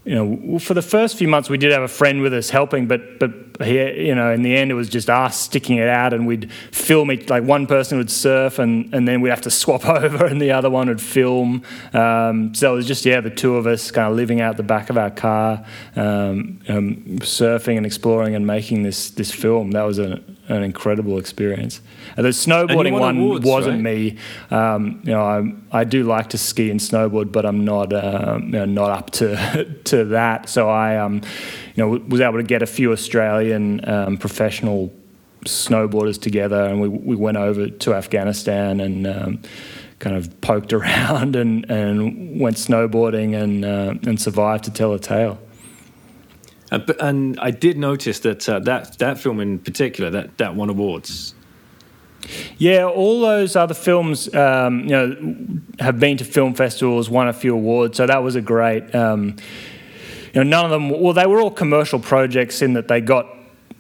you know, for the first few months, we did have a friend with us helping, but but he, you know, in the end, it was just us sticking it out, and we'd film it. Like one person would surf, and and then we'd have to swap over, and the other one would film. Um, so it was just yeah, the two of us kind of living out the back of our car, um, um, surfing and exploring and making this this film. That was an an incredible experience. And the snowboarding one awards, wasn't right? me. Um, you know, I, I do like to ski and snowboard, but I'm not um, you know, not up to to that. So I um, you know was able to get a few Australian um, professional snowboarders together, and we we went over to Afghanistan and. Um, kind of poked around and, and went snowboarding and uh, and survived to tell a tale. Uh, but, and I did notice that uh, that that film in particular that that won awards. Yeah, all those other films, um, you know, have been to film festivals, won a few awards. So that was a great. Um, you know, none of them. Well, they were all commercial projects in that they got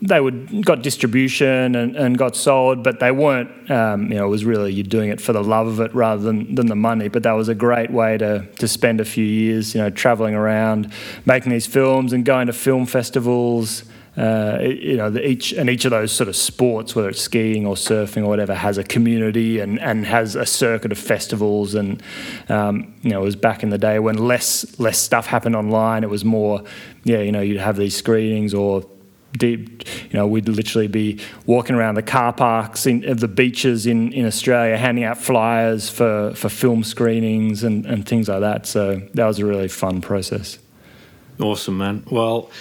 they would got distribution and, and got sold, but they weren't. Um, you know, it was really you're doing it for the love of it rather than, than the money. But that was a great way to to spend a few years, you know, traveling around, making these films and going to film festivals. Uh, you know, the, each and each of those sort of sports, whether it's skiing or surfing or whatever, has a community and, and has a circuit of festivals. And um, you know, it was back in the day when less less stuff happened online. It was more, yeah, you know, you'd have these screenings or deep, you know, we'd literally be walking around the car parks in, of the beaches in, in Australia, handing out flyers for, for film screenings and, and things like that. So that was a really fun process. Awesome, man. Well,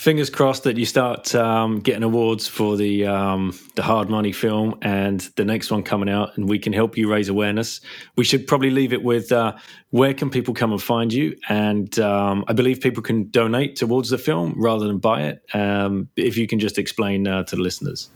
fingers crossed that you start um, getting awards for the um, the hard money film and the next one coming out, and we can help you raise awareness. We should probably leave it with uh, where can people come and find you? And um, I believe people can donate towards the film rather than buy it. Um, if you can just explain uh, to the listeners.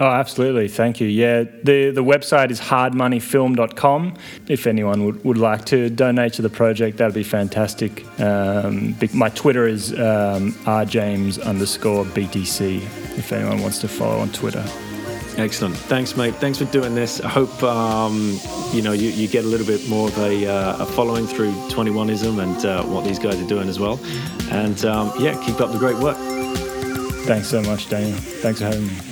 Oh, absolutely. Thank you. Yeah, the, the website is hardmoneyfilm.com. If anyone would, would like to donate to the project, that'd be fantastic. Um, my Twitter is um, rjames underscore BTC if anyone wants to follow on Twitter. Excellent. Thanks, mate. Thanks for doing this. I hope um, you know you, you, get a little bit more of a, uh, a following through 21ism and uh, what these guys are doing as well. And um, yeah, keep up the great work. Thanks so much, Daniel. Thanks for having me.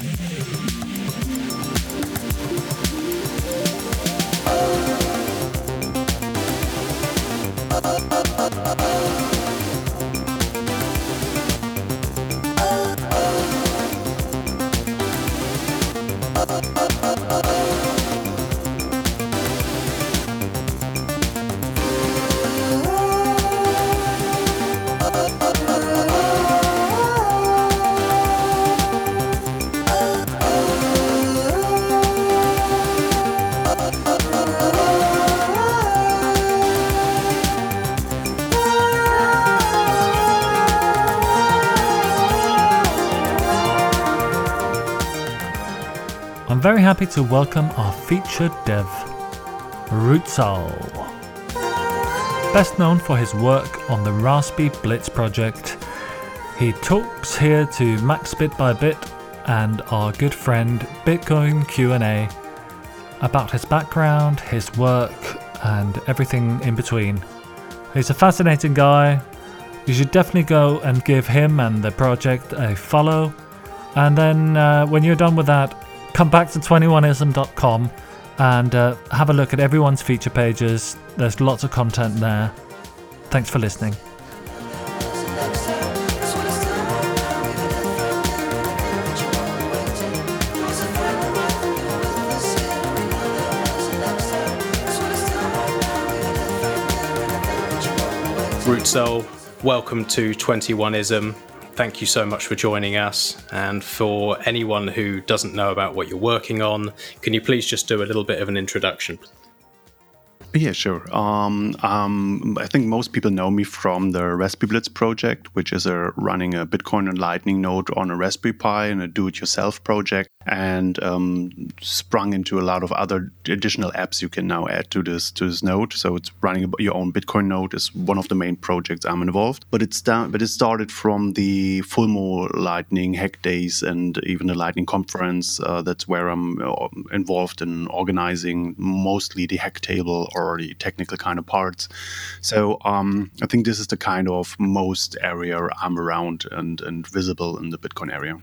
Very happy to welcome our featured dev, Rootzoll. Best known for his work on the Raspy Blitz project, he talks here to Max Bit by Bit and our good friend Bitcoin Q&A about his background, his work, and everything in between. He's a fascinating guy. You should definitely go and give him and the project a follow. And then uh, when you're done with that, come back to 21ism.com and uh, have a look at everyone's feature pages. There's lots of content there. Thanks for listening. Rootzoll, welcome to 21ism. Thank you so much for joining us. And for anyone who doesn't know about what you're working on, can you please just do a little bit of an introduction? Yeah, sure. Um, um, I think most people know me from the Raspberry Blitz project, which is a running a Bitcoin and Lightning node on a Raspberry Pi and a do-it-yourself project, and um, sprung into a lot of other additional apps you can now add to this to this node. So it's running your own Bitcoin node is one of the main projects I'm involved. But it's down, but it started from the Fulmo Lightning Hack Days and even the Lightning Conference. Uh, that's where I'm uh, involved in organizing mostly the hack table or the technical kind of parts. So um, I think this is the kind of most area I'm around and, and visible in the Bitcoin area.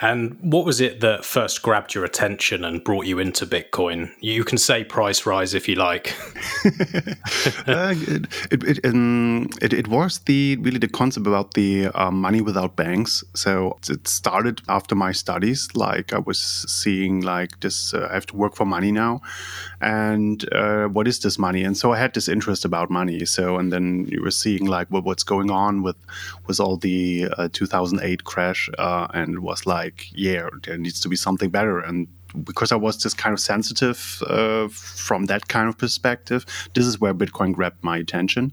And what was it that first grabbed your attention and brought you into Bitcoin? You can say price rise if you like. uh, it, it, um, it, it, was the really the concept about the uh, money without banks. So it started after my studies. Like I was seeing like this, uh, I have to work for money now, and uh, what is this money? And so I had this interest about money. So and then you were seeing like what, what's going on with with all the uh, 2008 crash, uh, and it was like like, yeah, there needs to be something better. And because I was just kind of sensitive uh, from that kind of perspective, this is where Bitcoin grabbed my attention.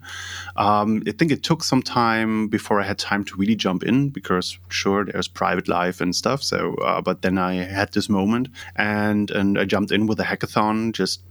Um, I think it took some time before I had time to really jump in because, sure, there's private life and stuff. So, uh, but then I had this moment and and I jumped in with a hackathon, just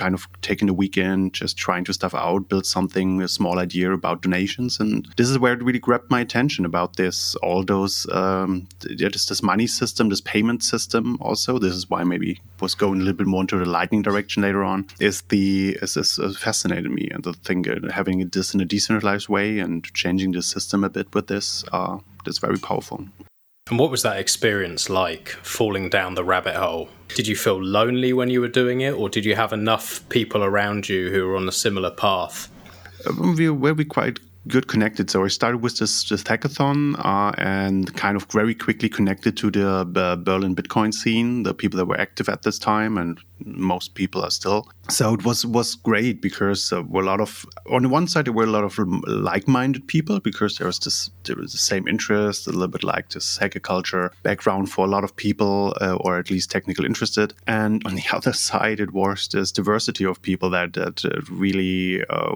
kind of taking the weekend, just trying to stuff out, build something, a small idea about donations. And this is where it really grabbed my attention about this, all those, um, just this money system, this payment system also. This is why maybe was going a little bit more into the lightning direction later on, is the, is this uh, fascinated me. And the thing, uh, having this in a decentralized way and changing the system a bit with this, uh, that's very powerful. And what was that experience like, falling down the rabbit hole? Did you feel lonely when you were doing it, or did you have enough people around you who were on a similar path? Uh, we were we quite good connected. So I started with this, this hackathon uh, and kind of very quickly connected to the uh, Berlin Bitcoin scene, the people that were active at this time, and most people are still. So it was was great because uh, were a lot of on the one side there were a lot of like-minded people because there was this there was the same interest, a little bit like this hacker culture background for a lot of people, uh, or at least technical interested. And on the other side, it was this diversity of people that that uh, really uh,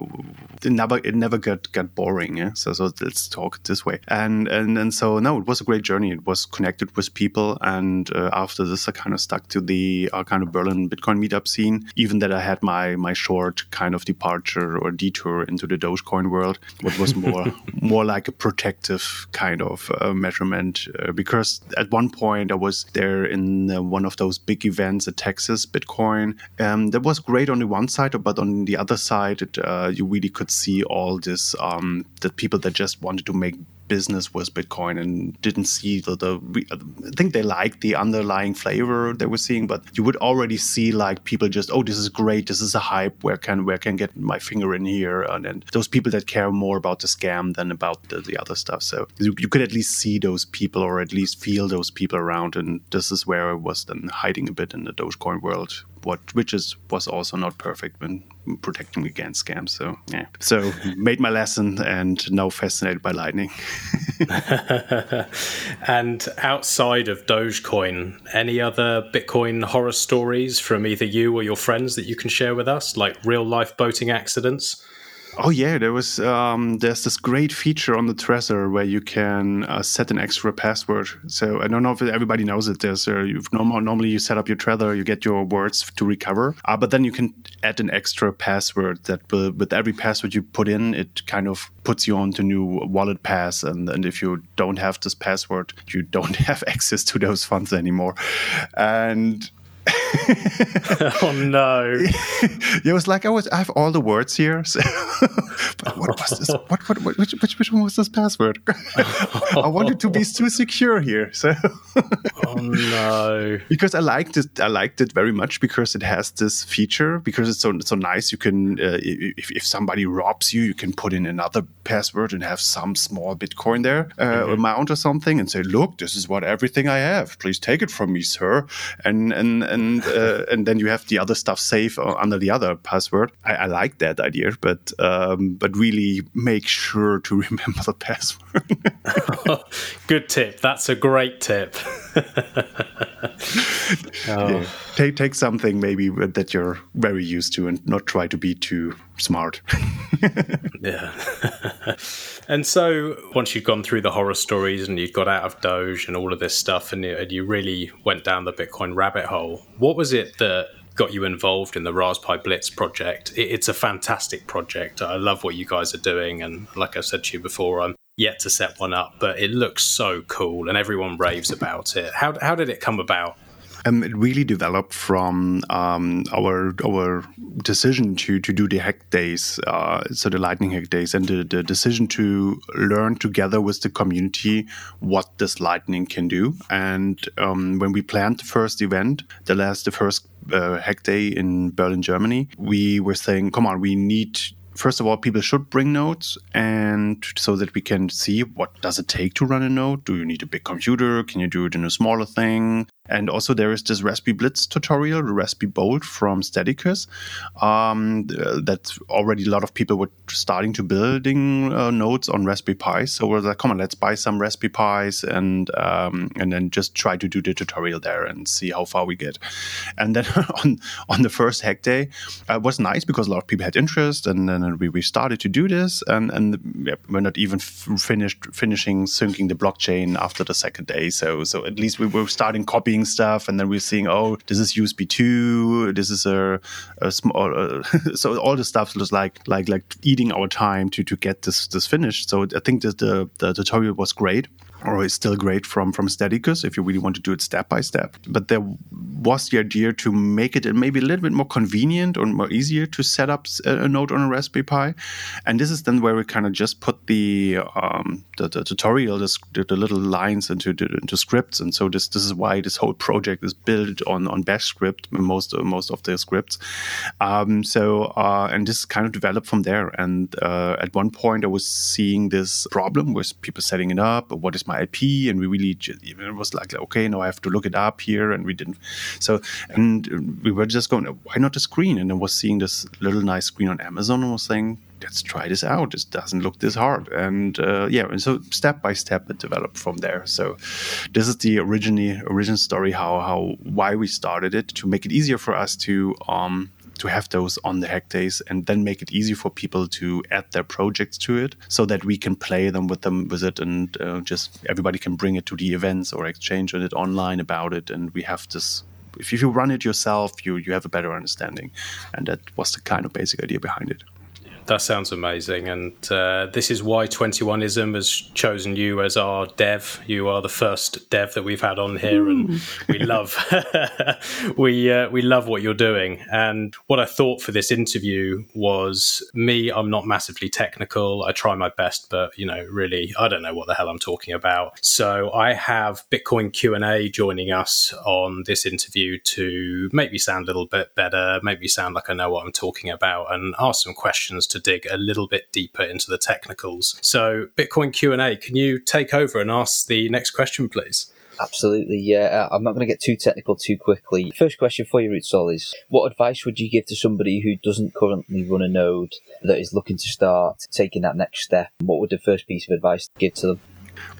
it never it never got got boring. Yeah? So so let's talk this way. And and and so no, it was a great journey. It was connected with people, and uh, after this, I kind of stuck to the uh, kind of Berlin Bitcoin meetup scene. Even that I had my my short kind of departure or detour into the Dogecoin world, what was more more like a protective kind of uh, measurement. Uh, because at one point I was there in uh, one of those big events at Texas Bitcoin. Um, that was great on the one side, but on the other side, it, uh, you really could see all this um, the people that just wanted to make business was Bitcoin and didn't see the, the I think they liked the underlying flavor they were seeing, but you would already see like people just oh this is great, this is a hype. Where can where can get my finger in here? And then those people that care more about the scam than about the, the other stuff. So you, you could at least see those people or at least feel those people around. And this is where I was then hiding a bit in the Dogecoin world, what which is was also not perfect when protecting against scams. So yeah, so made my lesson and now fascinated by Lightning. and outside of Dogecoin, any other Bitcoin horror stories from either you or your friends that you can share with us, like real life boating accidents? Oh yeah, there was um, there's this great feature on the Trezor where you can uh, set an extra password. So I don't know if everybody knows it. There's uh, normally you set up your Trezor, you get your words to recover, uh, but then you can add an extra password that will, with every password you put in, it kind of puts you onto new wallet pass, and and if you don't have this password, you don't have access to those funds anymore, and oh no! it was like I was. I have all the words here. So but what was this? What, what, what, which, which, which one was this password? I wanted to be too secure here. So oh no! Because I liked it. I liked it very much because it has this feature. Because it's so so nice. You can uh, if if somebody robs you, you can put in another password and have some small Bitcoin there uh, mm-hmm. amount or something, and say, "Look, this is what everything I have. Please take it from me, sir." And and and uh, and then you have the other stuff safe under the other password. I, I like that idea, but um, but really make sure to remember the password. Good tip. That's a great tip. oh. Take take something maybe that you're very used to, and not try to be too smart. yeah. and so once you'd gone through the horror stories and you got out of Doge and all of this stuff, and you, and you really went down the Bitcoin rabbit hole, what was it that got you involved in the Raspberry Blitz project. it's a fantastic project. I love what you guys are doing. And like I said to you before, I'm yet to set one up, but it looks so cool and everyone raves about it. How, how did it come about? Um, it really developed from um, our our decision to to do the hack days, uh, so the lightning hack days, and the, the decision to learn together with the community what this lightning can do. And um, when we planned the first event, the last the first uh, hack day in Berlin, Germany, we were saying, "Come on, we need." First of all, people should bring nodes, and so that we can see what does it take to run a node. Do you need a big computer? Can you do it in a smaller thing? And also, there is this Raspberry Blitz tutorial, the Raspberry Bolt from Stadicus, um, that already a lot of people were starting to building uh, nodes on Raspberry Pi. So we're like, come on, let's buy some Raspberry Pis and um, and then just try to do the tutorial there and see how far we get. And then on on the first hack day, uh, it was nice because a lot of people had interest, and then we, we started to do this, and and yeah, we're not even finished finishing syncing the blockchain after the second day. So so at least we were starting copying seeing stuff, and then we're seeing, oh, this is USB two, this is a, a small. Uh, so all the stuff was like like like eating our time to to get this this finished. So I think that the the tutorial was great or is still great from from Stadicus if you really want to do it step by step. But there was the idea to make it maybe a little bit more convenient or more easier to set up a node on a Raspberry Pi, and this is then where we kind of just put the um, the, the, tutorial, the, the, little lines into into scripts, and so this this is why this whole project is built on on Bash script most most of the scripts. Um, so uh, and this kind of developed from there. And uh, at one point, I was seeing this problem with people setting it up. What is my IP? And we really just, it was like okay, now I have to look it up here, and we didn't. So and we were just going, why not a screen? And I was seeing this little nice screen on Amazon and was saying, let's try this out. It doesn't look this hard. And uh, yeah, and so step by step it developed from there. So this is the original original story how how why we started it to make it easier for us to um, to have those on the hack days and then make it easy for people to add their projects to it so that we can play them with them with it and uh, just everybody can bring it to the events or exchange on it online about it. And we have this if you run it yourself you you have a better understanding. And that was the kind of basic idea behind it that sounds amazing. And uh, this is why 21ism has chosen you as our dev. You are the first dev that we've had on here, Ooh. and we love we uh, we love what you're doing. And what I thought for this interview was me. I'm not massively technical. I try my best, but you know, really, I don't know what the hell I'm talking about. So I have Bitcoin Q and A joining us on this interview to make me sound a little bit better, make me sound like I know what I'm talking about, and ask some questions to dig a little bit deeper into the technicals. So, Bitcoin Q&A, can you take over and ask the next question, please? Absolutely, yeah. Uh, I'm not going to get too technical too quickly. First question for you, Rootzoll, is what advice would you give to somebody who doesn't currently run a node that is looking to start taking that next step? What would the first piece of advice give to them?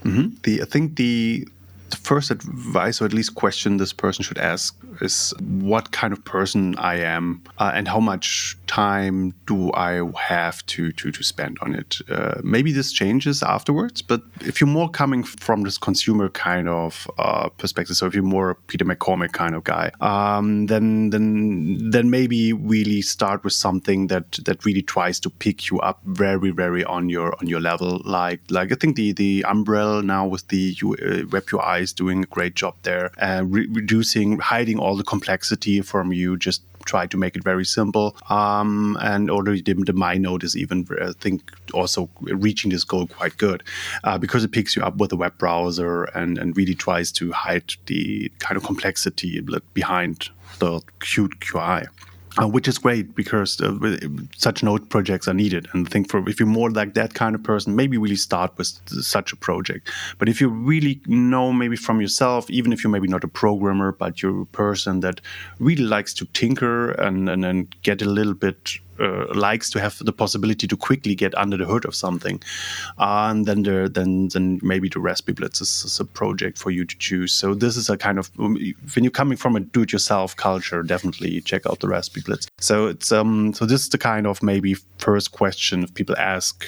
Mm-hmm. The I think the the first advice, or at least question this person should ask, is what kind of person I am uh, and how much time do I have to to, to spend on it. Uh, maybe this changes afterwards, but if you're more coming from this consumer kind of uh, perspective, so if you're more Peter McCormack kind of guy, um, then then then maybe really start with something that that really tries to pick you up very very on your on your level. Like like I think the the Umbrel now with the uh, Web UI is doing a great job there, uh, re- reducing hiding all the complexity from you just try to make it very simple. Um, and already the, the myNode is even, I think, also reaching this goal quite good uh, because it picks you up with a web browser and, and really tries to hide the kind of complexity behind the cute QI uh, which is great because uh, such node projects are needed. And I think for if you're more like that kind of person, maybe really start with such a project. But if you really know maybe from yourself, even if you're maybe not a programmer, but you're a person that really likes to tinker and and, and get a little bit uh, likes to have the possibility to quickly get under the hood of something, uh, and then there, then then maybe the Raspberry is, is, a project for you to choose. So this is a kind of um, when you're coming from a do-it-yourself culture, definitely check out the Raspberry Blitz. So it's um so this is the kind of maybe first question if people ask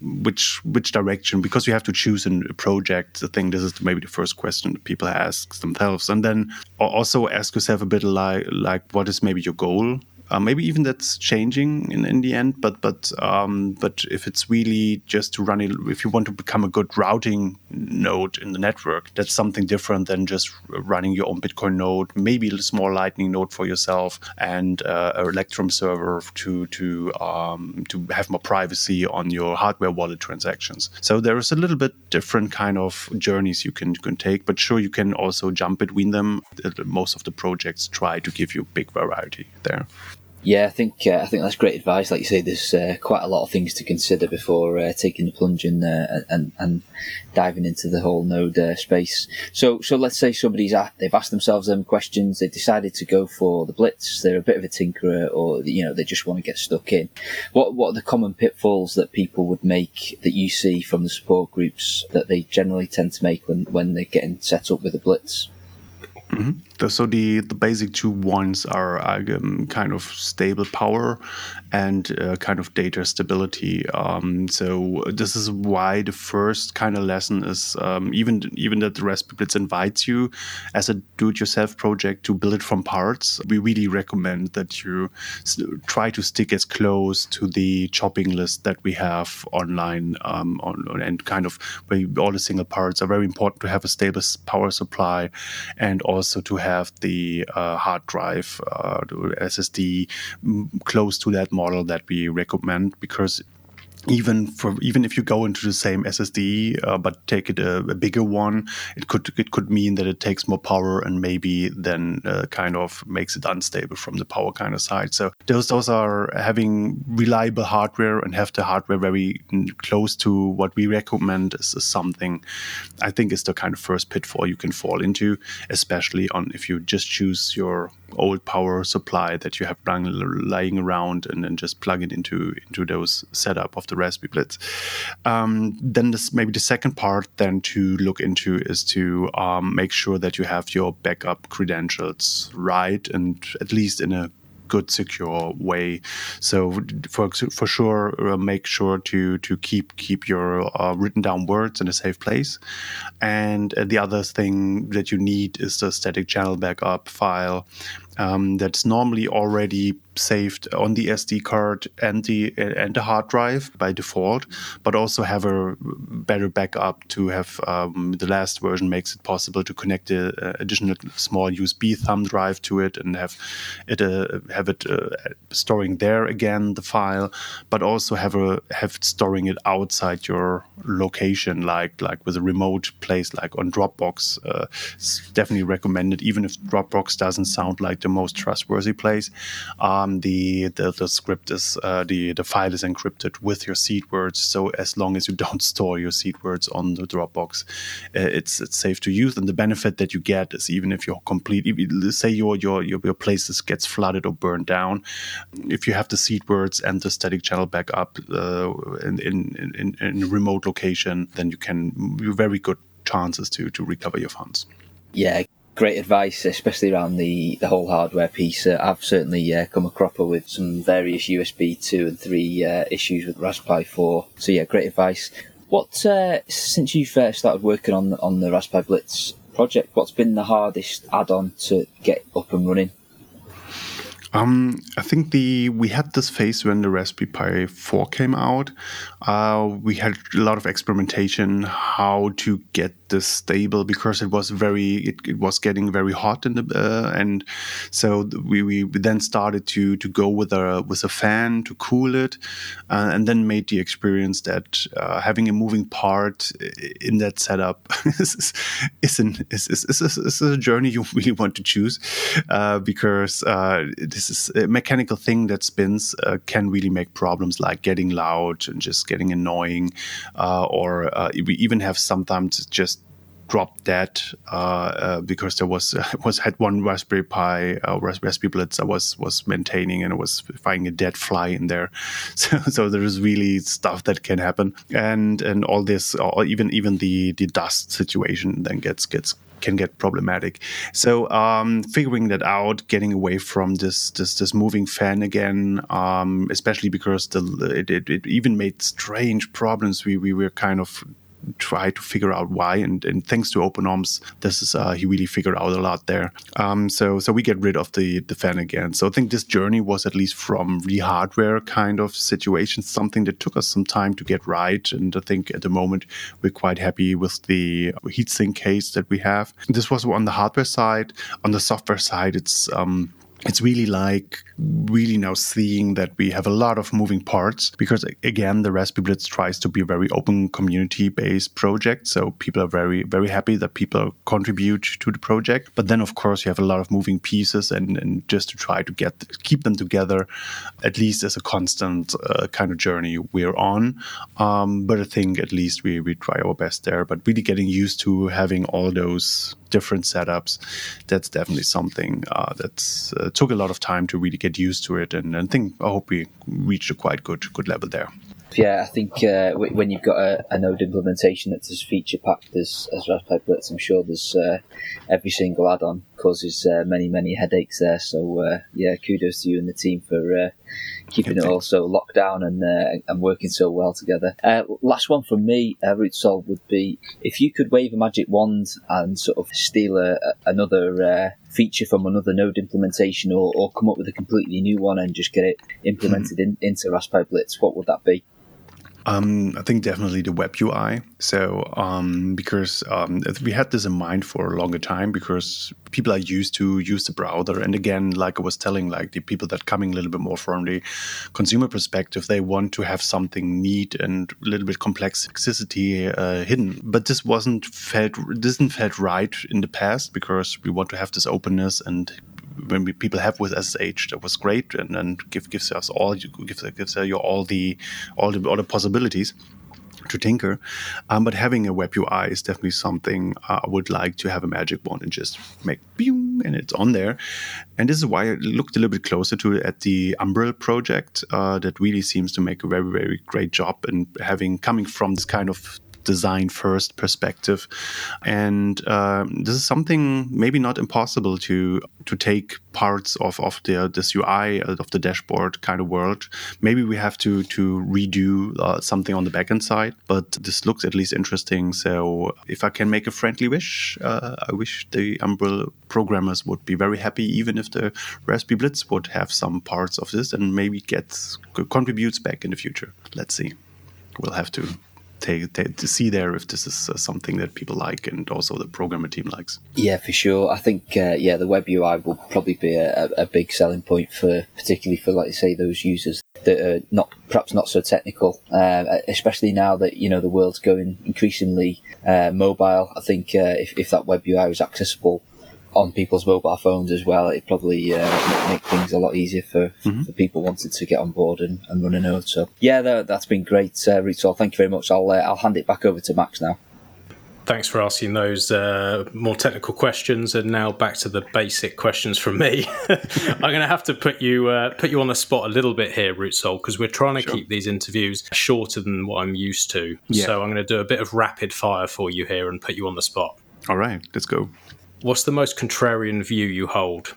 which which direction because you have to choose a project. I think this is maybe the first question that people ask themselves, and then also ask yourself a bit like like what is maybe your goal uh, maybe even that's changing in, in the end, but but um, but if it's really just to run it, if you want to become a good routing node in the network, that's something different than just running your own Bitcoin node, maybe a small Lightning node for yourself and uh, a Electrum server to to um, to have more privacy on your hardware wallet transactions. So there is a little bit different kind of journeys you can can take, but sure you can also jump between them. Most of the projects try to give you big variety there. Yeah, I think uh, I think that's great advice. Like you say, there's uh, quite a lot of things to consider before uh, taking the plunge and, uh, and and diving into the whole node uh, space. So so let's say somebody's at, they've asked themselves them questions, they've decided to go for the blitz. They're a bit of a tinkerer, or you know they just want to get stuck in. What what are the common pitfalls that people would make that you see from the support groups that they generally tend to make when when they're getting set up with a blitz? Mm-hmm. So the the basic two ones are um, kind of stable power and uh, kind of data stability. Um, so this is why the first kind of lesson is um, even even that the Raspberry Blitz invites you as a do-it-yourself project to build it from parts. We really recommend that you try to stick as close to the chopping list that we have online um, on, and kind of where all the single parts are very important to have a stable power supply and also to have have the uh, hard drive, uh, SSD, close to that model that we recommend because even for even if you go into the same SSD uh, but take it a, a, bigger one, it could it could mean that it takes more power and maybe then uh, kind of makes it unstable from the power kind of side. So those those are having reliable hardware and have the hardware very close to what we recommend is, is something I think is the kind of first pitfall you can fall into, especially on if you just choose your old power supply that you have lying around and then just plug it into into those setup of the Raspberry Blitz. Um, then this maybe the second part then to look into is to um, make sure that you have your backup credentials right and at least in a good secure way. So for for sure uh, make sure to to keep keep your uh, written down words in a safe place. And uh, the other thing that you need is the static channel backup file um, that's normally already saved on the SD card and the and the hard drive by default, but also have a better backup to have um, the last version makes it possible to connect an additional small USB thumb drive to it and have it uh, have it uh, storing there again the file, but also have a have storing it outside your location, like like with a remote place like on Dropbox. Uh, it's definitely recommended, even if Dropbox doesn't sound like the most trustworthy place. Um, um, the, the, the script is uh, the the file is encrypted with your seed words. So as long as you don't store your seed words on the Dropbox, uh, it's it's safe to use. And the benefit that you get is even if you're complete, if say your your your, your places gets flooded or burned down, if you have the seed words and the static channel backup uh, in, in in in a remote location, then you can you're very good chances to to recover your funds. Yeah, great advice, especially around the, the whole hardware piece. Uh, I've certainly uh, come a cropper with some various USB 2 and 3 uh, issues with Raspberry 4. So, yeah, great advice. What, uh, since you've started working on, on the Raspberry Blitz project, what's been the hardest add on to get up and running? Um, I think the we had this phase when the Raspberry Pi 4 came out. Uh, we had a lot of experimentation how to get this stable because it was very it, it was getting very hot in the uh, and so we, we then started to to go with a with a fan to cool it uh, and then made the experience that uh, having a moving part in that setup is is, an, is, is, is, is a journey you really want to choose uh, because uh, this is a mechanical thing that spins uh, can really make problems like getting loud and just getting annoying or we even have sometimes just dropped dead uh, uh, because there was uh, was had one Raspberry Pi uh, Raspberry Blitz I was was maintaining and I was finding a dead fly in there. So, so there is really stuff that can happen, and and all this, or even even the the dust situation then gets gets can get problematic. So um, figuring that out, getting away from this this this moving fan again, um, especially because the it, it, it, even made strange problems. We we were kind of try to figure out why. And, and thanks to OpenOMS, this is uh, he really figured out a lot there. Um, so so we get rid of the the fan again. So I think this journey was at least from re-hardware kind of situation, something that took us some time to get right. And I think at the moment we're quite happy with the heatsink case that we have. This was on the hardware side. On the software side, it's um, it's really like really now seeing that we have a lot of moving parts because again the raspberry blitz tries to be a very open community based project. So people are very very happy that people contribute to the project. But then of course you have a lot of moving pieces and, and just to try to get keep them together at least as a constant uh, kind of journey we're on. Um, but i think at least we, we try our best there. But really getting used to having all those different setups that's definitely something uh, that's uh, took a lot of time to really get used to it, and I think I hope we reached a quite good good level there. Yeah, I think uh, when you've got a, a, Node implementation that's as feature packed as, as Raspberry Blitz, I'm sure there's uh, every single add-on causes uh, many many headaches there. So uh, yeah, kudos to you and the team for uh, keeping it all so locked down and uh, and working so well together. last one from me, uh, Rootzoll, would be if you could wave a magic wand and sort of steal a, a, another feature from another node implementation or, or come up with a completely new one and just get it implemented mm-hmm. in, into Raspberry Blitz, what would that be? Um, I think definitely the web UI. So um, because um, we had this in mind for a longer time because people are used to use the browser, and again, like I was telling, like the people that coming a little bit more from the consumer perspective, they want to have something neat and a little bit complexity uh, hidden. But this wasn't felt this didn't felt right in the past because we want to have this openness and when we, people have with SSH, that was great, and, and give, gives us all you gives gives you all the all the all the possibilities to tinker. Um, but having a web UI is definitely something I would like to have a magic wand and just make boom, and it's on there. And this is why I looked a little bit closer to at the Umbrel project uh, that really seems to make a very, very great job in having coming from this kind of design first perspective. And uh, this is something maybe not impossible to to take parts of, of the this UI uh, of the dashboard kind of world. Maybe we have to to redo uh, something on the backend side, but this looks at least interesting. So if I can make a friendly wish, uh, I wish the Umbrel programmers would be very happy, even if the Raspberry Blitz would have some parts of this and maybe gets contributes back in the future. Let's see. We'll have to take, take, to see there if this is uh, something that people like and also the programmer team likes. Yeah, for sure. I think uh, yeah, the web UI will probably be a, a, big selling point for particularly for like say those users that are not perhaps not so technical, uh, especially now that you know the world's going increasingly uh, mobile. I think uh, if if that web UI was accessible on people's mobile phones as well, it probably uh, make things a lot easier for, mm-hmm. for people wanting to get on board and, and run a node. So yeah, that, has been great, uh, Rootzoll. Thank you very much. I'll uh, I'll hand it back over to Max now. Thanks for asking those uh, more technical questions, and now back to the basic questions from me. I'm going to have to put you uh, put you on the spot a little bit here, Rootzoll, because we're trying to sure. keep these interviews shorter than what I'm used to. Yeah. So I'm going to do a bit of rapid fire for you here and put you on the spot. All right, let's go. What's the most contrarian view you hold?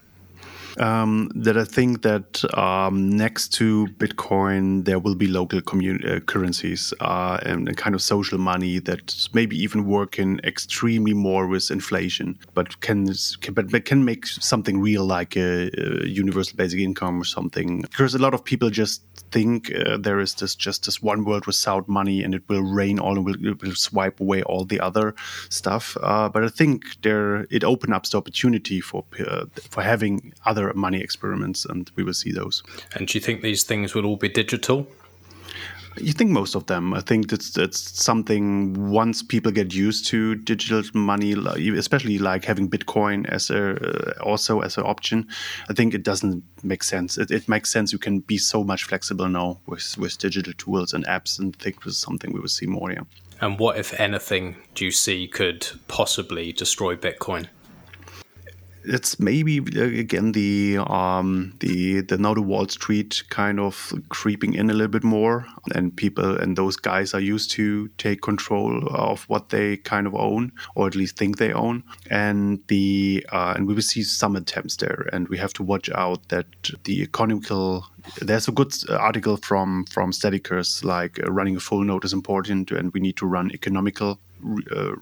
Um, that I think that um, next to Bitcoin, there will be local uh, currencies uh, and a kind of social money that maybe even working extremely more with inflation, but can, can but, can make something real like a, a, universal basic income or something. Because a lot of people just think uh, there is this just this one world without money and it will rain all and will, will swipe away all the other stuff. Uh, but I think there it opens up the opportunity for uh, for having other other money experiments, and we will see those. And do you think these things will all be digital? You think most of them. I think that's that's something once people get used to digital money, especially like having Bitcoin as a uh, also as an option. I think it doesn't make sense. It, it, makes sense. You can be so much flexible now with with digital tools and apps, and I think this is something we will see more. Yeah. And what, if anything, do you see could possibly destroy Bitcoin? It's maybe uh, again the um, the the now the Wall Street kind of creeping in a little bit more, and people and those guys are used to take control of what they kind of own, or at least think they own, and the uh, and we will see some attempts there, and we have to watch out that the economical there's a good article from from Stadicus like uh, running a full node is important, and we need to run economical uh,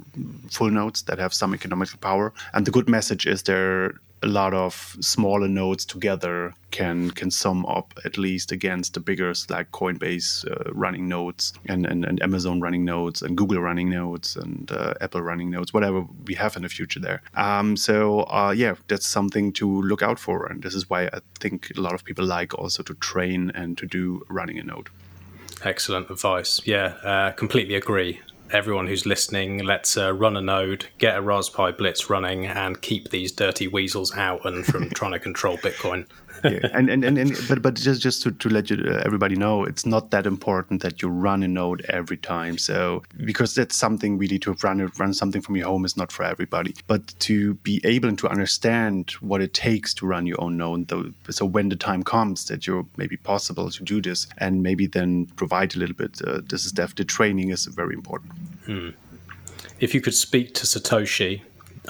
full nodes that have some economical power. And the good message is there a lot of smaller nodes together can can sum up at least against the bigger like Coinbase uh, running nodes and, and, and Amazon running nodes and Google running nodes and uh, Apple running nodes, whatever we have in the future there. Um, so uh, yeah, that's something to look out for, and this is why I think a lot of people like also to train and to do running a node. Excellent advice. Yeah, uh, completely agree everyone who's listening, let's uh, run a node, get a Raspberry Blitz running, and keep these dirty weasels out and from trying to control Bitcoin yeah. and, and, and, and but but just just to, to let you uh, everybody know, it's not that important that you run a node every time. So because that's something really to run run something from your home is not for everybody. But to be able to understand what it takes to run your own node, though, so when the time comes that you're maybe possible to do this, and maybe then provide a little bit. Uh, this is definitely training is very important. Hmm. If you could speak to Satoshi,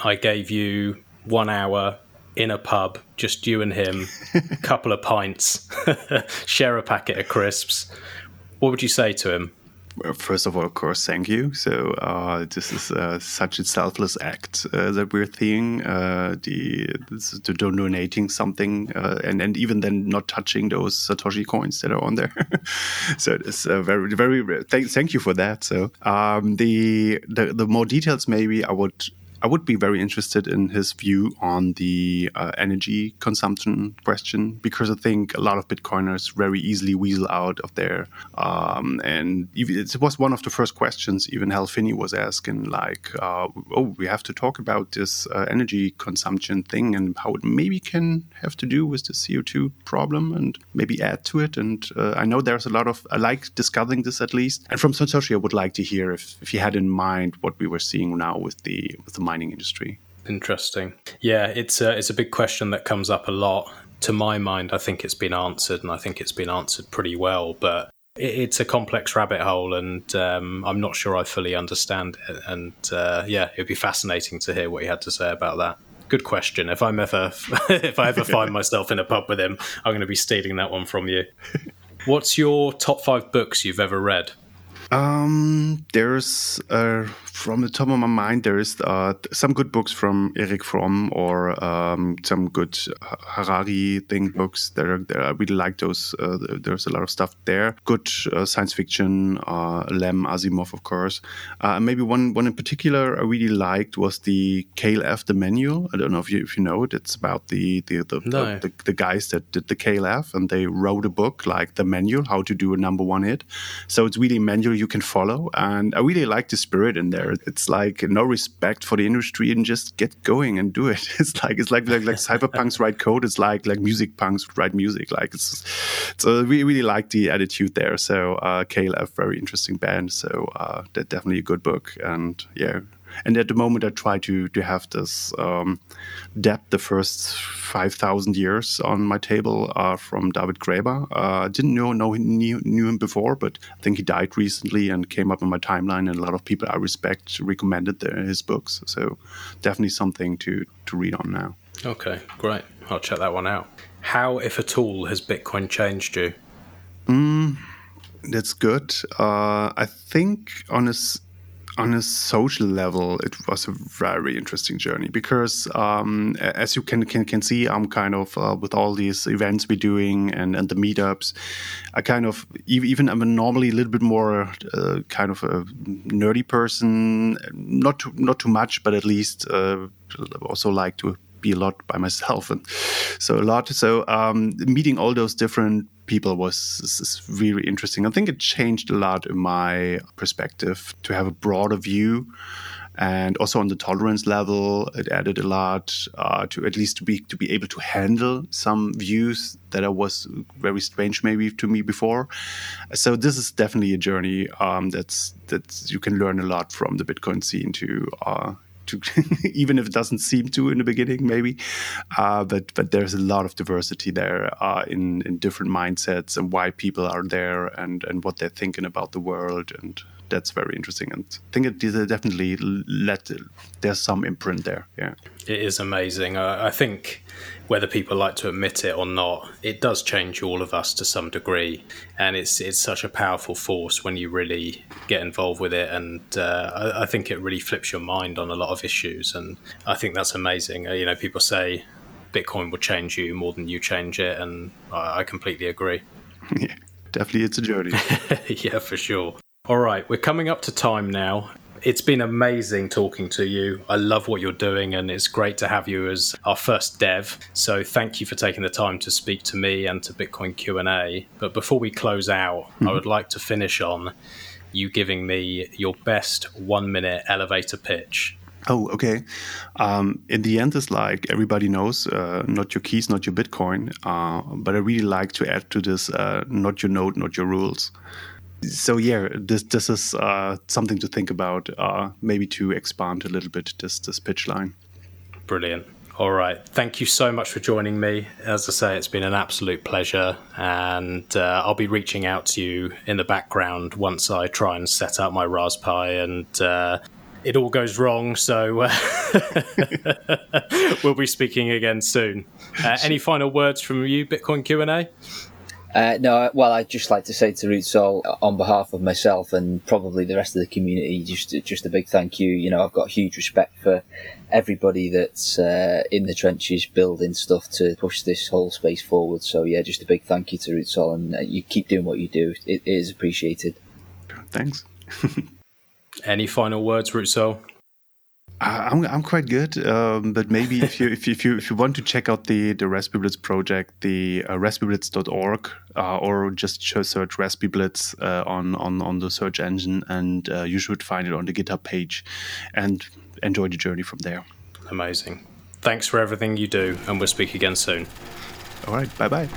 I gave you one hour in a pub, just you and him, a couple of pints, share a packet of crisps, what would you say to him? Well, first of all, of course, thank you. So uh, this is uh, such a selfless act uh, that we're seeing. Uh, the to donating something uh, and and even then not touching those Satoshi coins that are on there. so it's uh, very very thank, thank you for that. So um, the, the the more details maybe I would I would be very interested in his view on the uh, energy consumption question because I think a lot of Bitcoiners very easily weasel out of there. Um, and it was one of the first questions even Hal Finney was asking, like, uh, oh, we have to talk about this uh, energy consumption thing and how it maybe can have to do with the CO2 problem and maybe add to it. And uh, I know there's a lot of, I like discussing this at least. And from Satoshi, I would like to hear if, if he had in mind what we were seeing now with the, with the mining industry. Interesting. Yeah, it's a, it's a big question that comes up a lot. To my mind, I think it's been answered, and I think it's been answered pretty well. But it's a complex rabbit hole, and um, I'm not sure I fully understand it. And uh, yeah, it'd be fascinating to hear what he had to say about that. Good question. If I'm ever if I ever find myself in a pub with him, I'm going to be stealing that one from you. What's your top five books you've ever read? Um, there's uh, from the top of my mind, there is uh, some good books from Erich Fromm or um, some good Harari thing books. Are, that I really like those. Uh, there's a lot of stuff there. Good uh, science fiction, uh, Lem Asimov, of course. Uh, maybe one one in particular I really liked was the KLF, the manual. I don't know if you if you know it. It's about the the the, no. the, the guys that did the KLF and they wrote a book like the manual how to do a number one hit. So it's really manual you can follow. And I really like the spirit in there. It's like no respect for the industry and just get going and do it. It's like it's like like, like cyberpunks write code. It's like like music punks write music. Like it's so we really like the attitude there. So uh, KLF, very interesting band. So uh, definitely a good book. And yeah, and at the moment, I try to to have this um, Debt the first five thousand years on my table uh, from David Graeber. Uh, I didn't know know knew, knew him before, but I think he died recently and came up in my timeline, and a lot of people I respect recommended the, his books. So definitely something to to read on now. Okay, great. I'll check that one out. How, if at all, has Bitcoin changed you? Mm, that's good. Uh, I think on a s- on a social level, it was a very interesting journey because, um, as you can, can can see, I'm kind of uh, with all these events we're doing and, and the meetups. I kind of even I'm normally a little bit more uh, kind of a nerdy person, not too, not too much, but at least uh, also like to be a lot by myself and so a lot so um, meeting all those different people was really interesting. I think it changed a lot in my perspective to have a broader view and also on the tolerance level it added a lot uh, to at least to be to be able to handle some views that I was very strange maybe to me before. So this is definitely a journey um, that's that you can learn a lot from the bitcoin scene to uh, to even if it doesn't seem to in the beginning maybe. Uh, but but there's a lot of diversity there uh, in in different mindsets and why people are there and and what they're thinking about the world and that's very interesting and I think it definitely let there's some imprint there yeah It is amazing. I, I think whether people like to admit it or not, it does change all of us to some degree, and it's it's such a powerful force when you really get involved with it. And uh, I, I think it really flips your mind on a lot of issues, and I think that's amazing. Uh, you know, people say Bitcoin will change you more than you change it, and I, I completely agree. yeah definitely it's a journey yeah, for sure. All right, we're coming up to time now. It's been amazing talking to you. I love what you're doing, and it's great to have you as our first dev. So thank you for taking the time to speak to me and to Bitcoin Q and A. But before we close out, I would like to finish on you giving me your best one-minute elevator pitch. Oh, okay. Um, in the end, it's like everybody knows, uh, not your keys, not your Bitcoin. Uh, but I really like to add to this, uh, not your node, not your rules. So yeah, this this is uh, something to think about. Uh, maybe to expand a little bit this this pitch line. Brilliant. All right. Thank you so much for joining me. As I say, it's been an absolute pleasure. And uh, I'll be reaching out to you in the background once I try and set up my Raspberry and uh, it all goes wrong. So uh, we'll be speaking again soon. Uh, any final words from you, Bitcoin Q&A? Uh, no, well, I'd just like to say to Rootzoll, on behalf of myself and probably the rest of the community, just just a big thank you. You know, I've got huge respect for everybody that's uh, in the trenches building stuff to push this whole space forward. So yeah, just a big thank you to Rootzoll, and uh, you keep doing what you do. It, it is appreciated. Thanks. Any final words, Russo? Uh, I'm, I'm quite good, um, but maybe if you if you, if you if you want to check out the the RaspiBlitz project, the uh, raspiblitz.org, uh, or just search RaspiBlitz uh, on on on the search engine, and uh, you should find it on the GitHub page, and enjoy the journey from there. Amazing. Thanks for everything you do, and we'll speak again soon. All right, bye bye.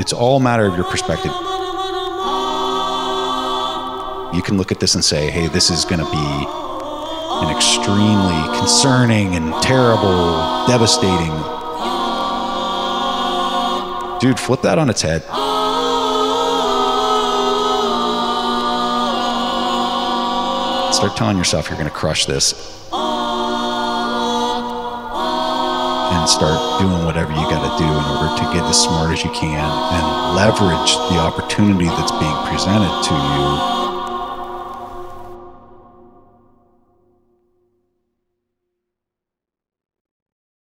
It's all a matter of your perspective. You can look at this and say, hey, this is going to be an extremely concerning and terrible, devastating. Dude, flip that on its head. Start telling yourself you're going to crush this. And start doing whatever you got to do in order to get as smart as you can and leverage the opportunity that's being presented to you